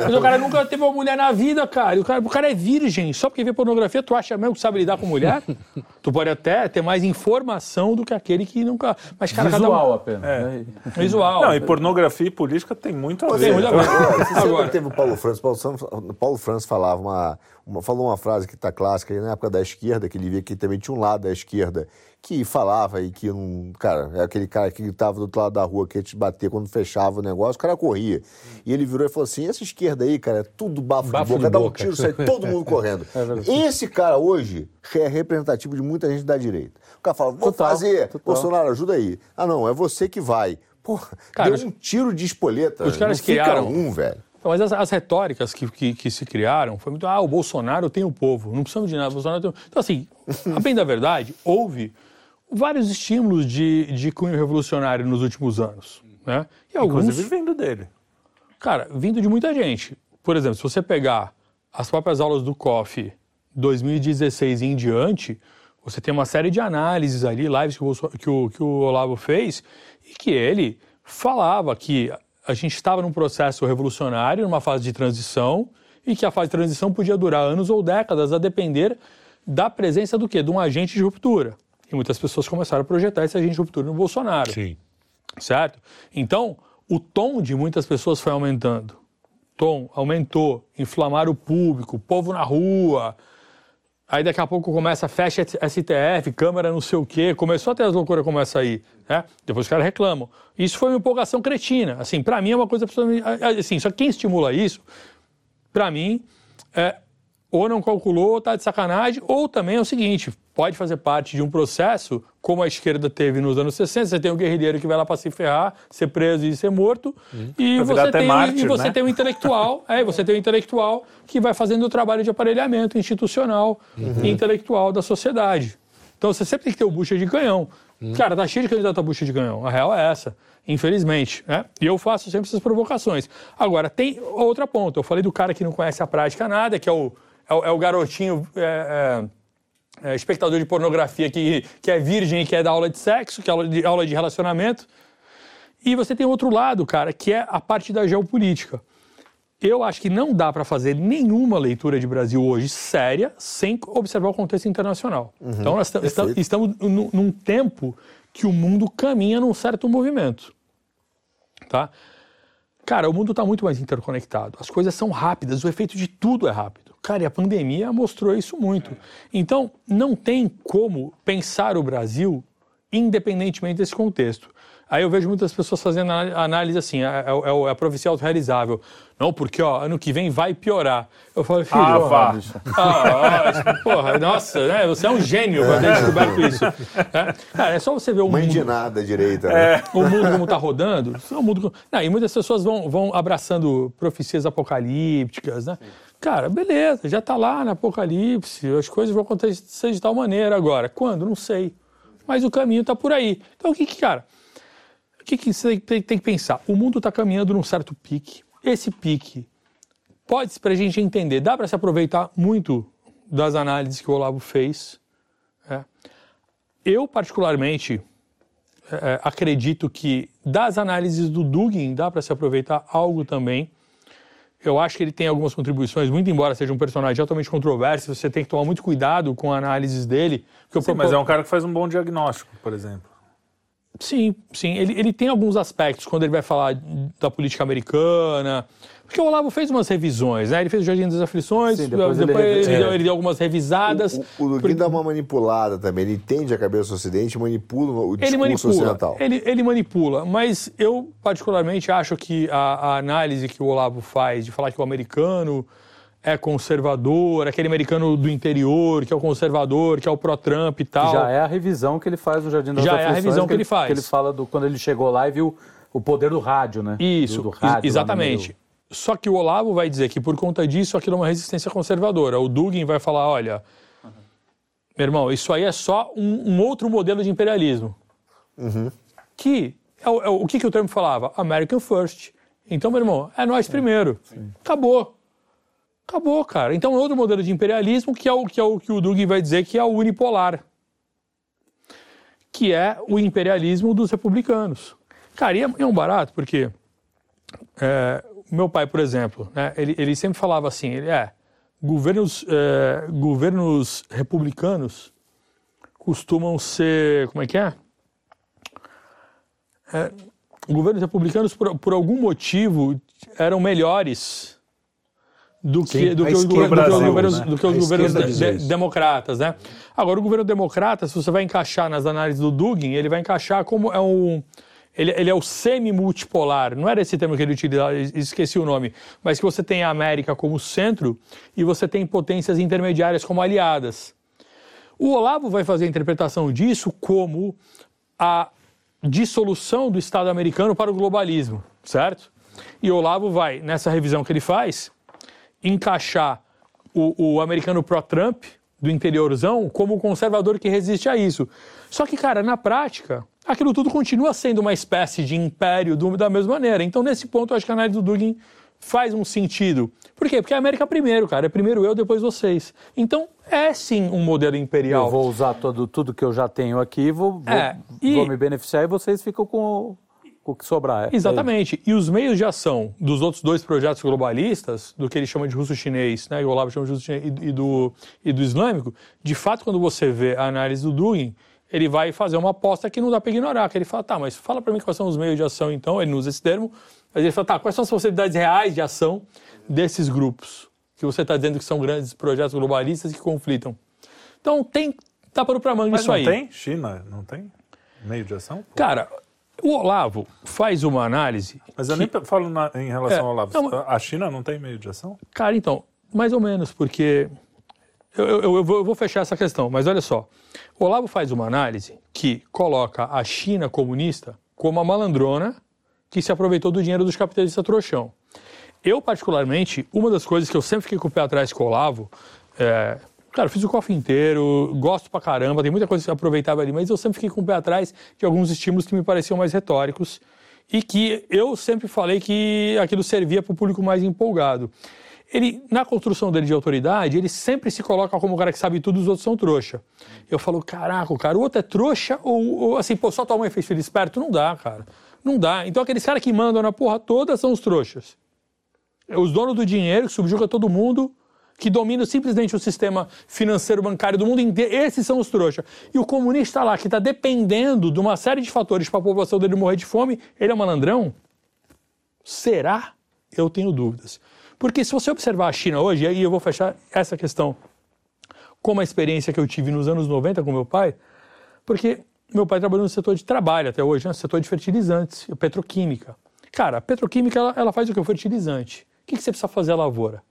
Mas o cara nunca teve uma mulher na vida, cara. O cara, o cara é virgem. Só porque vê pornografia, tu acha mesmo que sabe lidar com mulher? *laughs* tu pode até ter mais informação do que aquele que nunca. Mas, cara, cada Visual um- apenas. né? Visual. Não, e pornografia e política tem muito a Você, ver. muito a ver. *laughs* Agora, teve o Paulo Francis. Paulo, Francis- Paulo Francis falava uma, uma- falou uma frase que está clássica aí na época da esquerda, que ele via que também tinha um lado da esquerda que falava e que não. Cara, é aquele cara que estava do outro lado da rua que ia te bater quando fechava o negócio, o cara corria. E ele virou e falou assim: essa esquerda aí, cara, é tudo bafo, Bafo de boca, de dá um boca. tiro, sai todo mundo correndo. *laughs* Esse cara hoje é representativo de muita gente da direita. O cara fala: vou Total, fazer, total. Bolsonaro, ajuda aí. Ah, não, é você que vai. Porra, Cara, deu um tiro de espoleta. os caras não criaram- um, velho. Então, mas as, as retóricas que, que, que se criaram foi muito, ah, o Bolsonaro tem o povo, não precisamos de nada, o Bolsonaro tem o... Então, assim, a bem da verdade, houve vários estímulos de, de cunho revolucionário nos últimos anos. Né? E alguns, Inclusive vindo dele. cara, vindo de muita gente. Por exemplo, se você pegar as próprias aulas do COF 2016 em diante, você tem uma série de análises ali, lives que o, que o, que o Olavo fez, e que ele falava que a gente estava num processo revolucionário, numa fase de transição, e que a fase de transição podia durar anos ou décadas, a depender da presença do quê? De um agente de ruptura. E muitas pessoas começaram a projetar esse agente de ruptura no Bolsonaro. Sim. Certo? Então, o tom de muitas pessoas foi aumentando. Tom aumentou, inflamar o público, povo na rua. Aí daqui a pouco começa, fecha STF, Câmara não sei o quê. Começou a ter as loucuras como essa aí. Né? Depois os caras reclamam. Isso foi uma empolgação cretina. Assim, para mim é uma coisa absolutamente. Assim, só quem estimula isso, para mim, é, ou não calculou, ou está de sacanagem, ou também é o seguinte, pode fazer parte de um processo, como a esquerda teve nos anos 60, você tem um guerrilheiro que vai lá para se ferrar, ser preso e ser morto, Hum. e, você tem, mártir, e você né? tem um intelectual, *laughs* é, você tem um intelectual que vai fazendo o trabalho de aparelhamento institucional Uhum. e intelectual da sociedade. Então você sempre tem que ter o bucha de canhão. Uhum. Cara, tá cheio de candidato a bucha de canhão. A real é essa, infelizmente. Né? E eu faço sempre essas provocações. Agora, tem outra ponta. Eu falei do cara que não conhece a prática nada, que é o, é o, é o garotinho é, é, é, espectador de pornografia que, que é virgem e que é da aula de sexo, que é aula de, aula de relacionamento. E você tem outro lado, cara, que é a parte da geopolítica. Eu acho que não dá para fazer nenhuma leitura de Brasil hoje séria sem observar o contexto internacional. então, nós estamos, estamos num, num tempo que o mundo caminha num certo movimento. Tá? Cara, o mundo está muito mais interconectado. As coisas são rápidas, o efeito de tudo é rápido. Cara, e a pandemia mostrou isso muito. Então, não tem como pensar o Brasil independentemente desse contexto. Aí eu vejo muitas pessoas fazendo a- análise assim, é, é, é o- é a profecia autorrealizável. Não, porque ó, ano que vem vai piorar. Eu falo, filho, Ah, ó, vá. ah, ó, porra, nossa, né? Você é um gênio por ter descoberto isso. É, Cara, é só você ver o Mãe mundo de nada direita, né? o mundo como está rodando, o mundo... Não, e muitas pessoas vão, vão abraçando profecias apocalípticas, né? Cara, beleza, já está lá no Apocalipse, as coisas vão acontecer de tal maneira agora. Quando? Não sei. Mas o caminho está por aí. Então, o que que, cara, o que, que você tem, que pensar? O mundo está caminhando num certo pique. Esse pique pode, para a gente entender, dá para se aproveitar muito das análises que o Olavo fez. é. Eu, particularmente, é, acredito que das análises do Dugin dá para se aproveitar algo também. Eu acho que ele tem algumas contribuições, muito embora seja um personagem altamente controverso, você tem que tomar muito cuidado com análises dele. porque eu Sim, propo- mas é um cara que faz um bom diagnóstico, por exemplo. Sim, sim. Ele, ele tem alguns aspectos quando ele vai falar da política americana. Porque o Olavo fez umas revisões, né? Ele fez o Jardim das Aflições, Sim, depois, depois ele ele, deu, ele deu algumas revisadas. O, o Luguin dá uma manipulada também. Ele entende a cabeça do Ocidente e manipula o Ele discurso manipula, ocidental. ele, ele manipula, mas eu particularmente acho que a, a análise que o Olavo faz de falar que o americano é conservador, aquele americano do interior que é o conservador, que é o pró-Trump e tal. Já é a revisão que ele faz no Jardim das Já é a Aflições, revisão que ele faz. Que ele fala do quando ele chegou lá e viu o poder do rádio, né? Isso, do, do rádio lá no exatamente. Só que o Olavo vai dizer que por conta disso aquilo é uma resistência conservadora. O Dugin vai falar, olha, meu irmão, isso aí é só um, um outro modelo de imperialismo. Que é o, é o- o que, que o termo falava? American First. Então, meu irmão, é nós primeiro. Acabou. Acabou, cara. Então é outro modelo de imperialismo que é o que, é o, que o Dugin vai dizer que é o unipolar. Que é o imperialismo dos republicanos. Cara, e é, é um barato, porque é, meu pai, por exemplo, né, ele, ele sempre falava assim, ele é, governos, é, governos republicanos costumam ser, como é que é? É, governos republicanos, por, por algum motivo, eram melhores do que, Sim, do que os, do que os Brasil, governos, né? do que os A governos de- de- democratas, né? Agora, o governo democrata, se você vai encaixar nas análises do Dugin, ele vai encaixar como é um... Ele, ele é o semi-multipolar, não era esse termo que ele utilizava, esqueci o nome, mas que você tem a América como centro e você tem potências intermediárias como aliadas. O Olavo vai fazer a interpretação disso como a dissolução do Estado americano para o globalismo, certo? E o Olavo vai, nessa revisão que ele faz, encaixar o, o americano pró-Trump, do interiorzão, como um conservador que resiste a isso. Só que, cara, na prática, aquilo tudo continua sendo uma espécie de império do- da mesma maneira. Então, nesse ponto, eu acho que a análise do Dugin faz um sentido. Por quê? Porque a América primeiro, cara. É primeiro eu, depois vocês. Então, é sim um modelo imperial. Eu vou usar todo, tudo que eu já tenho aqui, vou, vou, É, e- vou me beneficiar e vocês ficam com o- que sobrar. É, Exatamente. E os meios de ação dos outros dois projetos globalistas, do que ele chama de russo-chinês, né, o Olavo chama de russo-chinês, e, e, do, e do islâmico, de fato, quando você vê a análise do Dugin, ele vai fazer uma aposta que não dá para ignorar, que ele fala, tá, mas fala para mim quais são os meios de ação, então, ele não usa esse termo, mas ele fala, tá, quais são as possibilidades reais de ação desses grupos, que você está dizendo que são grandes projetos globalistas que conflitam. Então, tem, tá para o manga Mas isso não aí. tem? China não tem meio de ação? Cara, o Olavo faz uma análise. Mas eu que- nem falo na- em relação É, ao Olavo. não, mas- A China não tem meio de ação? Cara, então, mais ou menos, porque. Eu, eu- eu vou, eu vou fechar essa questão, mas olha só. O Olavo faz uma análise que coloca a China comunista como a malandrona que se aproveitou do dinheiro dos capitalistas trouxão. Eu, particularmente, uma das coisas que eu sempre fiquei com o pé atrás com o Olavo, é, eu fiz o cofre inteiro, gosto pra caramba, tem muita coisa que eu aproveitava ali, mas eu sempre fiquei com o pé atrás de alguns estímulos que me pareciam mais retóricos e que eu sempre falei que aquilo servia para o público mais empolgado. Ele, na construção dele de autoridade, ele sempre se coloca como o cara que sabe tudo, os outros são trouxa. Eu falo, caraca, o cara, o outro é trouxa ou, ou assim, pô, só tua mãe fez filho esperto? Não dá, cara. Não dá. Então aqueles caras que mandam na porra toda são os trouxas. Os donos do dinheiro, que subjuga todo mundo, que dominam simplesmente o sistema financeiro bancário do mundo inteiro, esses são os trouxas. E o comunista lá, que está dependendo de uma série de fatores para a população dele morrer de fome, ele é malandrão? Será? Eu tenho dúvidas. Porque se você observar a China hoje, e aí eu vou fechar essa questão com a experiência que eu tive nos anos 90 com meu pai, porque meu pai trabalhou no setor de trabalho até hoje, né? no setor de fertilizantes, petroquímica. Cara, a petroquímica ela, ela faz o que? O fertilizante. O que, que você precisa fazer a lavoura?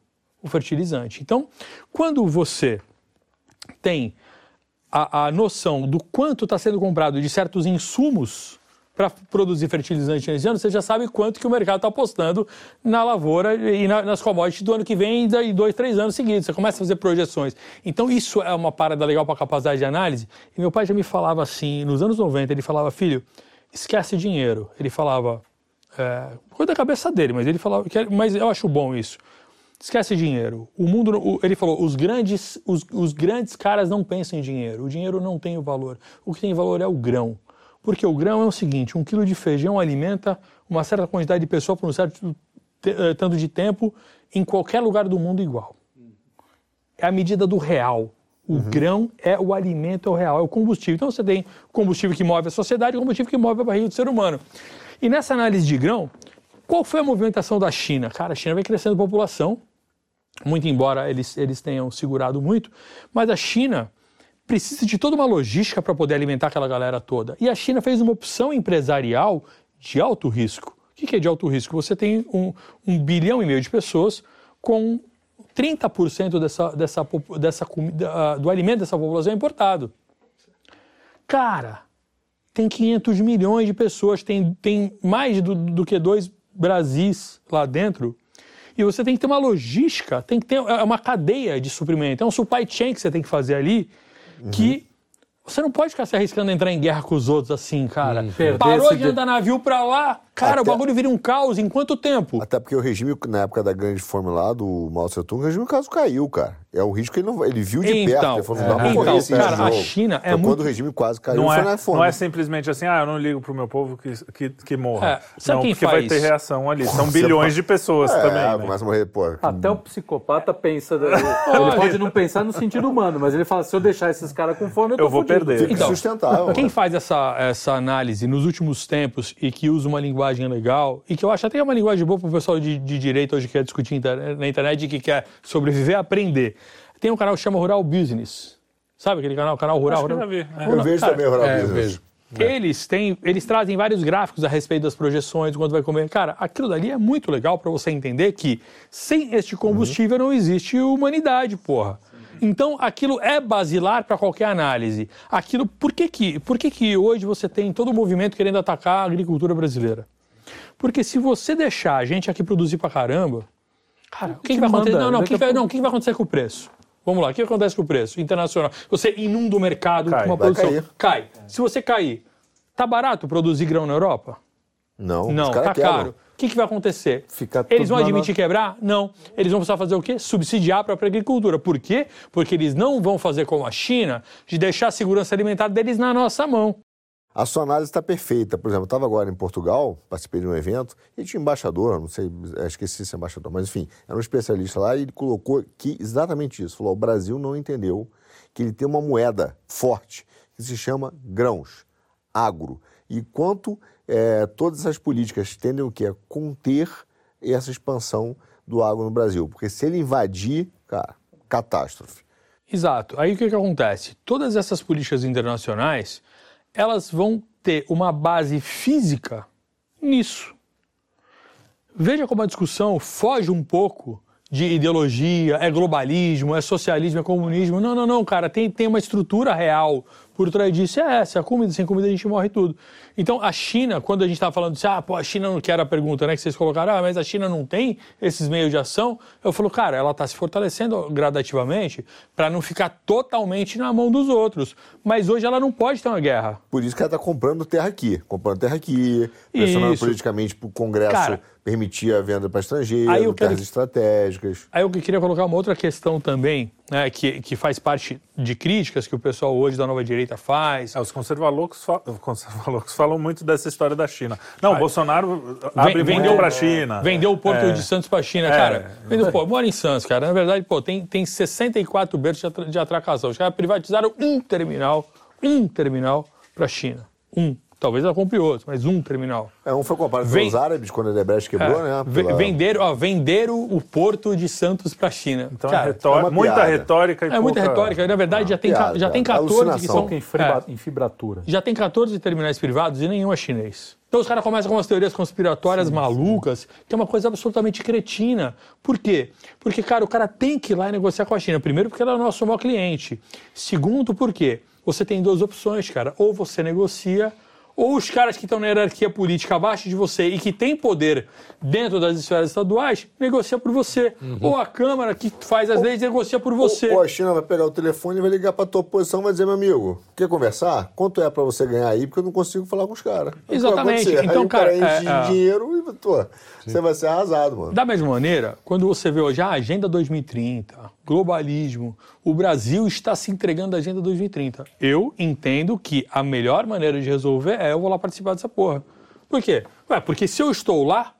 O fertilizante. Então, quando você tem a, a noção do quanto está sendo comprado de certos insumos para produzir fertilizante nesse ano, você já sabe quanto que o mercado está apostando na lavoura e na- nas commodities do ano que vem e dois, três anos seguidos. Você começa a fazer projeções. Então, isso é uma parada legal para capacidade de análise. E meu pai já me falava assim, nos anos 90, ele falava, filho, esquece dinheiro. Ele falava, é, coisa da cabeça dele, mas ele falava, mas eu acho bom isso. Esquece dinheiro. O mundo, o- ele falou, os grandes, os, os grandes caras não pensam em dinheiro. O dinheiro não tem o valor. O que tem valor é o grão. Porque o grão é o seguinte: um quilo de feijão alimenta uma certa quantidade de pessoas por um certo eh, tanto de tempo em qualquer lugar do mundo igual. É a medida do real. O grão é o alimento, é o real, é o combustível. Então você tem combustível que move a sociedade e combustível que move a barriga do ser humano. E nessa análise de grão, qual foi a movimentação da China? Cara, a China vai crescendo população, muito embora eles, eles tenham segurado muito, mas a China precisa de toda uma logística para poder alimentar aquela galera toda. E a China fez uma opção empresarial de alto risco. O que é de alto risco? Você tem um, um bilhão e meio de pessoas com 30% dessa, dessa, dessa comida, do alimento dessa população é importado. Cara, tem 500 milhões de pessoas, tem, tem mais do, do que dois Brasis lá dentro. E você tem que ter uma logística, tem que ter é uma cadeia de suprimento. É um supply chain que você tem que fazer ali, que você não pode ficar se arriscando a entrar em guerra com os outros assim, cara. perder Parou de- andar navio pra lá, cara, o Até- bagulho vira um caos em quanto tempo? Até porque o regime, na época da grande fome lá, do Mao Tse Tung, o regime quase caiu, cara. É um risco que ele não ele viu de Então, perto. Ele falou, não dá pra então, esse cara, risco, a não. China é Foi muito- quando o regime quase caiu, Não foi é, na fome. não é simplesmente assim, ah, eu não ligo pro meu povo que, que, que morra. É, sabe não, quem porque vai faz? ter reação ali. São bilhões de pessoas é, também, né? começa a morrer, pô. Até o psicopata pensa. *laughs* Ele pode não pensar no sentido humano, mas ele fala: se eu deixar esses caras com fome, eu, tô Eu vou fudido. perder. Fica Então, sustentável. Quem faz essa, essa análise nos últimos tempos e que usa uma linguagem legal, e que eu acho até uma linguagem boa para o pessoal de, de direito hoje que quer discutir inter- na internet e que quer sobreviver aprender. Tem um canal que chama Rural Business. Sabe aquele canal? Canal Rural? Acho que eu já Rural? vi. é. Eu vejo Cara, também o Rural É, eu Business. vejo. Eles têm, eles trazem vários gráficos a respeito das projeções, de quanto vai comer. Cara, aquilo dali é muito legal para você entender que sem este combustível não existe humanidade, porra. Então, aquilo é basilar para qualquer análise. Aquilo, por que que, por que que hoje você tem todo o movimento querendo atacar a agricultura brasileira? Porque se você deixar a gente aqui produzir pra caramba, cara, o que, que vai manda? acontecer? Não, não, o que, vai, não, o que que vai acontecer com o preço? Vamos lá, o que acontece com o preço internacional? Você inunda o mercado Cai, com uma produção. cair. Cai. Se você cair, tá barato produzir grão na Europa? Não, Não, tá quebram. caro. O que, que vai acontecer? Fica eles vão na admitir quebrar? Não. Eles vão precisar fazer o quê? Subsidiar a própria agricultura. Por quê? Porque eles não vão fazer como a China, de deixar a segurança alimentar deles na nossa mão. A sua análise está perfeita. Por exemplo, eu estava agora em Portugal, participei de um evento, e tinha um embaixador, não sei, esqueci esse embaixador, mas enfim, era um especialista lá e ele colocou que exatamente isso. Falou: o Brasil não entendeu que ele tem uma moeda forte que se chama grãos, agro. E quanto é, todas essas políticas tendem o quê? A conter essa expansão do agro no Brasil. Porque se ele invadir, cara, catástrofe. Exato. Aí o que, que acontece? Todas essas políticas internacionais, elas vão ter uma base física nisso. Veja como a discussão foge um pouco de ideologia, é globalismo, é socialismo, é comunismo. Não, não, não, cara, tem, tem uma estrutura real por trás disso. É essa, a comida, sem comida a gente morre tudo. Então, a China, quando a gente estava falando assim, ah, pô, a China não quer a pergunta, né, que vocês colocaram, ah, mas a China não tem esses meios de ação, eu falo, cara, ela está se fortalecendo gradativamente para não ficar totalmente na mão dos outros. Mas hoje ela não pode ter uma guerra. Por isso que ela está comprando terra aqui, comprando terra aqui, pressionando isso. politicamente para o Congresso cara, permitir a venda para estrangeiros, aí terras quero... estratégicas. Aí eu queria colocar uma outra questão também, né, que, que faz parte de críticas que o pessoal hoje da nova direita faz. É, os conservalocos, fa... falam muito dessa história da China. Não, o Bolsonaro abre vendeu para a China. Vendeu o Porto é. de Santos para a China, é. cara. Vendeu, pô, mora em Santos, cara. Na verdade, pô, tem, tem 64 berços de atracação. Os caras privatizaram um terminal, um terminal para a China. Um. Talvez ela compre outro, mas um terminal. É, um foi comprado Vem... pelos árabes quando a Debrecht quebrou, é. né? Pela... Venderam, ó, venderam o porto de Santos para a China. Então é Cara, é, retórica, é muita retórica e É pouca... muita retórica. Na verdade, já, tem, piada, já tem 14 que são... Em, fibra... É. em fibratura. Já tem 14 terminais privados e nenhum é chinês. Então os caras começam com umas teorias conspiratórias sim, malucas, sim. que é uma coisa absolutamente cretina. Por quê? Porque, cara, o cara tem que ir lá e negociar com a China. Primeiro, porque ela é o nosso maior cliente. Segundo, porque você tem duas opções, cara. Ou você negocia ou os caras que estão na hierarquia política abaixo de você e que têm poder dentro das esferas estaduais, negocia por você. Uhum. Ou a Câmara que faz as ou, leis negocia por você. Ou, a China vai pegar o telefone e vai ligar para a tua oposição e vai dizer, meu amigo, quer conversar? Quanto é para você ganhar aí? Porque eu não consigo falar com os caras. Exatamente. Então, aí cara, o cara enche é, de dinheiro e tô, você vai ser arrasado, mano. Da mesma maneira, quando você vê hoje a Agenda 2030, globalismo. O Brasil está se entregando à Agenda 2030. Eu entendo que a melhor maneira de resolver é eu vou lá participar dessa porra. Por quê? Ué, porque se eu estou lá,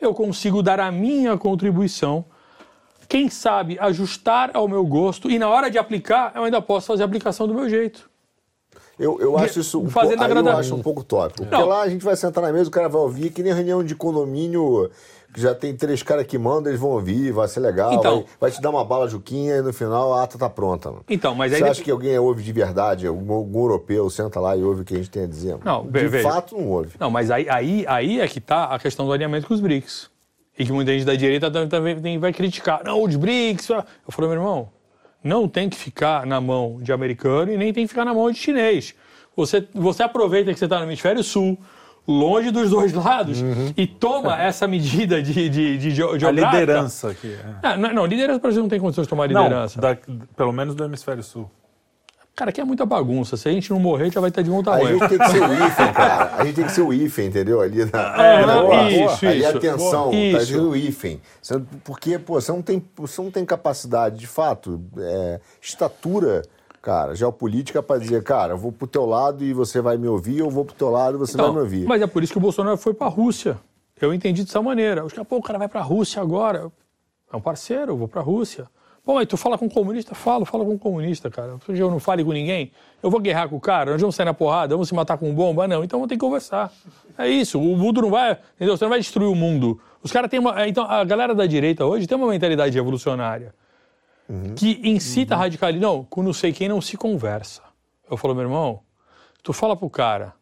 eu consigo dar a minha contribuição, quem sabe ajustar ao meu gosto e na hora de aplicar, eu ainda posso fazer a aplicação do meu jeito. Eu, eu acho isso um, Fazendo aí eu acho um pouco tópico. Porque lá a gente vai sentar na mesa, o cara vai ouvir, que nem reunião de condomínio que já tem três caras que mandam, eles vão ouvir, vai ser legal, então, vai, vai, te dar uma bala juquinha e no final a ata tá pronta. Mano. Então, mas Você acha que alguém ouve de verdade, algum, algum, europeu senta lá e ouve o que a gente tem a dizer? Mano? Não, de veja. fato não ouve. Não, mas aí, aí, aí é que tá a questão do alinhamento com os BRICS. E que muita gente da direita também vai criticar. Não, os BRICS. Eu falei, meu irmão, não tem que ficar na mão de americano e nem tem que ficar na mão de chinês. Você, você aproveita que você está no hemisfério sul, longe dos dois lados uhum. e toma essa medida de, de, de geográfica. A liderança aqui. É. Não, não, liderança o Brasil não tem condições de tomar liderança. Não, da, pelo menos do hemisfério sul. Cara, aqui é muita bagunça. Se a gente não morrer, já vai estar de bom tamanho. A gente tem que ser o *laughs* IFE, cara. A gente tem que ser o IFE, entendeu? Ali na. É, na boa, isso, Ali isso. atenção, tá dizendo o IFE. Porque, pô, você não tem, você não tem capacidade, de fato, é, estatura cara, geopolítica para dizer, cara, eu vou pro teu lado e você vai me ouvir, eu vou pro teu lado e você então, vai me ouvir. Mas é por isso que o Bolsonaro foi para a Rússia. Eu entendi dessa maneira. Os caras, pô, o cara vai para a Rússia agora. É um parceiro, eu vou para a Rússia. Pô, mas tu fala com um comunista? Falo, fala com um comunista, cara. Eu não fale com ninguém. Eu vou guerrar com o cara, nós vamos sair na porrada, vamos se matar com bomba? Não, então vamos ter que conversar. É isso, o mundo não vai, entendeu? Você não vai destruir o mundo. Os caras têm uma. Então, a galera da direita hoje tem uma mentalidade revolucionária uhum. que incita uhum. a radicalidade. Não, com não sei quem não se conversa. Eu falo, meu irmão, tu fala pro cara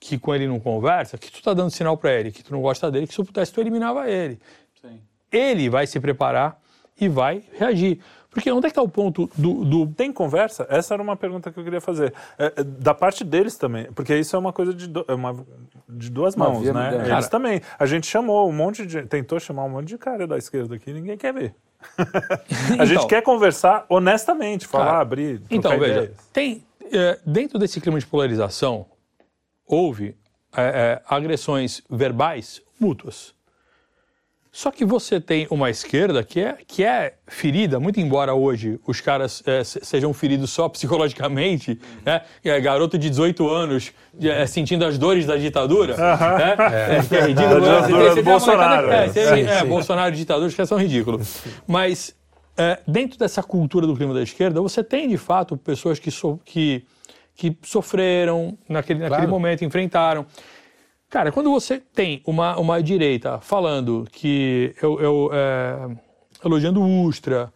que com ele não conversa, que tu tá dando sinal para ele, que tu não gosta dele, que se eu pudesse tu eliminava ele. Sim. Ele vai se preparar e vai reagir. Porque onde é que está o ponto do, do, Tem conversa? Essa era uma pergunta que eu queria fazer. É, é da parte deles também, porque isso é uma coisa de, do, é uma, de duas mãos, né? Eles cara, também. A gente chamou um monte de. Tentou chamar um monte de cara da esquerda aqui, ninguém quer ver. *laughs* a gente então, quer conversar honestamente, falar, cara, abrir. Então, veja, ideias. tem. É, dentro desse clima de polarização, houve é, é, agressões verbais mútuas. Só que você tem uma esquerda que é, que é ferida, muito embora hoje os caras é, sejam feridos só *laughs* psicologicamente, né? É, garoto de 18 anos é, sentindo as dores da ditadura, né? é, que é ridículo. É, do, do Bolsonaro. É, sim, é, Bolsonaro e ditadores que são ridículos. Mas é, dentro dessa cultura do clima da esquerda, você tem de fato pessoas que, so, que, que sofreram naquele, naquele claro. momento, enfrentaram. Cara, quando você tem uma, uma direita falando que eu, eu é, elogiando Ustra,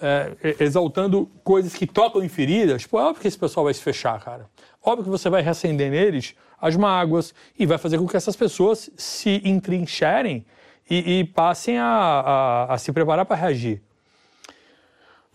é, exaltando coisas que tocam em feridas, pô, é óbvio que esse pessoal vai se fechar, cara. Óbvio que você vai reacender neles as mágoas e vai fazer com que essas pessoas se entrincherem e, e passem a, a, a se preparar para reagir.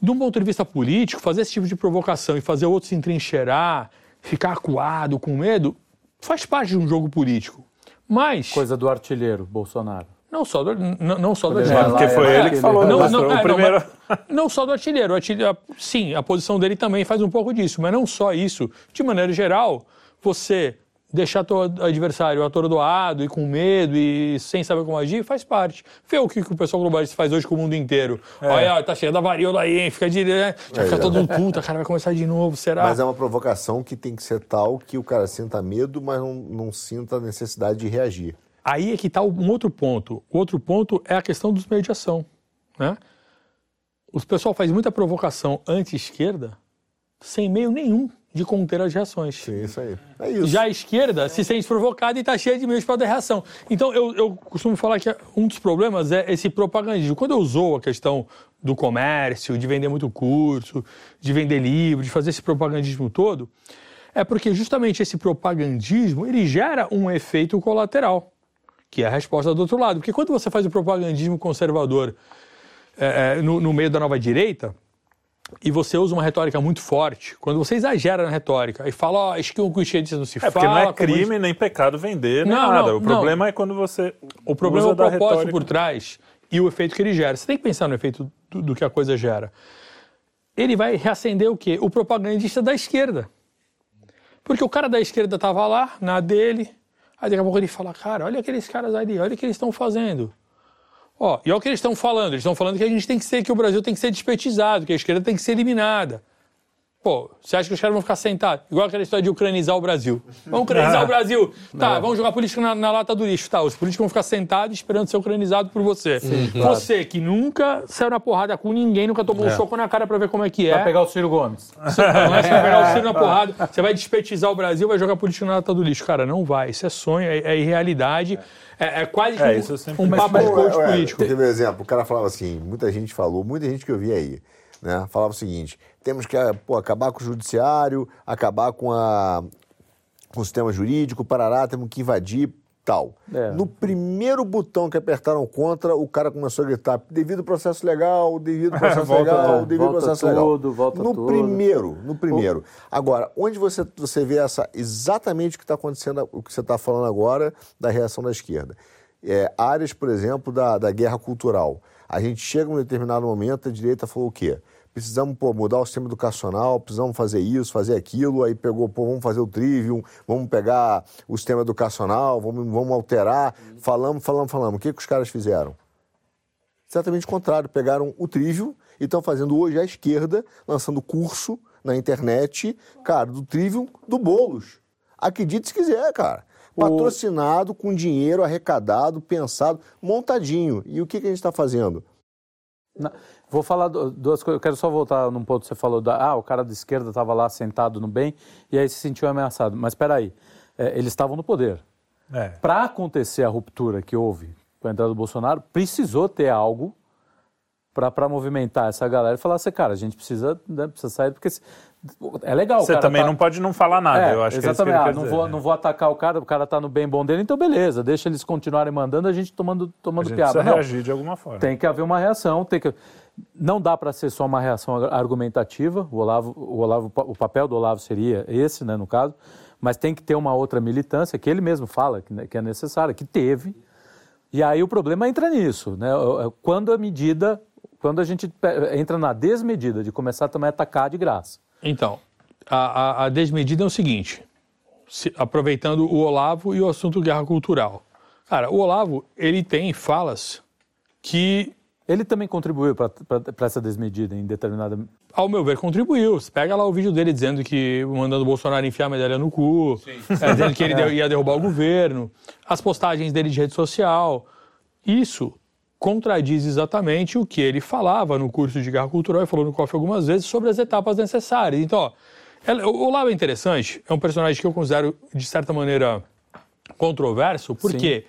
De um ponto de vista político, fazer esse tipo de provocação e fazer outros se entrincheirar, ficar acuado, com medo, faz parte de um jogo político. Mas. Coisa do artilheiro, Bolsonaro. Não só do, não, não só do artilheiro. porque foi ele que falou, não, não, o primeiro. Não, não, só do artilheiro. O artilheiro. Sim, a posição dele também faz um pouco disso, mas não só isso. De maneira geral, você deixar o adversário atordoado e com medo e sem saber como agir, faz parte. Vê o que, o pessoal globalista faz hoje com o mundo inteiro. É. Olha, tá cheio da varíola aí, hein? Fica direto, né? Já é, fica todo mundo, puta, cara, vai começar de novo, será? Mas é uma provocação que tem que ser tal que o cara sinta medo, mas não, não sinta a necessidade de reagir. Aí é que está um outro ponto. O outro ponto é a questão dos meios de ação, né? O pessoal faz muita provocação anti-esquerda sem meio nenhum de conter as reações. Sim, isso aí. É isso. Já a esquerda se sente provocada e está cheia de meios para dar reação. Então, eu, eu costumo falar que um dos problemas é esse propagandismo. Quando eu usou a questão do comércio, de vender muito curso, de vender livro, de fazer esse propagandismo todo, é porque justamente esse propagandismo ele gera um efeito colateral, que é a resposta do outro lado. Porque quando você faz o propagandismo conservador é, é no, no meio da nova direita, e você usa uma retórica muito forte, quando você exagera na retórica e fala, ó, oh, acho que o esquerdista não se é, fala... É porque não é crime nem pecado vender, nem não, nada. Não, o problema não. é quando você O problema é o propósito retórica... por trás e o efeito que ele gera. Você tem que pensar no efeito do, do que a coisa gera. Ele vai reacender o quê? O propagandista da esquerda. Porque o cara da esquerda estava lá, na dele, aí daqui a pouco ele fala, cara, olha aqueles caras ali, olha o que eles estão fazendo. Ó, e olha o que eles estão falando. Eles estão falando que a gente tem que ser, que o Brasil tem que ser despetizado, que a esquerda tem que ser eliminada. Pô, você acha que os caras vão ficar sentados? Igual aquela história de ucranizar o Brasil. Vamos ucranizar *laughs* o Brasil. Tá, vamos jogar política na, na, lata do lixo. Tá, os políticos vão ficar sentados esperando ser ucranizado por você. Sim, claro. Você que nunca saiu na porrada com ninguém, nunca tomou é. um soco na cara pra ver como é que é. Vai pegar o Ciro Gomes. Você, não você vai *laughs* pegar o Ciro na porrada. Você vai despetizar o Brasil, vai jogar política na lata do lixo. Cara, não vai. Isso é sonho, é, é irrealidade. É, é quase que é, um, um papo de coach político. Teve um exemplo, o cara falava assim, muita gente falou, muita gente que eu vi aí, né? Falava o seguinte, temos que pô, acabar com o judiciário, acabar com, a, com o sistema jurídico, parará, temos que invadir tal. É. No primeiro botão que apertaram contra, o cara começou a gritar devido ao processo legal, devido ao *laughs* processo volta, legal, devido ao processo tudo, legal. Volta no tudo. primeiro, no primeiro. Agora, onde você, você vê essa exatamente o que está acontecendo, o que você está falando agora da reação da esquerda. É, áreas, por exemplo, da, da guerra cultural. A gente chega em um determinado momento, a direita falou o quê? Precisamos pô, mudar o sistema educacional, precisamos fazer isso, fazer aquilo, aí pegou, pô, vamos fazer o trivium, vamos pegar o sistema educacional, vamos, vamos alterar, falamos, falamos, falamos. O que, que os caras fizeram? Exatamente o contrário, pegaram o trivium e estão fazendo hoje à esquerda, lançando curso na internet, cara, do trivium do Boulos. Acredite se quiser, cara. Patrocinado, com dinheiro arrecadado, pensado, montadinho. E o que, que a gente está fazendo? Não. Vou falar duas coisas. Eu quero só voltar num ponto que você falou da. Ah, o cara da esquerda estava lá sentado no bem e aí se sentiu ameaçado. Mas espera aí, é, eles estavam no poder. É. Para acontecer a ruptura que houve com a entrada do Bolsonaro, precisou ter algo para movimentar essa galera e falar assim, cara, a gente precisa, né, precisa sair, porque é legal. Você também tá... não pode não falar nada, é, eu acho exatamente. que é isso que ah, não, vou, né? não vou atacar o cara, o cara tá no bem bom dele, então beleza, deixa eles continuarem mandando, a gente tomando, tomando a gente piada. Precisa não, reagir de alguma forma. Tem que haver uma reação, tem que. Não dá para ser só uma reação argumentativa. O Olavo, o Olavo, o papel do Olavo seria esse, né, no caso, mas tem que ter uma outra militância que ele mesmo fala que, né, é necessária, que teve. E aí o problema entra nisso, né? Quando a medida, quando a gente entra na desmedida de começar também a atacar de graça. Então, a, a, a desmedida é o seguinte, se, aproveitando o Olavo e o assunto guerra cultural. Cara, o Olavo, ele tem falas que Ele também contribuiu para essa desmedida em determinada. ao meu ver, contribuiu. Você pega lá o vídeo dele dizendo que mandando o Bolsonaro enfiar a medalha no cu, é, dizendo que ele deu- ia derrubar o governo, as postagens dele de rede social. Isso contradiz exatamente o que ele falava no curso de guerra cultural e falou no COF algumas vezes sobre as etapas necessárias. Então, ó, ela- o Olavo é interessante, é um personagem que eu considero, de certa maneira, controverso, porque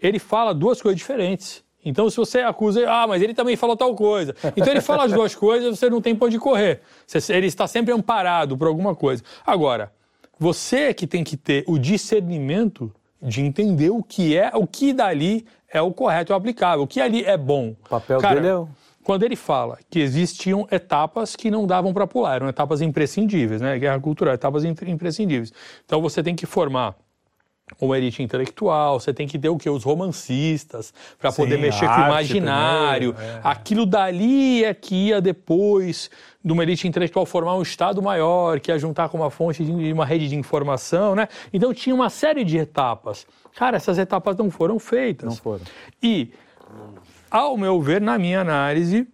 ele fala duas coisas diferentes. Então, se você acusa, ah, mas ele também falou tal coisa. Então, ele fala as duas coisas, você não tem pra onde correr. Você- ele está sempre amparado por alguma coisa. Agora, você é que tem que ter o discernimento de entender o que é, o que dali é o correto e o aplicável, o que ali é bom. O papel Cara, dele é o- quando ele fala que existiam etapas que não davam para pular, eram etapas imprescindíveis, né? Guerra cultural, etapas im- imprescindíveis. Então você tem que formar uma elite intelectual, você tem que ter o que? Os romancistas, para poder mexer com o imaginário. primeiro, é. Aquilo dali é que ia depois de uma elite intelectual formar um Estado maior, que ia juntar com uma fonte de de uma rede de informação, né? Então tinha uma série de etapas. Cara, essas etapas não foram feitas. Não foram. E, ao meu ver, na minha análise,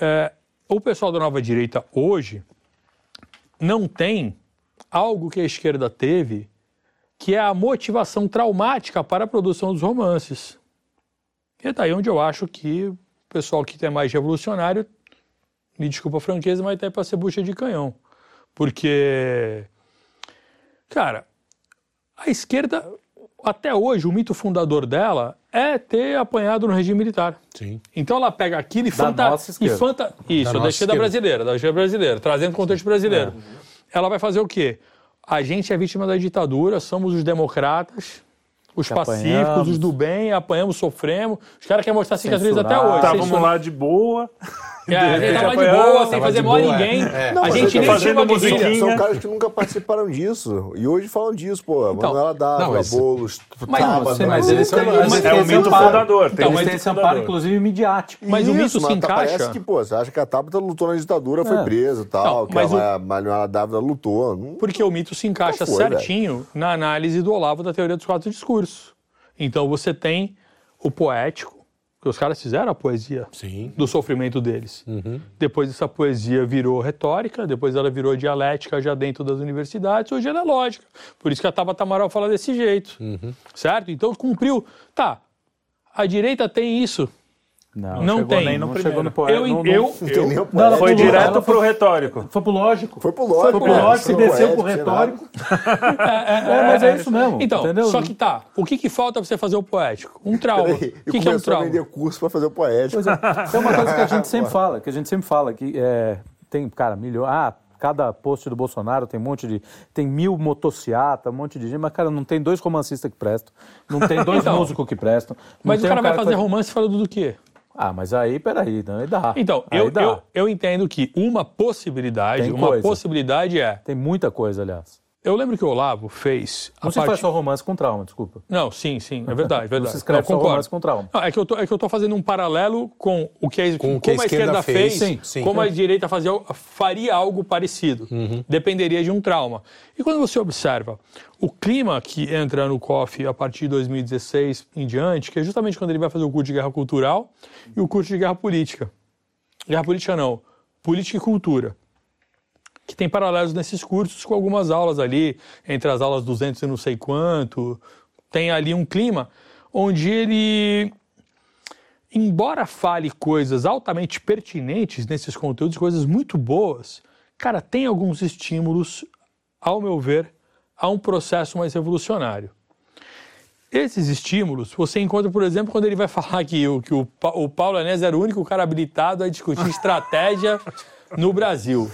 é, o pessoal da nova direita hoje não tem algo que a esquerda teve, que é a motivação traumática para a produção dos romances. E é daí onde eu acho que o pessoal que é mais revolucionário, me desculpa a franqueza, mas aí para ser bucha de canhão. Porque, cara, a esquerda, até hoje, o mito fundador dela é ter apanhado no regime militar. Sim. Então ela pega aquilo e Da fanta... nossa e esquerda. fanta... Isso, Da da, nossa esquerda esquerda. brasileira, da esquerda brasileira, trazendo contexto brasileiro. É. Ela vai fazer o quê? A gente é vítima da ditadura, somos os democratas, os Que pacíficos, apanhamos. os do bem, apanhamos, sofremos. Os caras querem mostrar cicatrizes até hoje. Estávamos lá de boa. É, *laughs* a gente tava de boa, sem tava fazer mal a boa, ninguém. é. A Não, mas gente nem tinha uma musiquinha. São caras que nunca participaram disso. E hoje falam disso, pô. Então, Manuela Dávila, mas- Boulos, Mas- Taba, Sim, mas não, eles têm, eles mas- é o mito fundador, tem Então, mito têm esse amparo, inclusive, midiático. Mas o mito se mas encaixa. Parece que, pô, você acha que a Tabata lutou na ditadura, foi É. presa e tal, Não, que mas a Manuela Dávila lutou. Não- Porque o mito se encaixa foi, certinho na análise do Olavo da teoria dos quatro discursos. Então você tem o poético, que os caras fizeram a poesia Sim. do sofrimento deles. Depois essa poesia virou retórica, depois ela virou dialética já dentro das universidades, hoje ela é lógica. Por isso que a Tabata Amaral fala desse jeito. Certo? Então cumpriu. Tá, a direita tem isso. Não, Não chegou tem. nem Não no chegou chegou no poeta. Eu, não- eu, Não eu, Não, ela Foi pulou, direto ela pro retórico. Foi pro lógico. Foi pro lógico. Foi pro cara. lógico, Foi desceu pro retórico. nada. É, mas é isso mesmo. Então, entendeu? só que tá, o que, que falta pra você fazer o poético? Um trauma. O que, que é um trauma? vender curso pra fazer o poético. Pois é. É uma coisa que a gente sempre *laughs* fala, que a gente sempre fala, que é, tem, cara, milhões. Ah, cada post do Bolsonaro tem um monte de. Tem mil motociata, um monte de gente, mas, cara, não tem dois romancistas que prestam, não tem dois Então, músicos que prestam. não Mas o cara um vai fazer faz- romance falando do quê? Ah, mas aí, peraí, não, aí dá. Então, aí eu, dá. eu, eu entendo que uma possibilidade, Tem uma coisa. possibilidade é. Tem muita coisa, aliás. Eu lembro que o Olavo fez. a Não se partir- faz só romance com trauma, desculpa. Não, sim, sim, é verdade, *laughs* verdade. Não se escreve Eu só romance com trauma. Não, é, que eu tô, é que eu tô fazendo um paralelo com o que a, Com o que a esquerda esquerda fez, fez, sim, sim. como a direita fazia, faria algo parecido. Uhum. Dependeria de um trauma. E quando você observa o clima que entra no COF a partir de 2016 em diante, que é justamente quando ele vai fazer o curso de guerra cultural e o curso de guerra política. Guerra política não, política e cultura que tem paralelos nesses cursos com algumas aulas ali, entre as aulas 200 e não sei quanto, tem ali um clima onde ele, embora fale coisas altamente pertinentes nesses conteúdos, coisas muito boas, cara, tem alguns estímulos, ao meu ver, a um processo mais revolucionário. Esses estímulos você encontra, por exemplo, quando ele vai falar que o, que o, o Paulo Anés era o único cara habilitado a discutir estratégia no Brasil.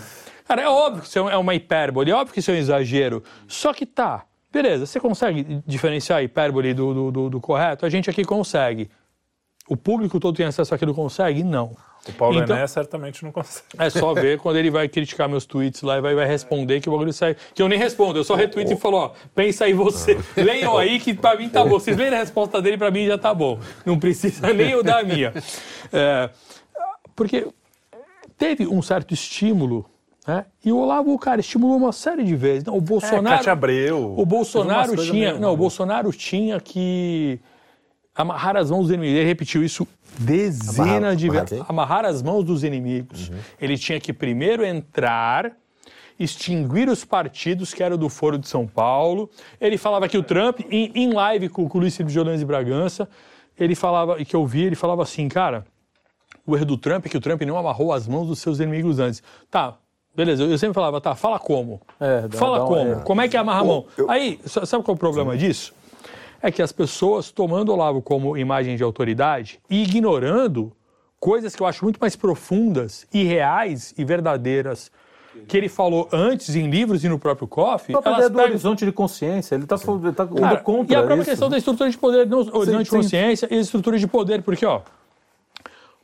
Cara, é óbvio que isso é uma hipérbole, é óbvio que isso é um exagero. Só que tá, beleza, você consegue diferenciar a hipérbole do, do, do- do correto? A gente aqui consegue. O público todo tem acesso àquilo consegue? Não. O Paulo Então- Ené certamente não consegue. É só ver quando ele vai criticar meus tweets lá e vai, vai responder que o bagulho sai. Que eu nem respondo, eu só retweet e falo, ó, pensa aí você. *laughs* Leiam aí que pra mim tá bom. Vocês leem a resposta dele, pra mim já tá bom. Não precisa *laughs* nem eu dar a minha. É, porque teve um certo estímulo, né? E o Olavo, cara, estimulou uma série de vezes. Não, o É, Bolsonaro. Cátia Abreu. O Bolsonaro tinha. meio- Não, o Bolsonaro tinha que amarrar as mãos dos inimigos. Ele repetiu isso dezenas Amarrar- de vezes. Amarrar as mãos dos inimigos. Ele tinha que primeiro entrar, extinguir os partidos, que era o do Foro de São Paulo. Ele falava que o Trump, em, em live com, com o Luiz Felipe de e Bragança, ele falava, e que eu vi, ele falava assim, cara, o erro do Trump é que o Trump não amarrou as mãos dos seus inimigos antes. Tá, beleza, eu sempre falava, tá, fala como? É, dá- fala dá um- como? é. Como é que amarra a mão? eu- Aí, sa- sabe qual é o problema disso? É que as pessoas tomando o Olavo como imagem de autoridade e ignorando coisas que eu acho muito mais profundas e reais e verdadeiras que ele falou antes em livros e no próprio Coffee, A ideia do pegam- horizonte de consciência, ele está tá indo Cara, contra e a própria isso. questão da estrutura de poder, não horizonte de sim. consciência e estrutura de poder, porque, ó,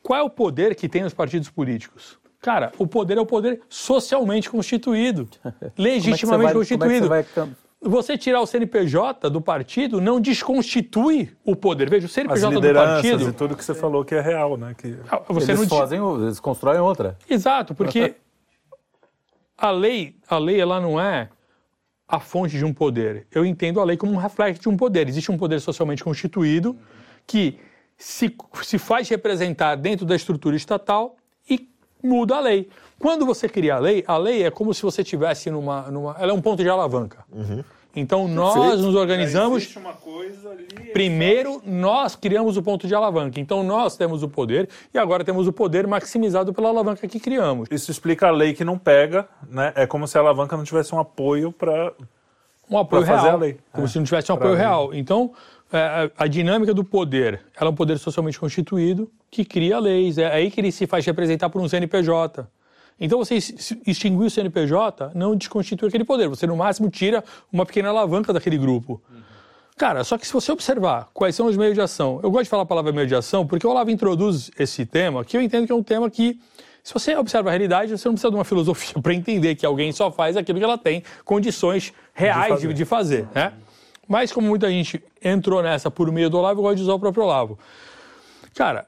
qual é o poder que tem os partidos políticos? Cara, o poder é o poder socialmente constituído, *laughs* legitimamente Como é que você constituído. vai- como é que você vai- Você tirar o CNPJ do partido não desconstitui o poder. Veja, o As CNPJ do lideranças partido. e tudo que você falou que é real, né? Que... Você eles não fazem, eles constroem outra. Exato, porque a lei, a lei ela não é a fonte de um poder. Eu entendo a lei como um reflexo de um poder. Existe um poder socialmente constituído que se, se faz representar dentro da estrutura estatal e muda a lei. Quando você cria a lei, a lei é como se você tivesse numa, numa ela é um ponto de alavanca. Então nós nos organizamos uma coisa ali. Primeiro, nós criamos o ponto de alavanca. Então, nós temos o poder e agora temos o poder maximizado pela alavanca que criamos. Isso explica a lei que não pega, né? É como se a alavanca não tivesse um apoio para. Um apoio Pra fazer real. a lei. Como É. se não tivesse um apoio lei. real. Então, é, a dinâmica do poder, ela é um poder socialmente constituído que cria leis. É aí que ele se faz representar por um CNPJ. Então, você extinguir o CNPJ não desconstitui aquele poder. Você, no máximo, tira uma pequena alavanca daquele grupo. Cara, só que se você observar quais são os meios de ação, eu gosto de falar a palavra meio de ação porque o Olavo introduz esse tema, que eu entendo que é um tema que, se você observa a realidade, você não precisa de uma filosofia *laughs* para entender que alguém só faz aquilo que ela tem condições reais de fazer, de fazer né? Mas como muita gente entrou nessa por meio do Olavo, eu gosto de usar o próprio Olavo. Cara,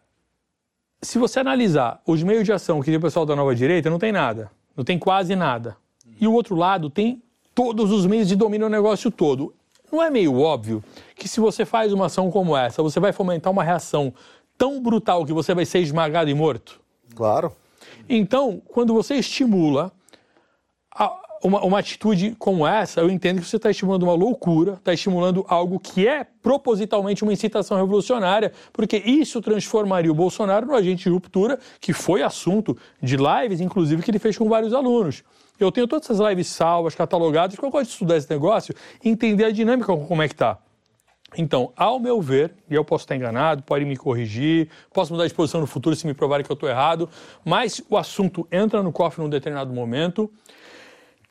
se você analisar os meios de ação que tem o pessoal da nova direita, não tem nada. Não tem quase nada. E o outro lado tem todos os meios de domínio do negócio todo. Não é meio óbvio que se você faz uma ação como essa, você vai fomentar uma reação tão brutal que você vai ser esmagado e morto? Claro. Então, quando você estimula uma, uma atitude como essa, eu entendo que você está estimulando uma loucura, está estimulando algo que é propositalmente uma incitação revolucionária, porque isso transformaria o Bolsonaro no agente de ruptura, que foi assunto de lives, inclusive, que ele fez com vários alunos. Eu tenho todas essas lives salvas, catalogadas, porque eu gosto de estudar esse negócio e entender a dinâmica, como é que está. Então, ao meu ver, e eu posso estar enganado, pode me corrigir, posso mudar de posição no futuro se me provarem que eu estou errado, mas o assunto entra no cofre num determinado momento,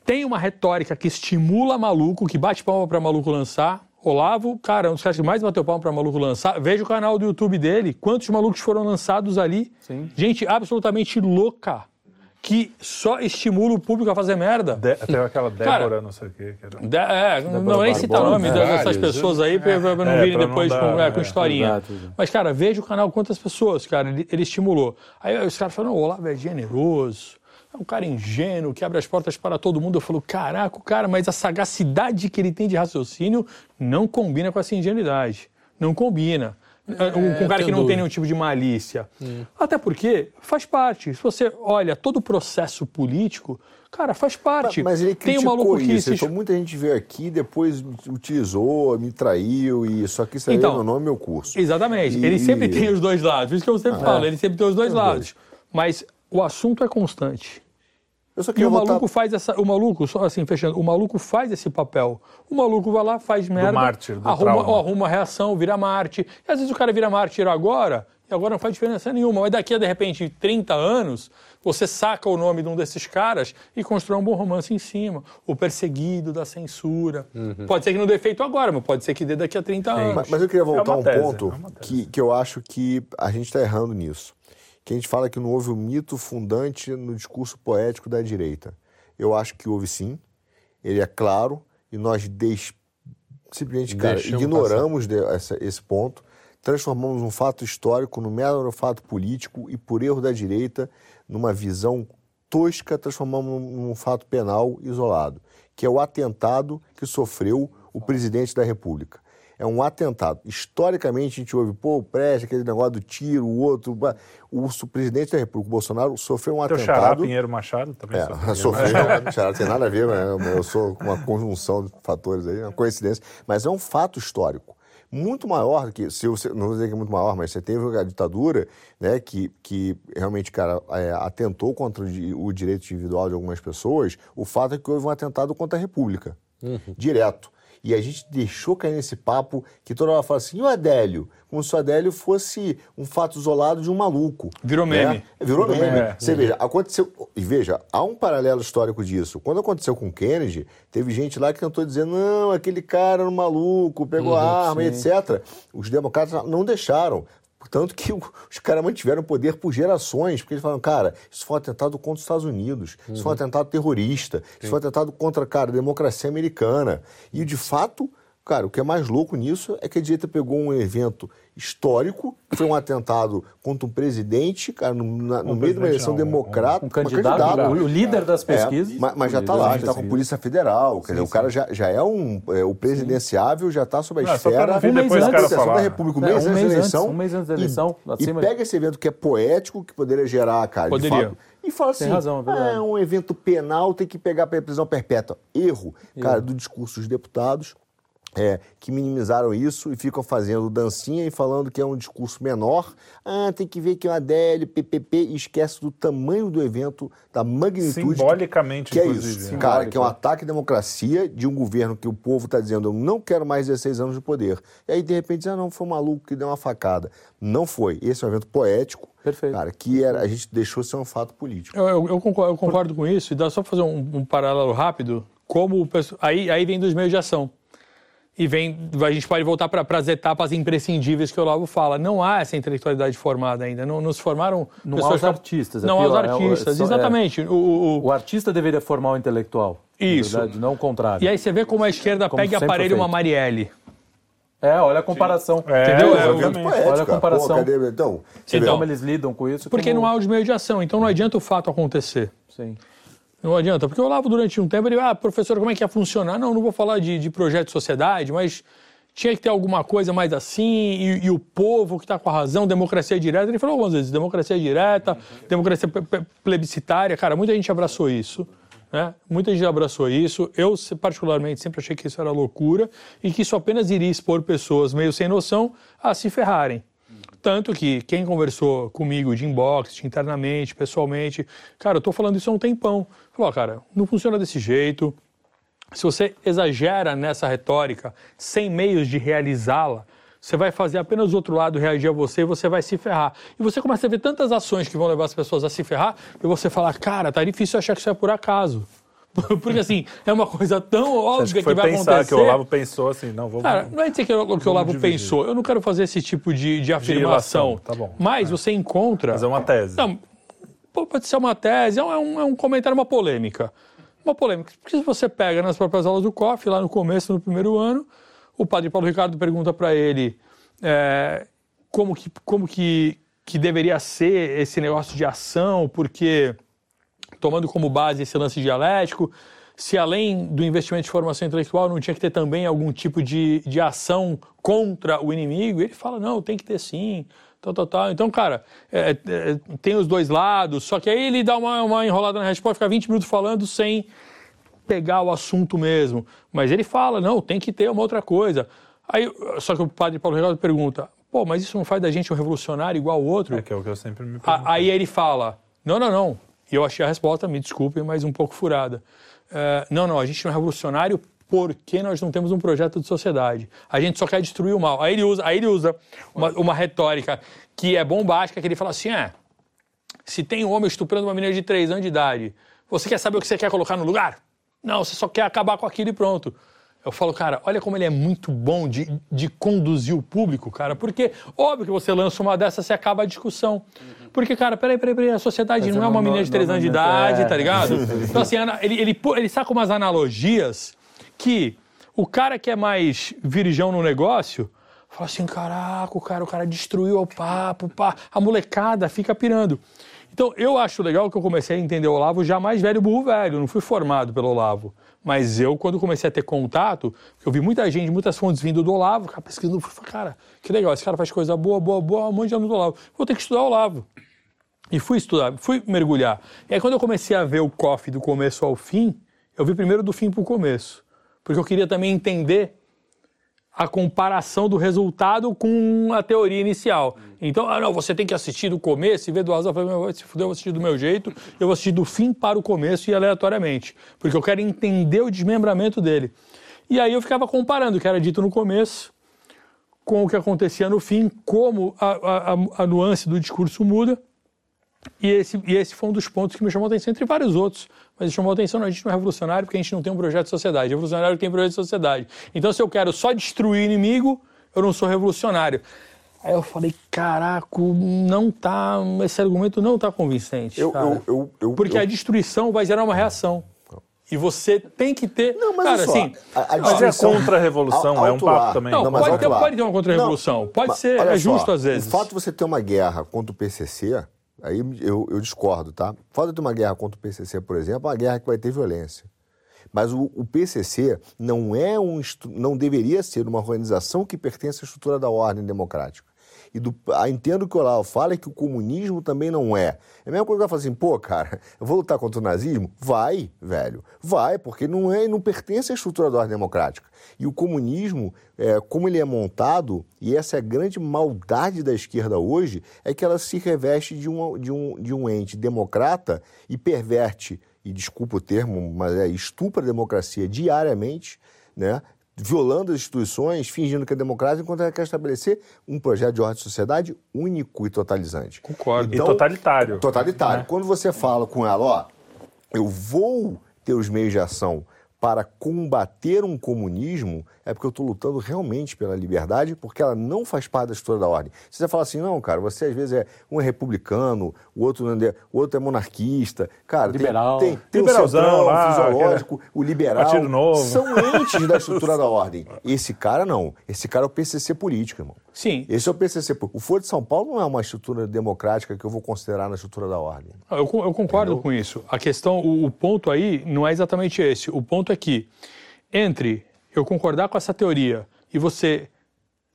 tem uma retórica que estimula maluco, que bate palma para maluco lançar. Olavo, cara, é um dos caras que mais bateu palma para maluco lançar. Veja o canal do YouTube dele, quantos malucos foram lançados ali. Sim. Gente absolutamente louca, que só estimula o público a fazer merda. De... Tem aquela Cara, Débora, não sei o quê. Que era... De- é, não vou nem citar o nome né? dessas Vários, pessoas aí pra, pra não É, virem pra não depois dar, com, é, com é, historinha. exato. Mas, cara, veja o canal quantas pessoas, cara, ele, ele estimulou. Aí os caras falam, o Olavo é generoso, é um cara ingênuo, que abre as portas para todo mundo. Eu falo, caraca, cara, mas a sagacidade que ele tem de raciocínio não combina com essa ingenuidade. Não combina. É, com um cara que não tem dúvida. nenhum tipo de malícia. Até porque faz parte. Se você olha todo o processo político, cara, faz parte. Mas ele tem um maluco que isso. se Ele falou, muita gente veio aqui, depois utilizou, me traiu, e só quis saber Então, meu nome e meu curso. Exatamente. E- Ele sempre tem os dois lados. Por isso que eu sempre falo, é. ele sempre tem os dois Tem os lados. Mas o assunto é constante. Eu só E o voltar... maluco faz essa. O maluco, só assim, fechando, o maluco faz esse papel. O maluco vai lá, faz merda. mártir, do arruma, trauma. arruma reação, vira mártir. E às vezes o cara vira mártir agora, e agora não faz diferença nenhuma. Mas daqui a, de repente, 30 anos, você saca o nome de um desses caras e constrói um bom romance em cima. O perseguido da censura. Pode ser que não dê efeito agora, mas pode ser que dê daqui a 30 anos. Mas, mas eu queria voltar uma a um tese, ponto é que, que eu acho que a gente está errando nisso. Que a gente fala que não houve um mito fundante no discurso poético da direita. Eu acho que houve sim. Ele é claro e nós deix... simplesmente cara, ignoramos de- essa- esse ponto, transformamos um fato histórico num mero fato político e, por erro da direita, numa visão tosca, transformamos num fato penal isolado, que é o atentado que sofreu o presidente da República. É um atentado. Historicamente, a gente ouve, pô, preste aquele negócio do tiro, o outro. O, presidente da República, o Bolsonaro, sofreu um Teu atentado. xará Pinheiro Machado também É, sofreu. sofreu, *laughs* xará, tem nada a ver, né? eu sou com uma conjunção de fatores aí, uma coincidência, mas é um fato histórico. Muito maior do que, se você, não vou dizer que é muito maior, mas você teve a ditadura, né, que, que realmente, cara, é, atentou contra o, di- o direito individual de algumas pessoas, o fato é que houve um atentado contra a República, direto. E a gente deixou cair nesse papo que toda hora fala assim, e o Adélio? Como se o Adélio fosse um fato isolado de um maluco. Virou né? meme. Virou Virou meme. meme. Você veja, aconteceu. E veja, há um paralelo histórico disso. Quando aconteceu com Kennedy, teve gente lá que tentou dizer: não, aquele cara era um maluco, pegou a arma, e etc. Os democratas não deixaram. Tanto que os caras mantiveram o poder por gerações, porque eles falaram, cara, isso foi um atentado contra os Estados Unidos, isso foi um atentado terrorista, isso foi um atentado contra, cara, a democracia americana. E, de fato, cara, o que é mais louco nisso é que a direita pegou um evento histórico, que foi um atentado contra um presidente, cara, no, na- no Um meio de uma eleição não, um- democrata, Um uma candidato, candidata. o, o líder das É, pesquisas. mas, mas já está lá, já está com a. Polícia Federal. Quer dizer, o cara já, já é um. é, o presidenciável já está sob a Não, pra esfera Um mês depois antes, cara Associação falar. da República, um É, mês um antes da mês antes, eleição. um mês antes da e- eleição, E, acima de- pega esse evento que é poético, que poderia gerar, cara, de Poderia. fato, e fala assim: Tem razão, é. "Ah, é um evento penal, tem que pegar para prisão perpétua. Erro, cara, do discurso dos deputados. É, que minimizaram isso e ficam fazendo dancinha e falando que é um discurso menor. Ah, tem que ver que é uma DL, PPP, e esquece do tamanho do evento, da magnitude. que- Simbolicamente, que é inclusive. isso, né? cara, que é um ataque à democracia de um governo que o povo está dizendo eu não quero mais 16 anos de poder. E aí, de repente, diz, ah, não, foi um maluco que deu uma facada. Não foi. Esse é um evento poético, Perfeito. cara, que era, a gente deixou ser um fato político. Eu, eu- eu concordo, eu concordo com isso, e dá só para fazer um, um paralelo rápido, como o aí, aí vem dos meios de ação. E vem, a gente pode voltar para as etapas imprescindíveis que o Olavo fala. Não há essa intelectualidade formada ainda. Não, não se formaram. Não pessoas há os artistas, é Não há os é artistas, só- é. exatamente. O, o- O artista deveria formar o intelectual. na Isso. verdade, não o contrário. e aí você vê como a esquerda Como pega e aparelha feito. uma Marielle. É, olha a comparação. É, Entendeu? é, É, obviamente. Olha a comparação. Pô, cadê- Então, você vê, Então, Como eles lidam com isso. Porque como... não há os meios de ação. Então não adianta o fato acontecer. Sim. Não adianta, porque o Olavo, durante um tempo, ele, ah, professor, como é que ia funcionar? Não, não vou falar de, de projeto de sociedade, mas tinha que ter alguma coisa mais assim, e, e o povo que está com a razão, democracia direta. Ele falou algumas vezes, democracia direta, democracia plebiscitária. Cara, muita gente abraçou isso. Né? Muita gente abraçou isso. Eu, particularmente, sempre achei que isso era loucura e que isso apenas iria expor pessoas meio sem noção a se ferrarem. Tanto que quem conversou comigo de inbox, de internamente, pessoalmente, cara, eu tô falando isso há um tempão. Falou, cara, não funciona desse jeito. Se você exagera nessa retórica sem meios de realizá-la, você vai fazer apenas o outro lado reagir a você e você vai se ferrar. E você começa a ver tantas ações que vão levar as pessoas a se ferrar e você fala, cara, tá difícil achar que isso é por acaso. *laughs* Porque assim, é uma coisa tão óbvia que que, foi vai pensar acontecer. que o Olavo pensou assim, não, vou... Cara, não é dizer que, o- que o Olavo dividir. pensou. Eu não quero fazer esse tipo de, de afirmação. ilação, tá bom. Mas você encontra. fazer uma tese. Não, pode ser uma tese, é um, é um comentário, uma polêmica. Uma polêmica. Porque se você pega nas próprias aulas do COF, lá no começo, no primeiro ano, o padre Paulo Ricardo pergunta para ele é, como, que, como que, que deveria ser esse negócio de ação, porque tomando como base esse lance dialético, se além do investimento de formação intelectual não tinha que ter também algum tipo de, de ação contra o inimigo, ele fala, não, tem que ter sim, tal, tal, tal. Então, cara, é, é, tem os dois lados, só que aí ele dá uma, uma enrolada na resposta, fica 20 minutos falando sem pegar o assunto mesmo. Mas ele fala, não, tem que ter uma outra coisa. Aí, só que o padre Paulo Ricardo pergunta, pô, mas isso não faz da gente um revolucionário igual o outro? É que é o que eu sempre me pergunto. Aí ele fala: não, não, não. E eu achei a resposta, me desculpem, mas um pouco furada. É, não, não, a gente não é revolucionário porque nós não temos um projeto de sociedade. A gente só quer destruir o mal. Aí ele usa, aí ele usa uma, uma retórica que é bombástica, que ele fala assim: é, se tem um homem estuprando uma menina de 3 anos de idade, você quer saber o que você quer colocar no lugar? Não, você só quer acabar com aquilo e pronto. Eu falo, cara, olha como ele é muito bom de, de conduzir o público, cara, porque óbvio que você lança uma dessas, você acaba a discussão. Porque, cara, peraí, peraí, peraí, a sociedade não é uma não- menina de 3 anos de idade, é. tá ligado? *laughs* Então, assim, ele, ele, pô- ele saca umas analogias que o cara que é mais virgão no negócio fala assim: caraca, o cara, o cara destruiu o papo, pá. a molecada fica pirando. Então, eu acho legal que eu comecei a entender o Olavo já mais velho, burro velho, não fui formado pelo Olavo. Mas eu, quando comecei a ter contato, eu vi muita gente, muitas fontes vindo do Olavo, cara, pesquisando, cara, que legal, esse cara faz coisa boa, boa, boa, um monte de anos do Olavo. Vou ter que estudar o Olavo. E fui estudar, fui mergulhar. E aí, quando eu comecei a ver o COF do começo ao fim, eu vi primeiro do fim para o começo. Porque eu queria também entender a comparação do resultado com a teoria inicial. Então, ah, não, você tem que assistir do começo e ver do azar. Se fuder, eu vou assistir do meu jeito, eu vou assistir do fim para o começo e aleatoriamente. Porque eu quero entender o desmembramento dele. E aí eu ficava comparando o que era dito no começo com o que acontecia no fim, como a, a, a nuance do discurso muda. E esse, e esse foi um dos pontos que me chamou a atenção, entre vários outros. Mas chamou a atenção, a gente não é revolucionário porque a gente não tem um projeto de sociedade. Revolucionário tem projeto de sociedade. Então, se eu quero só destruir o inimigo, eu não sou revolucionário. Aí eu falei, caraca, não tá, esse argumento não tá convincente. Eu, eu, eu, eu, porque a destruição vai gerar uma reação. E você tem que ter. Não, mas cara, só, assim. A, a mas é contra-revolução, é um papo também. Não, não pode, ter, pode ter uma contra-revolução. Pode ser, é justo às vezes. O fato de você ter uma guerra contra o PCC Aí eu, eu discordo, tá? Falta de uma guerra contra o PCC, por exemplo, é uma guerra que vai ter violência. Mas o, o, PCC não é um não deveria ser uma organização que pertence à estrutura da ordem democrática. E do, ah, entendo que o Olavo fala é que o comunismo também não é. É a mesma coisa que eu falo assim, pô, cara, eu vou lutar contra o nazismo? Vai, velho, vai, porque não é, não pertence à estrutura da ordem democrática. E o comunismo, é, como ele é montado, e essa é a grande maldade da esquerda hoje, é que ela se reveste de um, de um, de um ente democrata e perverte, e desculpa o termo, mas é estupra a democracia diariamente, né? Violando as instituições, fingindo que é democrático, enquanto ela quer estabelecer um projeto de ordem de sociedade único e totalizante. Concordo. Então, e totalitário. Totalitário. Né? Quando você fala com ela, ó, eu vou ter os meios de ação para combater um comunismo é porque eu estou lutando realmente pela liberdade, porque ela não faz parte da estrutura da ordem. Se você fala assim, não, cara, você às vezes é um é republicano, o outro, é, o outro é monarquista, cara, Liberal. tem, tem, tem Liberalzão, o centrão, lá, fisiológico, o liberal, Partido Novo. são entes da estrutura *laughs* da ordem. Esse cara não, esse cara é o PCC político, irmão. Sim. Esse é o PCC. O Foro de São Paulo não é uma estrutura democrática que eu vou considerar na estrutura da ordem. Eu, eu concordo Entendeu? com isso. A questão, o, o ponto aí não é exatamente esse. O ponto é que entre eu concordar com essa teoria e você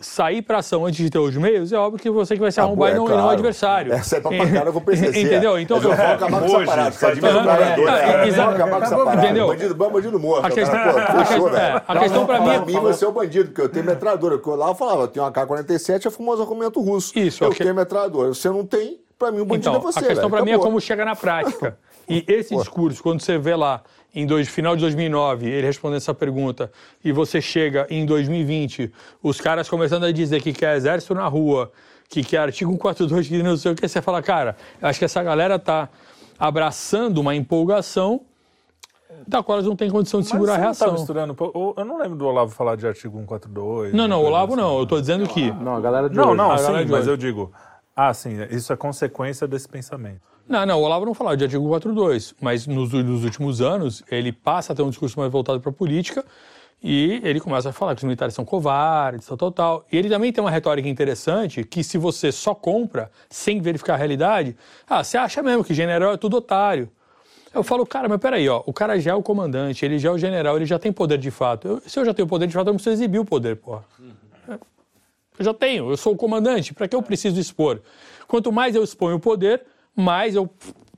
sair para ação antes de ter os meios, é óbvio que você que vai se ah, arrombar é, e não, claro. não o adversário. Essa é pra pancada com o PCC. Entendeu? Então, eu vou acabar com essa parada. Você admira o ganhador, né? Vamos acabar com essa parada. Entendeu? Bandido bom, bandido morto. A questão, Pô, fechou, velho. A questão pra mim... Pra mim, você é o bandido, porque eu tenho metralhadora. Porque lá eu falava, eu tenho uma K-47, é o famoso argumento russo. Isso. Eu tenho metralhadora. Você não tem, pra mim o bandido então, é você, a questão para mim é como chega na prática. *laughs* E esse discurso, quando você vê lá em dois, final de 2009, ele respondendo essa pergunta, e você chega em 2020, os caras começando a dizer que quer exército na rua, que quer artigo 142, que não sei o que, você fala, cara, eu acho que essa galera tá abraçando uma empolgação da qual eles não têm condição de segurar Mas a reação. Não tá misturando, eu não lembro do Olavo falar de artigo 142. Não, não, Olavo assim. não, eu estou dizendo que... Não, a galera de Não, hoje. não, A sim, mas hoje. eu digo, ah, sim, isso é consequência desse pensamento. Não, não, o Olavo não falava de artigo 42, mas nos, nos últimos anos ele passa a ter um discurso mais voltado para a política e ele começa a falar que os militares são covardes, tal, tal, tal. E ele também tem uma retórica interessante que se você só compra sem verificar a realidade, ah, você acha mesmo que general é tudo otário. Eu falo, cara, mas peraí, ó, o cara já é o comandante, ele já é o general, ele já tem poder de fato. Eu- se eu já tenho poder de fato, eu não preciso exibir o poder, porra. Eu já tenho, eu sou o comandante, para que eu preciso expor? Quanto mais eu exponho o poder, mais eu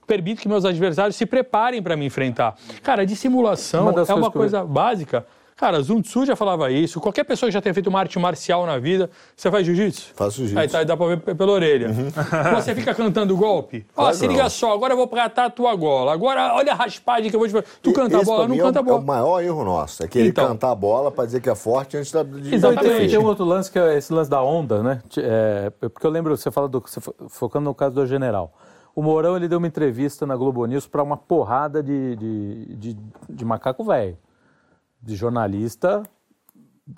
permito que meus adversários se preparem para me enfrentar. Cara, dissimulação Uma das é uma coisas que eu- coisa básica. Cara, Sun Tzu já falava isso. Qualquer pessoa que já tenha feito uma arte marcial na vida, você faz jiu-jitsu? Faço jiu-jitsu. Aí tá, dá pra ver pela orelha. *laughs* Você fica cantando golpe? Ó, Claro se não. liga só, agora eu vou pratar a tua gola. Agora, olha a raspagem que eu vou te fazer. Tu E- canta a bola, pra não mim, canta é a o, é o bola. maior erro nosso. É querer Então. cantar a bola para dizer que é forte antes da, de Exatamente. Tem, de- tem um outro lance que é esse lance da onda, né? É, porque eu lembro, você fala do. Você fo- focando no caso do general. O Mourão ele deu uma entrevista na Globo News para uma porrada de, de, de, de macaco velho. De jornalista,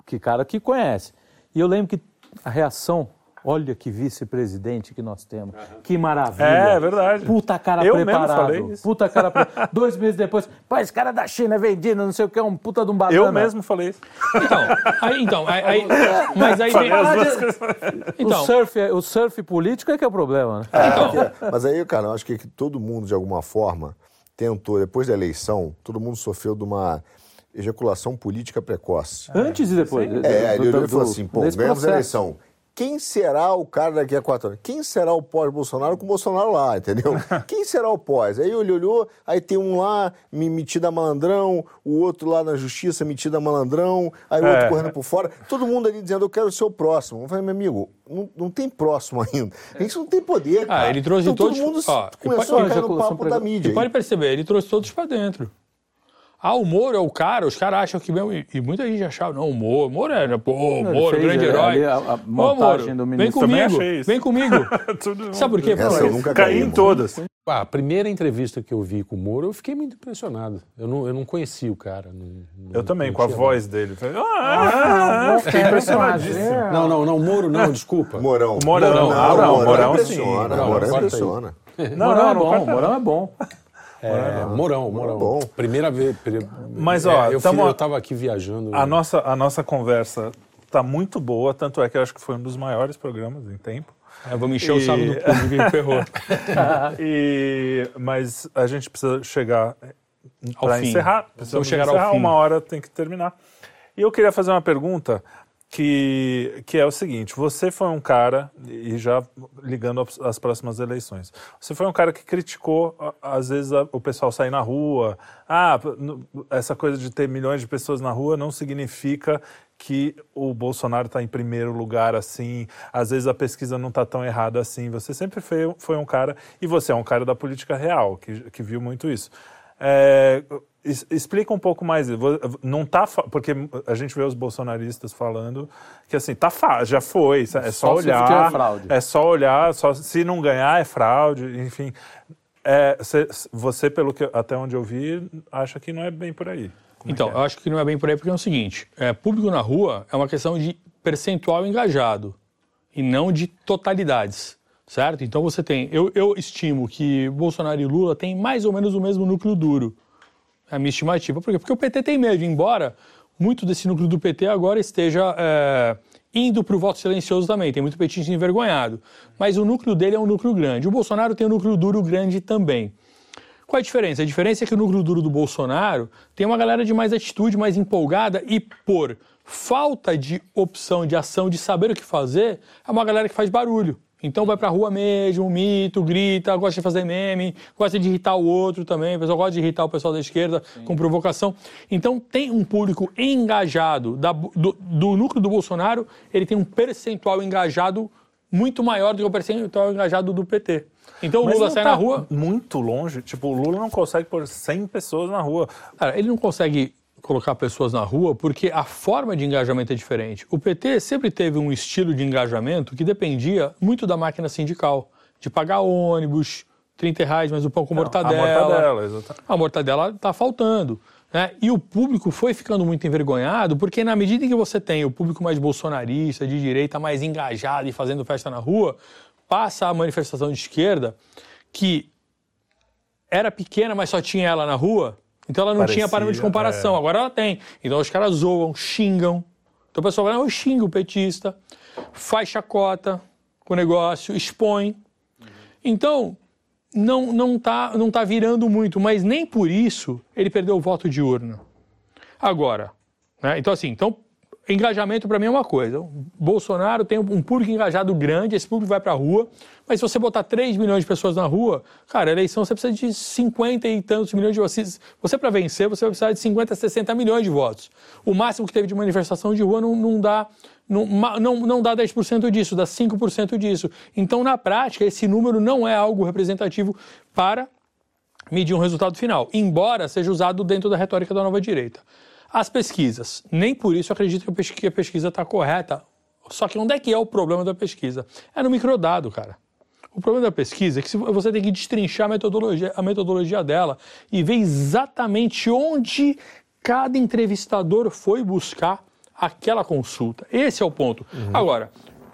que cara que conhece. E eu lembro que a reação, Olha que vice-presidente que nós temos. Que maravilha. É, é verdade. Puta cara Eu mesmo preparado. falei isso. Puta cara preparado. *laughs* Dois meses depois, pô, esse cara da China é vendido, não sei o que, é um puta de um banana. Eu mesmo falei isso. Então, aí, então, aí, aí- mas aí vem... Coisas. Então, o, surf, é- o surf político é que é o problema, né? É, Mas aí, cara, eu acho que todo mundo, de alguma forma, tentou, depois da eleição, todo mundo sofreu de uma ejaculação política precoce. Antes e depois. É, ele olhou e falou assim, pô, ganhamos a eleição. Quem será o cara daqui a quatro anos? Quem será o pós-Bolsonaro com o Bolsonaro lá, entendeu? *laughs* Quem será o pós? Aí ele olhou, aí tem um lá me- metido a malandrão, o outro lá na justiça metido a malandrão, aí o É. outro correndo por fora. Todo mundo ali dizendo, eu quero ser o próximo. Eu falei, meu amigo, não, não tem próximo ainda. A gente não tem poder, Ah, cara. ele trouxe então, todos- todo mundo ó, começou e a cair no papo da mídia. Você pode perceber, ele trouxe todos pra dentro. Ah, o Moro é o cara, os caras acham que mesmo. E e muita gente achava, não, o Moro, o Moro é, né, pô, o Moro, fez, grande é, herói. a- a Ô, montagem Moro, do vem ministro. Também comigo, achei isso. vem comigo. *laughs* Sabe por quê? Essa Porque- eu nunca Caí caí, em mano. todas. Ah, a primeira entrevista que eu vi com o Moro, eu fiquei muito impressionado. Eu não, eu não conhecia o cara. não- não- Eu também, com a voz dele. Falei, Ah, fiquei impressionadíssimo. Não, não, não, Moro não, desculpa. Morão. Morão, não, Morão, Morão, impressiona. sim. Morão Morão, impressiona. Não, Morão não, é não bom, corta, não. Morão é bom. É, Morão, Morão. bom. Primeira vez. Mas, ó, é, eu, tamo- fiz- eu tava aqui viajando. A nossa, a nossa conversa tá muito boa, tanto é que eu acho que foi um dos maiores programas em tempo. É, vamos encher o E- saco do público e ferrou. *laughs* E, mas a gente precisa chegar Ao para fim. encerrar. Precisamos Vamos chegar ao encerrar, fim. Uma hora tem que terminar. E eu queria fazer uma pergunta que, que é o seguinte: você foi um cara, e já ligando às- próximas eleições, você foi um cara que criticou, às vezes, a- o pessoal sair na rua. Ah, essa coisa de ter milhões de pessoas na rua não significa que o Bolsonaro está em primeiro lugar assim, às vezes a pesquisa não está tão errada assim. Você sempre foi, foi um cara, e você é um cara da política real, que, que viu muito isso. É, explica um pouco mais. Não tá porque a gente vê os bolsonaristas falando que assim tá já foi. É só, Só olhar. fraude. É só olhar. Só se não ganhar é fraude. Enfim, É, cê- você pelo que até onde eu vi acha que não é bem por aí. Como é Então, é? eu acho que não é bem por aí, porque é o seguinte: é, público na rua é uma questão de percentual engajado e não de totalidades, certo? Então você tem, eu, eu estimo que Bolsonaro e Lula têm mais ou menos o mesmo núcleo duro. É a minha estimativa. Por quê? Porque o PT tem medo, embora muito desse núcleo do PT agora esteja é, indo para o voto silencioso também. Tem muito petista envergonhado. Mas o núcleo dele é um núcleo grande. O Bolsonaro tem um núcleo duro grande também. Qual a diferença? A diferença é que o núcleo duro do Bolsonaro tem uma galera de mais atitude, mais empolgada e por falta de opção, de ação, de saber o que fazer, é uma galera que faz barulho. Então vai pra rua mesmo, mito, grita, gosta de fazer meme, gosta de irritar o outro também, o pessoal gosta de irritar o pessoal da esquerda com provocação. Então tem um público engajado da- do, do núcleo do Bolsonaro, ele tem um percentual engajado muito maior do que o percentual engajado do PT. Então o Mas Lula não sai tá na rua, Muito longe. Tipo, o Lula não consegue pôr 100 pessoas na rua. Cara, ele não consegue colocar pessoas na rua porque a forma de engajamento é diferente. O PT sempre teve um estilo de engajamento que dependia muito da máquina sindical, de pagar ônibus, 30 reais, mas o pão com mortadela. A mortadela, exatamente. A mortadela está faltando. Né? E o público foi ficando muito envergonhado, porque na medida em que você tem o público mais bolsonarista, de direita, mais engajado e fazendo festa na rua, passa a manifestação de esquerda que era pequena, mas só tinha ela na rua, então ela não Parecia, tinha parâmetro de comparação. é. Agora ela tem. Então os caras zoam, xingam. Então o pessoal vai, eu xingo o petista, faz chacota com o negócio, expõe. Então, não, não, tá, não tá virando muito, mas nem por isso ele perdeu o voto de urna. Agora, né? então assim, então, engajamento para mim é uma coisa. O Bolsonaro tem um público engajado grande, esse público vai para a rua, mas se você botar 3 milhões de pessoas na rua, cara, eleição você precisa de 50 e tantos milhões de votos. Você, para vencer, você vai precisar de 50, 60 milhões de votos. O máximo que teve de manifestação de rua não, não dá. Não, não, não dá 10% disso, dá 5% disso. Então, na prática, esse número não é algo representativo para medir um resultado final, embora seja usado dentro da retórica da nova direita. As pesquisas, nem por isso eu acredito que a pesquisa está correta. Só que onde é que é o problema da pesquisa? É no microdado, cara. O problema da pesquisa é que você tem que destrinchar a metodologia, a metodologia dela e ver exatamente onde cada entrevistador foi buscar aquela consulta. Esse é o ponto. Agora,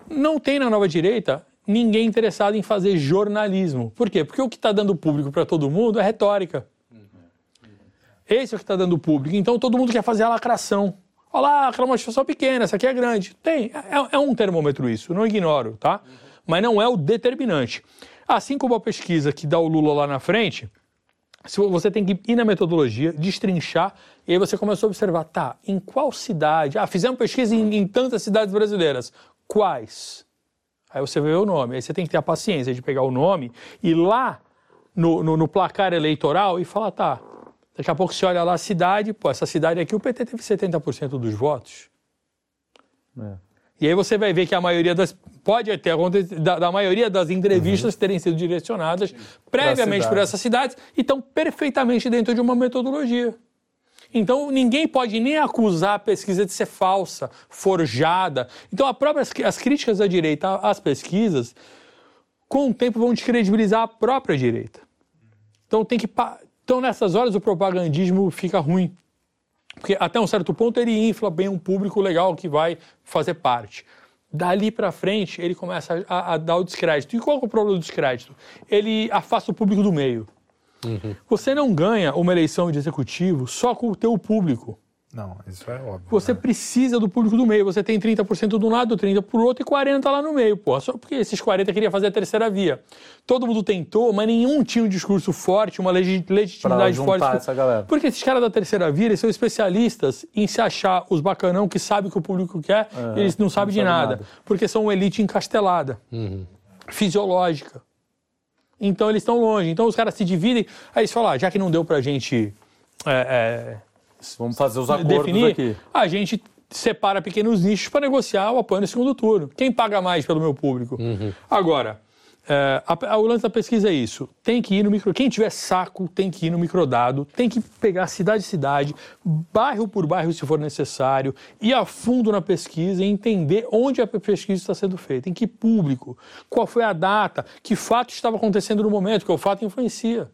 não tem na nova direita ninguém interessado em fazer jornalismo. Por quê? Porque o que está dando público para todo mundo é retórica. Esse é o que está dando público. Então todo mundo quer fazer a lacração. Olha lá, aquela manifestação pequena, essa aqui é grande. Tem, é, é um termômetro isso, não ignoro, tá? Mas não é o determinante. Assim como a pesquisa que dá o Lula lá na frente, você tem que ir na metodologia, destrinchar, e aí você começa a observar, tá, em qual cidade? Ah, fizemos pesquisa em, em tantas cidades brasileiras. Quais? Aí você vê o nome. Aí você tem que ter a paciência de pegar o nome e lá no, no, no placar eleitoral e falar, tá, daqui a pouco você olha lá a cidade, pô, essa cidade aqui o PT teve 70% dos votos. É. E aí você vai ver que a maioria das. Pode ter acontecido, da, da maioria das entrevistas uhum. terem sido direcionadas previamente por essas cidades e estão perfeitamente dentro de uma metodologia. Então, ninguém pode nem acusar a pesquisa de ser falsa, forjada. Então, a própria, as críticas da direita às pesquisas, com o tempo, vão descredibilizar a própria direita. Então, tem que, então nessas horas, o propagandismo fica ruim. Porque até um certo ponto ele infla bem um público legal que vai fazer parte. Dali para frente, ele começa a, a, dar o descrédito. E qual é o problema do descrédito? Ele afasta o público do meio. Uhum. Você não ganha uma eleição de executivo só com o teu público. Não, isso é óbvio. Você né? precisa do público do meio. Você tem 30% de um lado, 30% por outro e 40% lá no meio. Pô, só porque esses 40% queria fazer a terceira via. Todo mundo tentou, mas nenhum tinha um discurso forte, uma legitimidade forte. Essa galera. Porque esses caras da terceira via, eles são especialistas em se achar os bacanão que sabem o que o público quer é, e eles não sabem não de nada, nada, Porque são uma elite encastelada, uhum. fisiológica. Então eles estão longe. Então os caras se dividem. Aí eles falam, ah, já que não deu pra gente. É, é, Vamos fazer os acordos definir, aqui. A gente separa pequenos nichos para negociar o apoio no segundo turno. Quem paga mais pelo meu público? Uhum. Agora, é, a, a, o lance da pesquisa é isso. Tem que ir no micro. Quem tiver saco tem que ir no microdado, tem que pegar cidade cidade, bairro por bairro, se for necessário, ir a fundo na pesquisa e entender onde a pesquisa está sendo feita, em que público, qual foi a data, que fato estava acontecendo no momento, porque o fato influencia.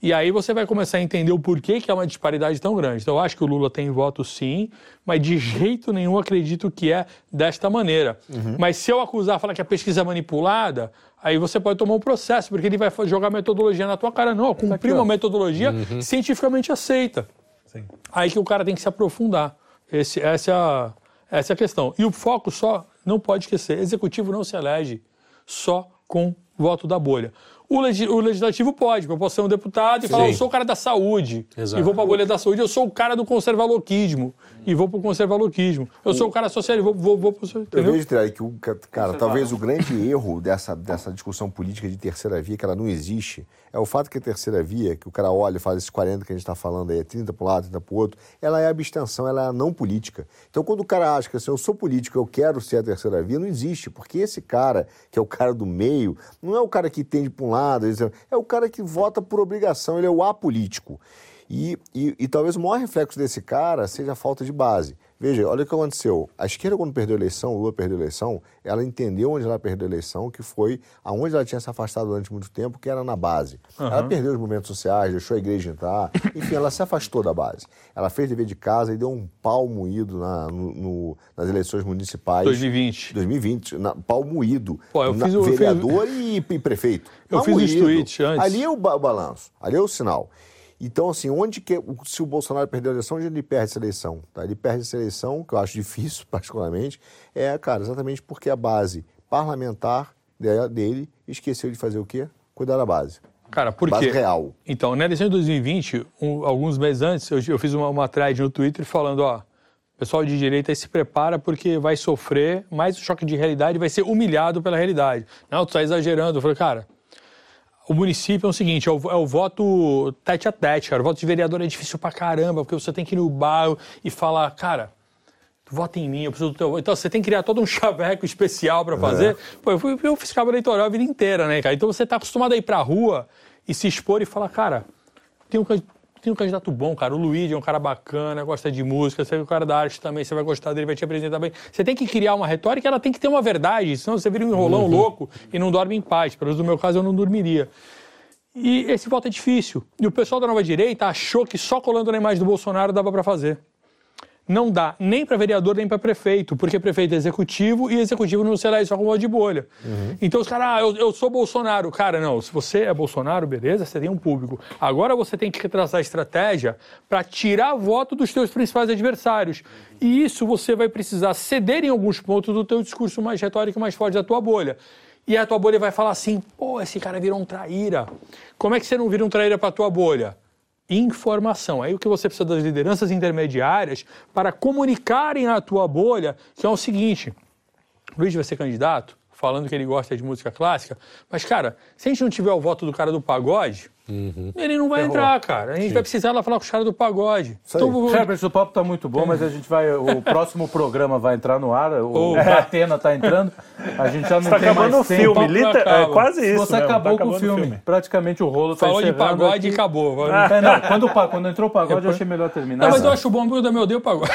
E aí você vai começar a entender o porquê que é uma disparidade tão grande. Então eu acho que o Lula tem voto sim, mas de jeito nenhum acredito que é desta maneira. Uhum. Mas se eu acusar, falar que a pesquisa é manipulada, aí você pode tomar um processo, porque ele vai jogar metodologia na tua cara. Não, cumprir uma metodologia uhum. cientificamente aceita. Sim. Aí que o cara tem que se aprofundar. Esse, essa, é a, essa é a questão. E o foco só, não pode esquecer, executivo não se elege só com voto da bolha. O, o legislativo pode, eu posso ser um deputado e Sim. falar, eu sou o cara da saúde Exato. e vou para a bolha da saúde, eu sou o cara do conservaloquismo e vou para o conservaloquismo. Eu sou o cara social e vou, vou, vou para o... Eu vejo, que o, cara, talvez o grande erro dessa, dessa discussão política de terceira via, que ela não existe, é o fato que a terceira via, que o cara olha e faz esses 40 que a gente está falando aí, 30 para um lado, 30 para o outro, ela é abstenção, ela é a não política. Então, quando o cara acha que assim, eu sou político, eu quero ser a terceira via, não existe, porque esse cara, que é o cara do meio, não é o cara que tende para um lado, é o cara que vota por obrigação, ele é o apolítico. E, e, e talvez o maior reflexo desse cara seja a falta de base. Veja, olha o que aconteceu. A esquerda, quando perdeu a eleição, o Lula perdeu a eleição, ela entendeu onde ela perdeu a eleição, que foi aonde ela tinha se afastado durante muito tempo, que era na base. Uhum. Ela perdeu os movimentos sociais, deixou a igreja entrar, enfim, ela se afastou da base. Ela fez dever de casa e deu um pau moído na, no, no, nas eleições municipais. 2020. 2020, na, pau moído. Pô, eu fiz o, vereador fiz... E, e, prefeito. Eu fiz os tweets antes. Ali é o balanço, ali é o sinal. Então, assim, onde que se o Bolsonaro perder a eleição, onde ele perde essa eleição? Tá? Ele perde essa eleição, que eu acho difícil, *laughs* particularmente, é, cara, exatamente porque a base parlamentar dele esqueceu de fazer o quê? Cuidar da base. Cara, por base quê? real. Então, na eleição de 2020, um, alguns meses antes, eu, eu fiz uma, uma thread no Twitter falando, ó, pessoal de direita se prepara porque vai sofrer mais um choque de realidade, vai ser humilhado pela realidade. Não, tu tá exagerando. Eu falei, cara, o município é o seguinte, é o, é o, voto tete a tete, cara. O voto de vereador é difícil pra caramba, porque você tem que ir no bairro e falar, cara, vota em mim, eu preciso do teu voto. Então você tem que criar todo um *laughs* chaveco especial para fazer. É. Pô, eu, fui, eu fiz cabo eleitoral a vida inteira, né, cara? Então você tá acostumado a ir pra rua e se expor e falar, cara, tem um tem um candidato bom, cara. O Luigi é um cara bacana, gosta de música, você é o cara da arte também, você vai gostar dele, vai te apresentar bem. Você tem que criar uma retórica, ela tem que ter uma verdade, senão você vira um enrolão uhum. louco e não dorme em paz. Pelo menos no meu caso, eu não dormiria. E esse voto é difícil. E o pessoal da nova direita achou que só colando na imagem do Bolsonaro dava para fazer. Não dá nem para vereador nem para prefeito, porque prefeito é executivo e executivo não se elege só com voto de bolha. Uhum. Então os caras, ah, eu, eu, sou Bolsonaro. Cara, não, se você é Bolsonaro, beleza, você tem um público. Agora você tem que retraçar a estratégia para tirar voto dos seus principais adversários. E isso você vai precisar ceder em alguns pontos do teu discurso mais retórico mais forte da tua bolha. E a tua bolha vai falar assim, pô, esse cara virou um traíra. Como é que você não vira um traíra para a tua bolha? Informação. Aí o que você precisa das lideranças intermediárias para comunicarem à tua bolha, que é o seguinte: Luiz vai ser candidato, falando que ele gosta de música clássica, mas, cara, se a gente não tiver o voto do cara do pagode, Uhum. Ele não vai Errou. entrar, cara. A gente Sim. vai precisar lá falar com os caras do pagode. Então, vou... Herbert, o papo tá muito bom, mas a gente vai. O *laughs* próximo programa vai entrar no ar. O oh. Atena tá entrando. A gente já não tá tem acabando mais o filme. Lita... É quase isso. Você mesmo, acabou tá com o filme. filme. Praticamente o rolo Falou tá de pagode aqui. e acabou. É, não, *laughs* quando, quando entrou o pagode, Depois... eu achei melhor terminar. Não, mas eu acho bom, porque meu Deus, pagode.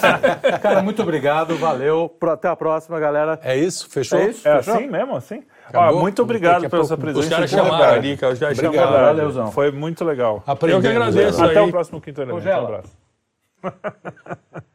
*laughs* cara, muito obrigado, valeu. Até a próxima, galera. É isso? Fechou? É, isso? é Fechou? assim mesmo? Assim? Ah, muito obrigado pela sua presença. Os caras chamaram ali, cara. Os caras chamaram. Valeuzão. Foi muito legal. Aprendendo, eu que agradeço. Até o próximo Quinto Elemento. Um abraço. *laughs*